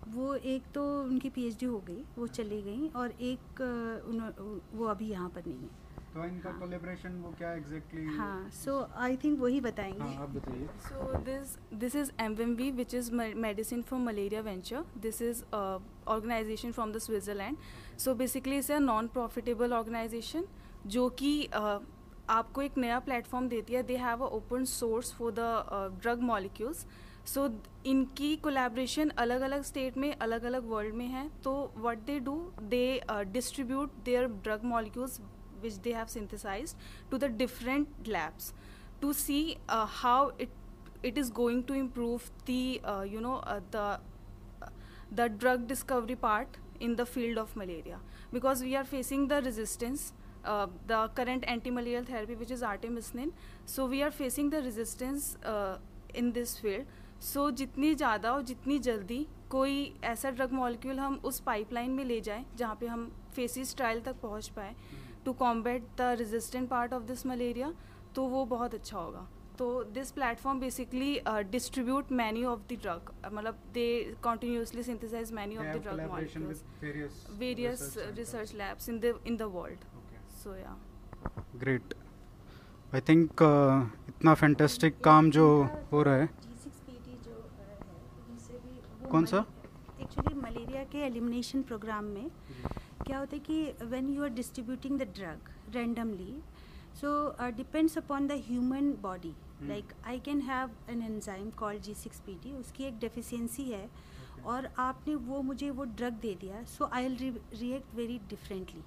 वो एक तो उनकी पीएचडी हो गई वो चली गई और एक उन्हों- वो अभी यहाँ पर नहीं है। तो इनका कोलेब्रेशन वो क्या एग्जैक्टली हाँ सो आई थिंक वही बताएँगे। हाँ आप बताइए। So this this is MVMV, which is Me- Medicine for Malaria Venture. This is a organization from the Switzerland. So basically, it's a non-profitable organization जो कि uh, आपको एक नया प्लेटफॉर्म देती है। They have a open source for the drug molecules so इनकी collaboration अलग अलग स्टेट में अलग अलग वर्ल्ड में है। तो what they do they distribute their drug molecules which they have synthesized to the different labs to see uh, how it it is going to improve the uh, you know uh, the the drug discovery part in the field of malaria because we are facing the resistance uh, the current anti-malarial therapy which is artemisinin so we are facing the resistance uh, in this field so जितनी ज़्यादा और जितनी जल्दी कोई ऐसा drug molecule हम उस pipeline में ले जाएँ जहाँ पे हम फेसिस ट्रायल तक पहुँच पाएँ to combat the resistant part of this malaria तो वो बहुत अच्छा होगा। तो this platform basically distribute many of the drug मतलब they continuously synthesise many of the drug molecules uh, research labs in the in the world. Okay. so yeah. Great I think इतना fantastic काम जो हो रहा है। G6PD जो उनसे भी वो कौन सा? एक्चुअली मलेरिया के एलिमिनेशन प्रोग्राम में क्या होता है कि when you are distributing the drug randomly so depends upon the human body like I can have an enzyme call G six P T उसकी एक डेफिशिएंसी है okay. और आपने वो मुझे वो ड्रग दे दिया so I will react very differently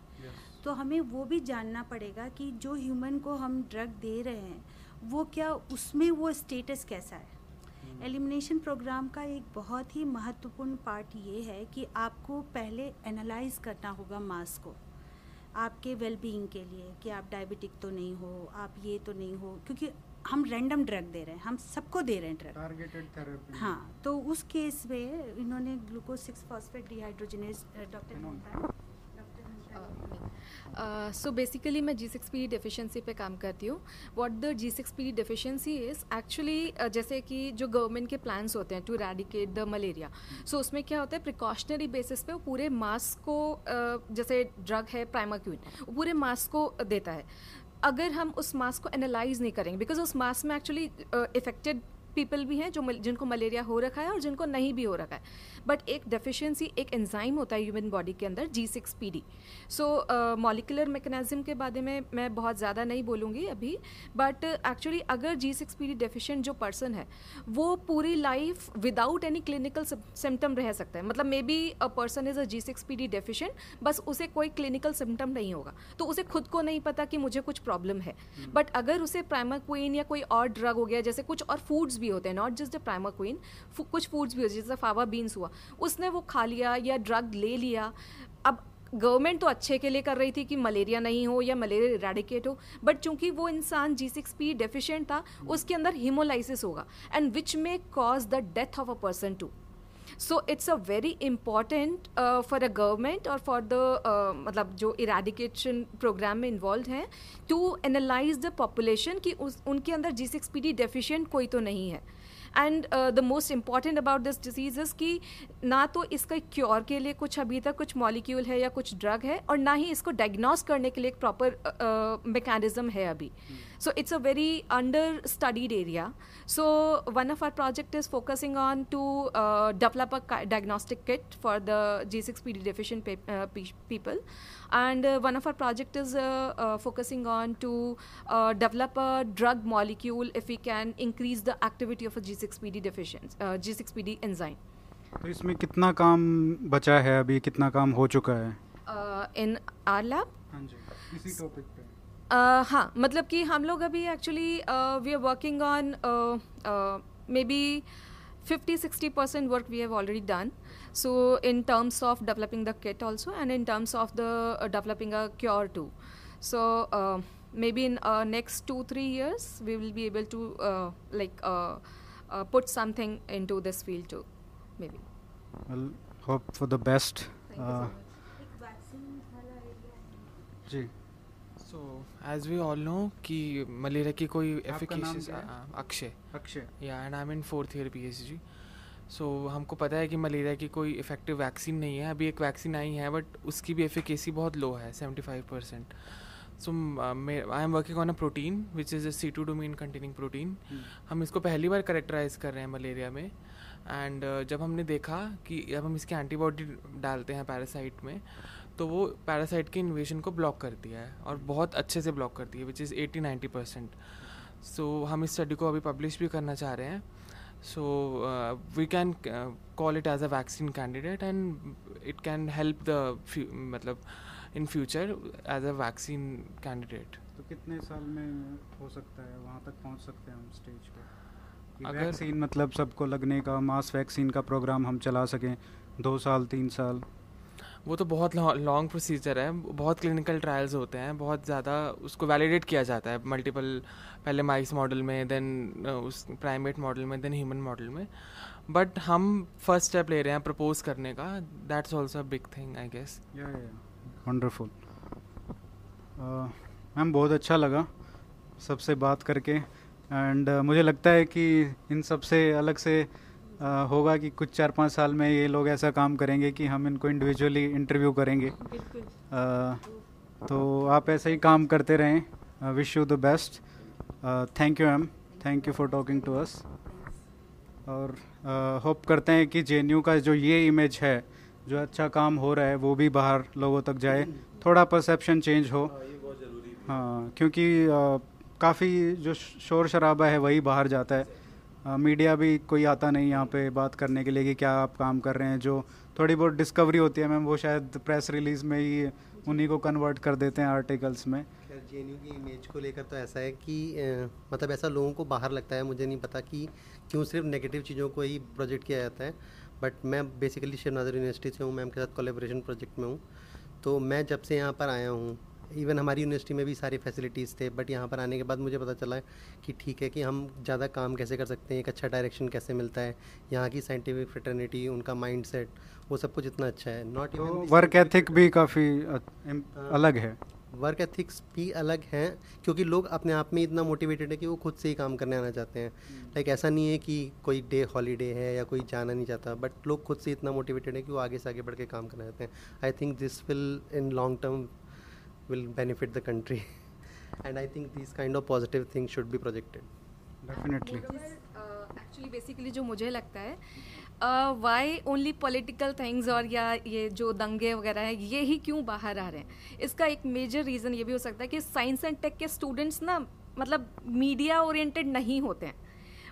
तो हमें वो भी जानना पड़ेगा कि जो ह्यूमन को हम ड्रग दे रहे हैं वो क्या उसमें वो स्टेटस कैसा है? एलिमिनेशन प्रोग्राम का एक बहुत ही महत्वपूर्ण पार्ट ये है कि आपको पहले एनालाइज करना होगा मास को आपके वेलबींग के लिए कि आप डायबिटिक तो नहीं हो आप ये तो नहीं हो क्योंकि हम रैंडम ड्रग दे रहे हैं हम सबको दे रहे हैं ड्रग टारगेटेड थेरेपी हाँ तो उस केस में इन्होंने glucose six phosphate dehydrogenase doctor. So basically मैं जी सिक्स पी डिफिशेंसी पे काम करती हूँ। What the G six P deficiency is actually जैसे कि जो गवर्नमेंट के प्लान्स होते हैं to eradicate the malaria so उसमें क्या होता है प्रिकॉशनरी बेसिस पे वो पूरे मास को uh, जैसे ड्रग है प्राइमाक्यून वो पूरे मास को देता है। अगर हम उस मास को एनालाइज नहीं करेंगे बिकॉज़ उस मास में एक्चुअली इफेक्टेड पीपल भी हैं जो जिनको मलेरिया हो रखा है और जिनको नहीं भी हो रखा है। बट एक डेफिशिएंसी एक एंजाइम होता है ह्यूमन बॉडी के अंदर G six P D so molecular mechanism के बारे में मैं बहुत ज़्यादा नहीं बोलूँगी अभी बट एक्चुअली uh, अगर G six P D deficient जो पर्सन है वो पूरी life without any clinical symptom रह सकता है। मतलब maybe a person is a G six P D deficient बस उसे कोई क्लिनिकल सिम्टम नहीं होगा। तो उसे खुद को नहीं पता कि मुझे कुछ प्रॉब्लम है। बट अगर उसे प्राइमाक्वीन या कोई और ड्रग हो गया जैसे कुछ और फूड्स भी होते हैं नॉट जस्ट द प्राइमाक्वीन कुछ फूड्स भी होते हैं, जैसे फावा बीन्स हुआ। उसने वो खा लिया या ड्रग ले लिया। अब गवर्नमेंट तो अच्छे के लिए कर रही थी कि मलेरिया नहीं हो या मलेरिया रेडिकेट हो बट चूँकि वो इंसान जी सिक्स पी डेफिशिएंट था, उसके अंदर हिमोलाइसिस होगा and which may cause the death of a person too so it's a very important for a government और फॉर द मतलब जो इरेडिकेशन प्रोग्राम में इन्वॉल्व हैं टू एनालाइज द पॉपुलेशन कि उस, उनके अंदर G six P D deficient कोई तो नहीं है। And the most important about this disease कि ना तो इसका क्योर के लिए कुछ अभी तक कुछ मॉलिक्यूल है या कुछ ड्रग है और ना ही इसको डायग्नोस करने के लिए एक प्रॉपर मैकेनिज्म है अभी। so it's a very under studied area so one of our project is focusing on to uh, develop a ki- diagnostic kit for the g6pd deficient pe- uh, pe- people and uh, one of our project is uh, uh, focusing on to uh, develop a drug molecule if we can increase the activity of a g6pd deficient uh, g6pd enzyme तो इसमें कितना काम बचा है अभी कितना काम हो चुका है uh, in our lab हाँ जी इसी टॉपिक पे Uh, हाँ मतलब कि हम लोग अभी actually we are working on maybe fifty sixty percent work we have already done so in terms of developing the kit also and in terms of the developing a cure too so maybe in next two three years we will be able to uh, like uh, uh, put something into this field too maybe. Well hope for the best Thank you so much. एक vaccine वाला area है जी so as we all know कि malaria की कोई efficacious Akshay. Akshay. या and I am in fourth year PhD so हमको पता है कि मलेरिया की कोई इफ़ेक्टिव वैक्सीन नहीं है। अभी एक वैक्सीन आई है बट उसकी भी एफिकेसी बहुत लो है seventy five percent so I am working on a protein which is a C two domain containing protein हम इसको पहली बार करेक्टराइज कर रहे हैं मलेरिया में। एंड uh, जब हमने देखा कि जब हम इसके एंटीबॉडी डालते हैं पैरासाइट में तो वो पैरासाइट के इन्वेशन को ब्लॉक करती है और बहुत अच्छे से ब्लॉक करती है which is eighty ninety percent so हम इस स्टडी को अभी पब्लिश भी करना चाह रहे हैं। So we can call it as a vaccine candidate and it can help the मतलब in future as a vaccine candidate तो कितने साल में हो सकता है? वहाँ तक पहुँच सकते हैं हम स्टेज पे? अगर- वैक्सीन मतलब सबको लगने का मास वैक्सीन का प्रोग्राम हम चला सकें दो साल तीन साल। वो तो बहुत लॉन्ग प्रोसीजर है बहुत क्लिनिकल ट्रायल्स होते हैं बहुत ज़्यादा उसको वैलिडेट किया जाता है मल्टीपल पहले माइस मॉडल में देन उस प्राइमेट मॉडल में देन ह्यूमन मॉडल में बट हम फ़र्स्ट स्टेप ले रहे हैं प्रपोज करने का that's also big thing I guess wonderful ma'am बहुत अच्छा लगा सबसे बात करके एंड uh, मुझे लगता है कि इन सबसे अलग से होगा कि कुछ चार पाँच साल में ये लोग ऐसा काम करेंगे कि हम इनको इंडिविजुअली इंटरव्यू करेंगे। तो आप ऐसे ही काम करते रहें। Wish you the best thank you ma'am thank you for talking to us और होप करते हैं कि जे का जो ये इमेज है जो अच्छा काम हो रहा है वो भी बाहर लोगों तक जाए। थोड़ा परसेप्शन चेंज हो। हाँ क्योंकि काफ़ी जो शोर शराबा है वही बाहर जाता है। मीडिया भी कोई आता नहीं यहाँ पे बात करने के लिए कि क्या आप काम कर रहे हैं, जो थोड़ी बहुत डिस्कवरी होती है, मैम, वो शायद प्रेस रिलीज़ में ही उन्हीं को कन्वर्ट कर देते हैं आर्टिकल्स में। खैर जे की इमेज को लेकर तो ऐसा है कि मतलब ऐसा लोगों को बाहर लगता है, मुझे नहीं पता कि क्यों सिर्फ़ नेगेटिव चीज़ों को ही प्रोजेक्ट किया जाता है। बट मैं बेसिकली नादर यूनिवर्सिटी से हूँ, मैम के साथ कोलेब्रेशन प्रोजेक्ट में हूँ। तो मैं जब से यहाँ पर आया हूँ इवन हमारी यूनिवर्सिटी में भी सारी फैसिलिटीज़ थे बट यहाँ पर आने के बाद मुझे पता चला कि ठीक है कि हम ज़्यादा काम कैसे कर सकते हैं एक अच्छा डायरेक्शन कैसे मिलता है यहाँ की साइंटिफिक फ्रेटर्निटी उनका माइंडसेट वो सब कुछ इतना अच्छा है। नॉट इवन वर्क एथिक भी काफ़ी अलग है। वर्क एथिक्स भी अलग हैं क्योंकि लोग अपने आप में इतना मोटिवेटेड है कि वो खुद से ही काम करने आना चाहते हैं। लाइक ऐसा नहीं है कि कोई डे हॉलीडे है या कोई जाना नहीं चाहता बट लोग खुद से इतना मोटिवेटेड है कि वो आगे से आगे बढ़ के काम करना चाहते हैं। I think this will in long term will benefit the country. And i think these kind of positive things should be projected. Definitely. Actually basically जो मुझे लगता है वाई ओनली पॉलिटिकल थिंग्स और या ये जो दंगे वगैरह हैं ये ही क्यों बाहर आ रहे हैं? इसका एक मेजर रीज़न ये भी हो सकता है कि साइंस एंड टेक के स्टूडेंट्स ना मतलब मीडिया ओरिएंटेड नहीं होते हैं।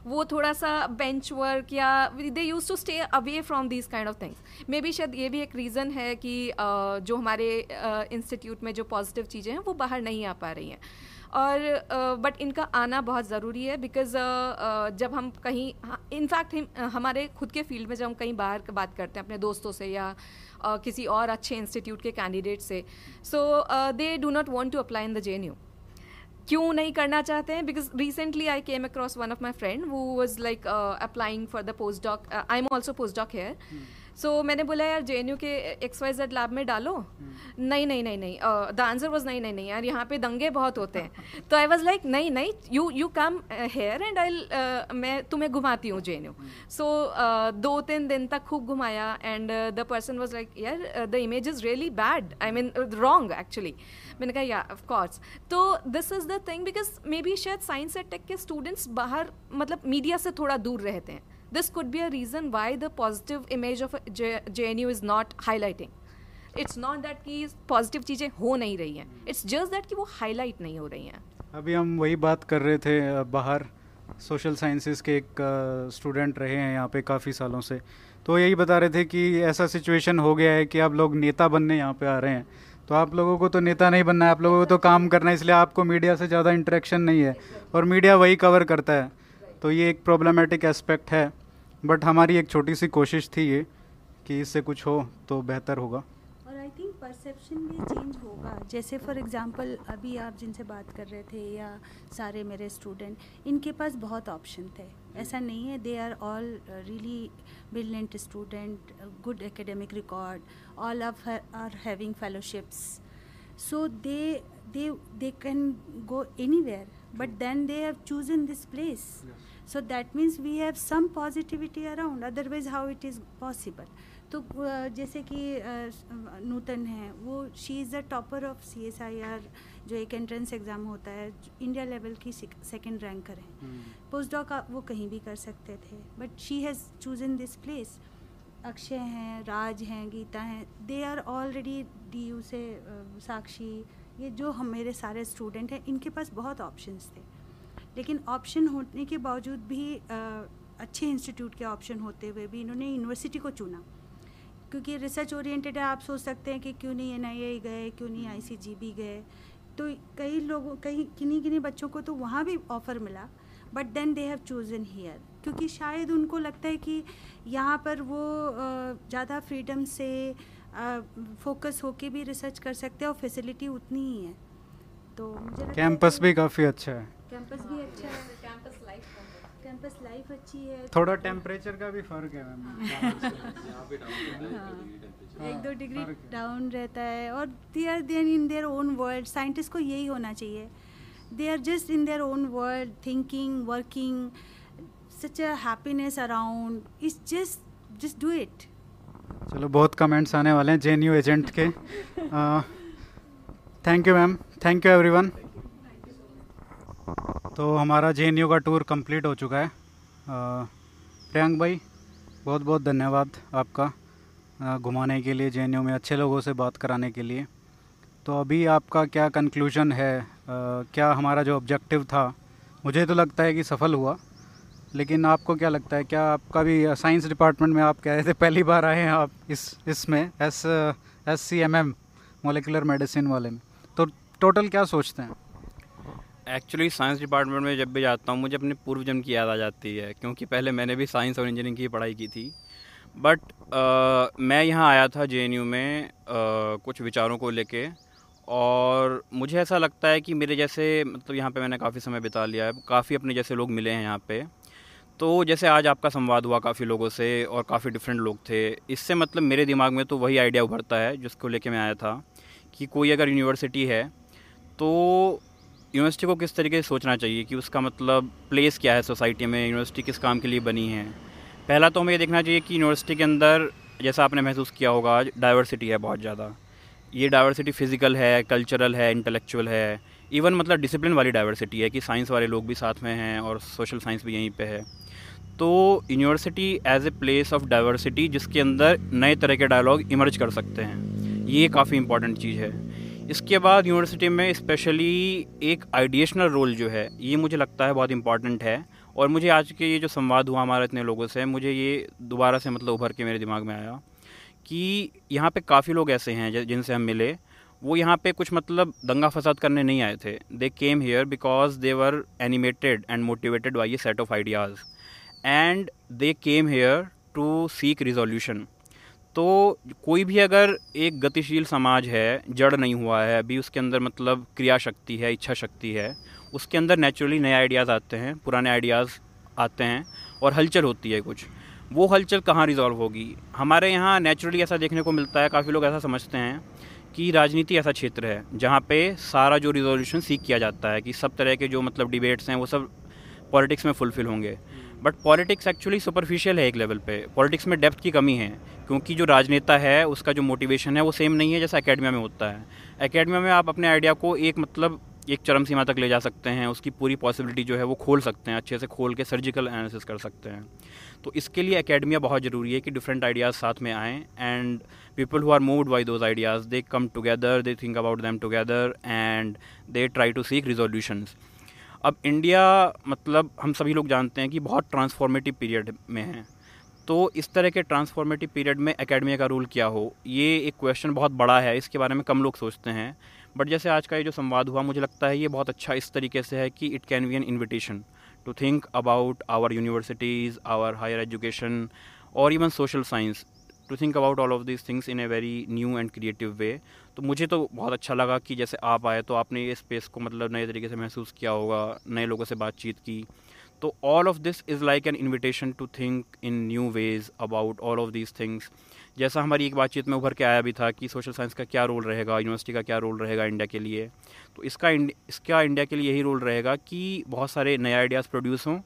वो थोड़ा सा बेंच वर्क या they use to stay away from these kind of things maybe शायद ये भी एक रीज़न है कि जो हमारे इंस्टीट्यूट में जो पॉजिटिव चीज़ें हैं वो बाहर नहीं आ पा रही हैं। और बट इनका आना बहुत ज़रूरी है बिकॉज़ जब हम कहीं इनफैक्ट हम, हमारे खुद के फ़ील्ड में जब हम कहीं बाहर बात करते हैं अपने दोस्तों से या किसी और अच्छे इंस्टीट्यूट के कैंडिडेट से so they do not want to apply in the J क्यों नहीं करना चाहते हैं? Because recently I came across one of my friend वो was like applying for the post doc I am also post doc here so मैंने बोला यार JNU के एक्स वाई जेड लैब में डालो. नहीं नहीं नहीं नहीं द आंसर वॉज़ नहीं नहीं नहीं यार यहाँ पे दंगे बहुत होते हैं. तो आई वॉज़ लाइक नहीं नहीं you you come here and I मैं तुम्हें घुमाती हूँ जे सो दो तीन दिन तक खूब घुमाया and the person was like यार the image is really bad I mean wrong actually मैंने कहा या ऑफ़ कोर्स तो this is the thing because maybe शायद साइंस एंड टेक के स्टूडेंट्स बाहर मतलब मीडिया से थोड़ा दूर रहते हैं। This could be a reason why the positive image of J, JNU is not highlighting. It's not that कि पॉजिटिव चीज़ें हो नहीं रही हैं। इट्स जस्ट दैट कि वो हाईलाइट नहीं हो रही हैं। अभी हम वही बात कर रहे थे बाहर सोशल साइंसेज के एक स्टूडेंट रहे हैं यहाँ पे काफ़ी सालों से। तो यही बता रहे थे कि ऐसा सिचुएशन हो गया है कि आप लोग नेता बनने यहाँ पे आ रहे हैं। तो आप लोगों को तो नेता नहीं बनना है, आप लोगों को तो काम करना है, इसलिए आपको मीडिया से ज़्यादा इंटरेक्शन नहीं है। और मीडिया वही कवर करता है। तो ये एक प्रॉब्लमेटिक एस्पेक्ट है। बट हमारी एक छोटी सी कोशिश थी ये, कि इससे कुछ हो तो बेहतर होगा। और आई थिंक परसेप्शन भी चेंज होगा। जैसे फॉर एग्जांपल अभी आप जिनसे बात कर रहे थे या सारे मेरे स्टूडेंट इनके पास बहुत ऑप्शन थे। ऐसा नहीं है they are all really brilliant student good academic record all of are having fellowships so they they they can go anywhere but then they have chosen this place so that means we have some positivity around otherwise how it is possible तो जैसे कि नूतन है वो she is the topper of C S I R जो एक entrance exam होता है India level की सेकंड रैंकर है। पोस्ट डॉक वो कहीं भी कर सकते थे but she has choose in this place Akshay हैं राज हैं गीता हैं they are already D U से साक्षी। ये जो हम मेरे सारे स्टूडेंट हैं इनके पास बहुत ऑप्शंस थे। लेकिन ऑप्शन होने के बावजूद भी अ, अच्छे इंस्टीट्यूट के ऑप्शन होते हुए भी इन्होंने यूनिवर्सिटी को चुना। क्योंकि रिसर्च ओरिएंटेड है आप सोच सकते हैं कि क्यों नहीं एन गए क्यों नहीं आईसीजीबी गए। तो कई लोगों कई किन्हीं किन्हीं बच्चों को तो वहाँ भी ऑफ़र मिला but then they have chosen here क्योंकि शायद उनको लगता है कि यहाँ पर वो ज़्यादा फ्रीडम से फोकस होके भी रिसर्च कर सकते हैं और फैसिलिटी उतनी ही है। तो मुझे कैंपस भी काफ़ी अच्छा है। कैंपस भी अच्छा है। कैंपस लाइफ अच्छी है थोड़ा टेम्परेचर का भी फ़र्क है मैम। हाँ, एक दो डिग्री डाउन रहता है और they are then in their own world scientist को यही होना चाहिए। They are just in their own world thinking working such a happiness around is just just do it चलो बहुत कमेंट्स आने वाले हैं जे एजेंट के। Thank you ma'am thank you everyone तो हमारा जेएनयू का टूर कंप्लीट हो चुका है। प्रियंक भाई बहुत बहुत धन्यवाद आपका घुमाने के लिए जेएनयू में अच्छे लोगों से बात कराने के लिए। तो अभी आपका क्या कंक्लूजन है? अ, क्या हमारा जो ऑब्जेक्टिव था मुझे तो लगता है कि सफल हुआ लेकिन आपको क्या लगता है? क्या आपका भी साइंस डिपार्टमेंट में आप कह रहे थे पहली बार आए हैं आप इस इसमें S S C M M molecular medicine वाले में? तो टोटल क्या सोचते हैं? एक्चुअली साइंस डिपार्टमेंट में जब भी जाता हूँ मुझे अपने पूर्व जन्म की याद आ जाती है क्योंकि पहले मैंने भी साइंस और इंजीनियरिंग की पढ़ाई की थी। बट मैं यहाँ आया था जेएनयू में अ, कुछ विचारों को लेके और मुझे ऐसा लगता है कि मेरे जैसे मतलब यहाँ पे मैंने काफ़ी समय बिता लिया है काफ़ी अपने जैसे लोग मिले हैं यहाँ पे। तो जैसे आज आपका संवाद हुआ काफ़ी लोगों से और काफ़ी डिफरेंट लोग थे इससे मतलब मेरे दिमाग में तो वही आइडिया उभरता है जिसको लेके मैं आया था कि कोई अगर यूनिवर्सिटी है तो यूनिवर्सिटी को किस तरीके से सोचना चाहिए कि उसका मतलब प्लेस क्या है सोसाइटी में? यूनिवर्सिटी किस काम के लिए बनी है? पहला तो हमें ये देखना चाहिए कि यूनिवर्सिटी के अंदर, जैसा आपने महसूस किया होगा आज डाइवर्सिटी है बहुत ज़्यादा। ये डाइवर्सिटी फ़िज़िकल है कल्चरल है इंटेलेक्चुअल है। इवन मतलब डिसिप्लिन वाली डाइवर्सिटी है कि साइंस वाले लोग भी साथ में हैं और सोशल साइंस भी यहीं पे है। तो university as a place of diversity जिसके अंदर नए तरह के डायलॉग इमर्ज कर सकते हैं। ये काफ़ी इंपॉर्टेंट चीज़ है। इसके बाद यूनिवर्सिटी में स्पेशली एक आइडिएशनल रोल जो है, ये मुझे लगता है बहुत इंपॉर्टेंट है। और मुझे आज के ये जो संवाद हुआ हमारा इतने लोगों से, मुझे ये दोबारा से मतलब उभर के मेरे दिमाग में आया कि यहाँ पे काफ़ी लोग ऐसे हैं जिनसे हम मिले। वो यहाँ पे कुछ मतलब दंगा फसाद करने नहीं आए थे। They came here because they were animated and motivated by a set of ideas and they came here to seek resolution तो कोई भी अगर एक गतिशील समाज है, जड़ नहीं हुआ है, अभी उसके अंदर मतलब क्रिया शक्ति है, इच्छा शक्ति है, उसके अंदर नेचुरली नए आइडियाज़ आते हैं, पुराने आइडियाज़ आते हैं और हलचल होती है कुछ। वो हलचल कहाँ रिजॉल्व होगी? हमारे यहाँ नेचुरली ऐसा देखने को मिलता है, काफ़ी लोग ऐसा समझते हैं कि राजनीति ऐसा क्षेत्र है, जहाँ पे सारा जो रिजोल्यूशन सीख किया जाता है कि सब तरह के जो मतलब डिबेट्स हैं, वो सब पॉलिटिक्स में फुलफिल होंगे। बट पॉलिटिक्स एक्चुअली सुपरफिशियल है एक लेवल पे। पॉलिटिक्स में डेप्थ की कमी है, क्योंकि जो राजनेता है, उसका जो मोटिवेशन है, वो सेम नहीं है जैसा अकेडमिया में होता है। अकेडमिया में आप अपने आइडिया को एक मतलब एक चरम सीमा तक ले जा सकते हैं, उसकी पूरी पॉसिबिलिटी जो है वो खोल सकते हैं, अच्छे से खोल के सर्जिकल एनालिसिस कर सकते हैं। तो इसके लिए अकेडमिया बहुत ज़रूरी है कि डिफरेंट आइडियाज़ साथ में आएँ and people who are moved by those ideas they come together they think about them together and they try to seek resolutions अब इंडिया मतलब हम सभी लोग जानते हैं कि बहुत ट्रांसफॉर्मेटिव पीरियड में है। तो इस तरह के ट्रांसफॉर्मेटिव पीरियड में एकेडमिया का रोल क्या हो? ये एक क्वेश्चन बहुत बड़ा है, इसके बारे में कम लोग सोचते हैं। बट जैसे आज का ये जो संवाद हुआ, मुझे लगता है ये बहुत अच्छा इस तरीके से है कि it can be an invitation to think about our universities our higher education और even social science to think about all of this things in a very new and creative way तो मुझे तो बहुत अच्छा लगा कि जैसे आप आए तो आपने ये स्पेस को मतलब नए तरीके से महसूस किया होगा, नए लोगों से बातचीत की। तो all of this is like an invitation to think in new ways about all of these things जैसा हमारी एक बातचीत में उभर के आया भी था कि सोशल साइंस का क्या रोल रहेगा यूनिवर्सिटी का क्या रोल रहेगा इंडिया के लिए। तो इसका इसका इंडिया के लिए यही रोल रहेगा कि बहुत सारे नए आइडियाज़ प्रोड्यूस हों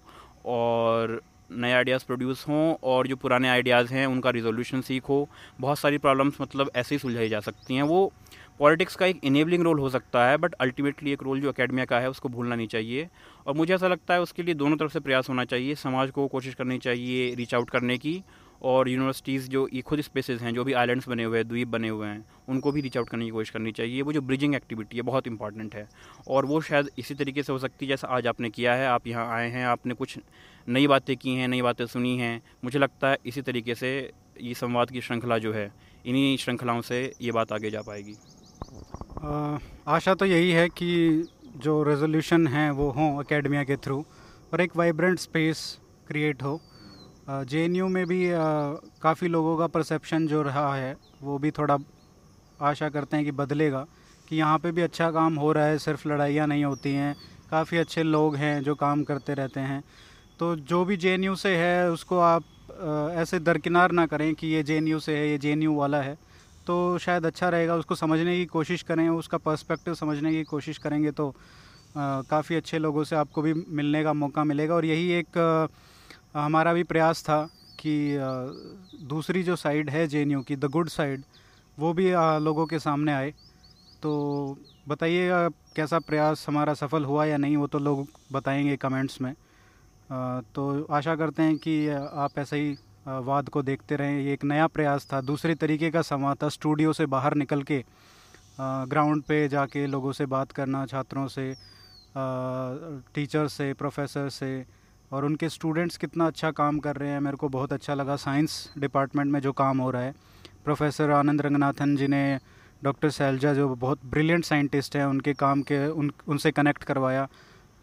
और नए आइडियाज़ प्रोड्यूस हों और जो पुराने आइडियाज़ हैं, उनका रिजोल्यूशन सीखो बहुत सारी प्रॉब्लम्स मतलब ऐसे ही सुलझाई जा सकती हैं। वो पॉलिटिक्स का एक इनेबलिंग रोल हो सकता है बट अल्टीमेटली एक रोल जो अकेडमिया का है, उसको भूलना नहीं चाहिए। और मुझे ऐसा लगता है उसके लिए दोनों तरफ़ से प्रयास होना चाहिए, समाज को कोशिश करनी चाहिए रीच आउट करने की और यूनिवर्सिटीज़ जो ये खुद स्पेसेस हैं, जो भी आइलैंड्स बने हुए हैं, द्वीप बने हुए हैं, उनको भी रीच आउट करने की कोशिश करनी चाहिए। वो जो ब्रिजिंग एक्टिविटी है, बहुत इंपॉर्टेंट है। और वो शायद इसी तरीके से हो सकती है, जैसा आज आपने किया है, आप यहाँ आए हैं, आपने कुछ नई बातें की हैं नई बातें सुनी हैं। मुझे लगता है इसी तरीके से ये संवाद की श्रृंखला जो है इन्हीं श्रृंखलाओं से ये बात आगे जा पाएगी। आ, आशा तो यही है कि जो रेजोल्यूशन हैं वो हों अकेडमिया के थ्रू और एक वाइब्रेंट स्पेस क्रिएट हो। जेएनयू में भी काफ़ी लोगों का परसेप्शन जो रहा है वो भी थोड़ा आशा करते हैं कि बदलेगा कि यहाँ पे भी अच्छा काम हो रहा है सिर्फ़ लड़ाइयाँ नहीं होती हैं काफ़ी अच्छे लोग हैं जो काम करते रहते हैं। तो जो भी जेएनयू से है उसको आप ऐसे दरकिनार ना करें कि ये जेएनयू से है ये जेएनयू वाला है। तो शायद अच्छा रहेगा उसको समझने की कोशिश करें उसका पर्सपेक्टिव समझने की कोशिश करेंगे तो काफ़ी अच्छे लोगों से आपको भी मिलने का मौका मिलेगा। और यही एक आ, हमारा भी प्रयास था कि आ, दूसरी जो साइड है जेएनयू की द गुड साइड वो भी आ, लोगों के सामने आए। तो बताइएगा कैसा प्रयास हमारा सफल हुआ या नहीं वो तो लोग बताएँगे कमेंट्स में। तो आशा करते हैं कि आप ऐसे ही वाद को देखते रहें। ये एक नया प्रयास था। दूसरे तरीके का समा था। स्टूडियो से बाहर निकल के ग्राउंड पे जाके लोगों से बात करना, छात्रों से टीचर से, प्रोफेसर से, और उनके स्टूडेंट्स कितना अच्छा काम कर रहे हैं। मेरे को बहुत अच्छा लगा साइंस डिपार्टमेंट में जो काम हो रहा है। प्रोफेसर आनंद रंगनाथन जी ने, डॉक्टर सैलजा जो बहुत ब्रिलियंट साइंटिस्ट हैं, उनके काम के, उन, उनसे कनेक्ट करवाया।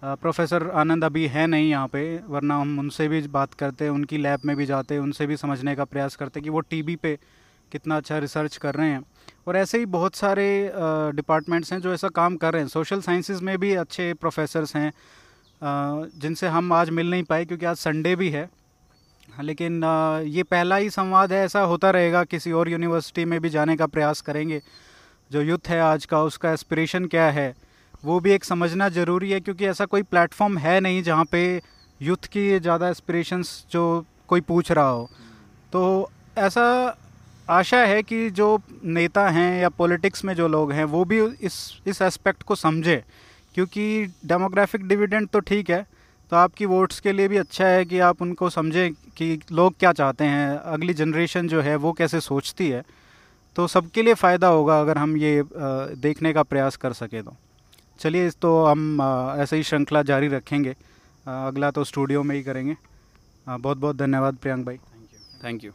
प्रोफेसर आनंद अभी है नहीं यहाँ पे, वरना हम उनसे भी बात करते, उनकी लैब में भी जाते, उनसे भी समझने का प्रयास करते कि वो टीबी पे कितना अच्छा रिसर्च कर रहे हैं। और ऐसे ही बहुत सारे डिपार्टमेंट्स हैं जो ऐसा काम कर रहे हैं। सोशल साइंसेज में भी अच्छे प्रोफेसर्स हैं जिनसे हम आज मिल नहीं पाए क्योंकि आज संडे भी है। लेकिन ये पहला ही संवाद है, ऐसा होता रहेगा, किसी और यूनिवर्सिटी में भी जाने का प्रयास करेंगे। जो युद्ध है आज का, उसका एस्पिरेशन क्या है? वो भी एक समझना ज़रूरी है, क्योंकि ऐसा कोई प्लेटफॉर्म है नहीं जहाँ पे यूथ की ज़्यादा एस्पिरेशंस जो कोई पूछ रहा हो। तो ऐसा आशा है कि जो नेता हैं या पॉलिटिक्स में जो लोग हैं, वो भी इस इस एस्पेक्ट को समझे, क्योंकि डेमोग्राफिक डिविडेंड तो ठीक है तो आपकी वोट्स के लिए भी अच्छा है कि आप उनको समझें कि लोग क्या चाहते हैं, अगली जनरेशन जो है वो कैसे सोचती है। तो सबके लिए फ़ायदा होगा अगर हम ये देखने का प्रयास कर सकें तो। चलिए इस तो हम ऐसे ही श्रृंखला जारी रखेंगे। अगला तो स्टूडियो में ही करेंगे। बहुत बहुत धन्यवाद प्रियंक भाई। Thank you thank you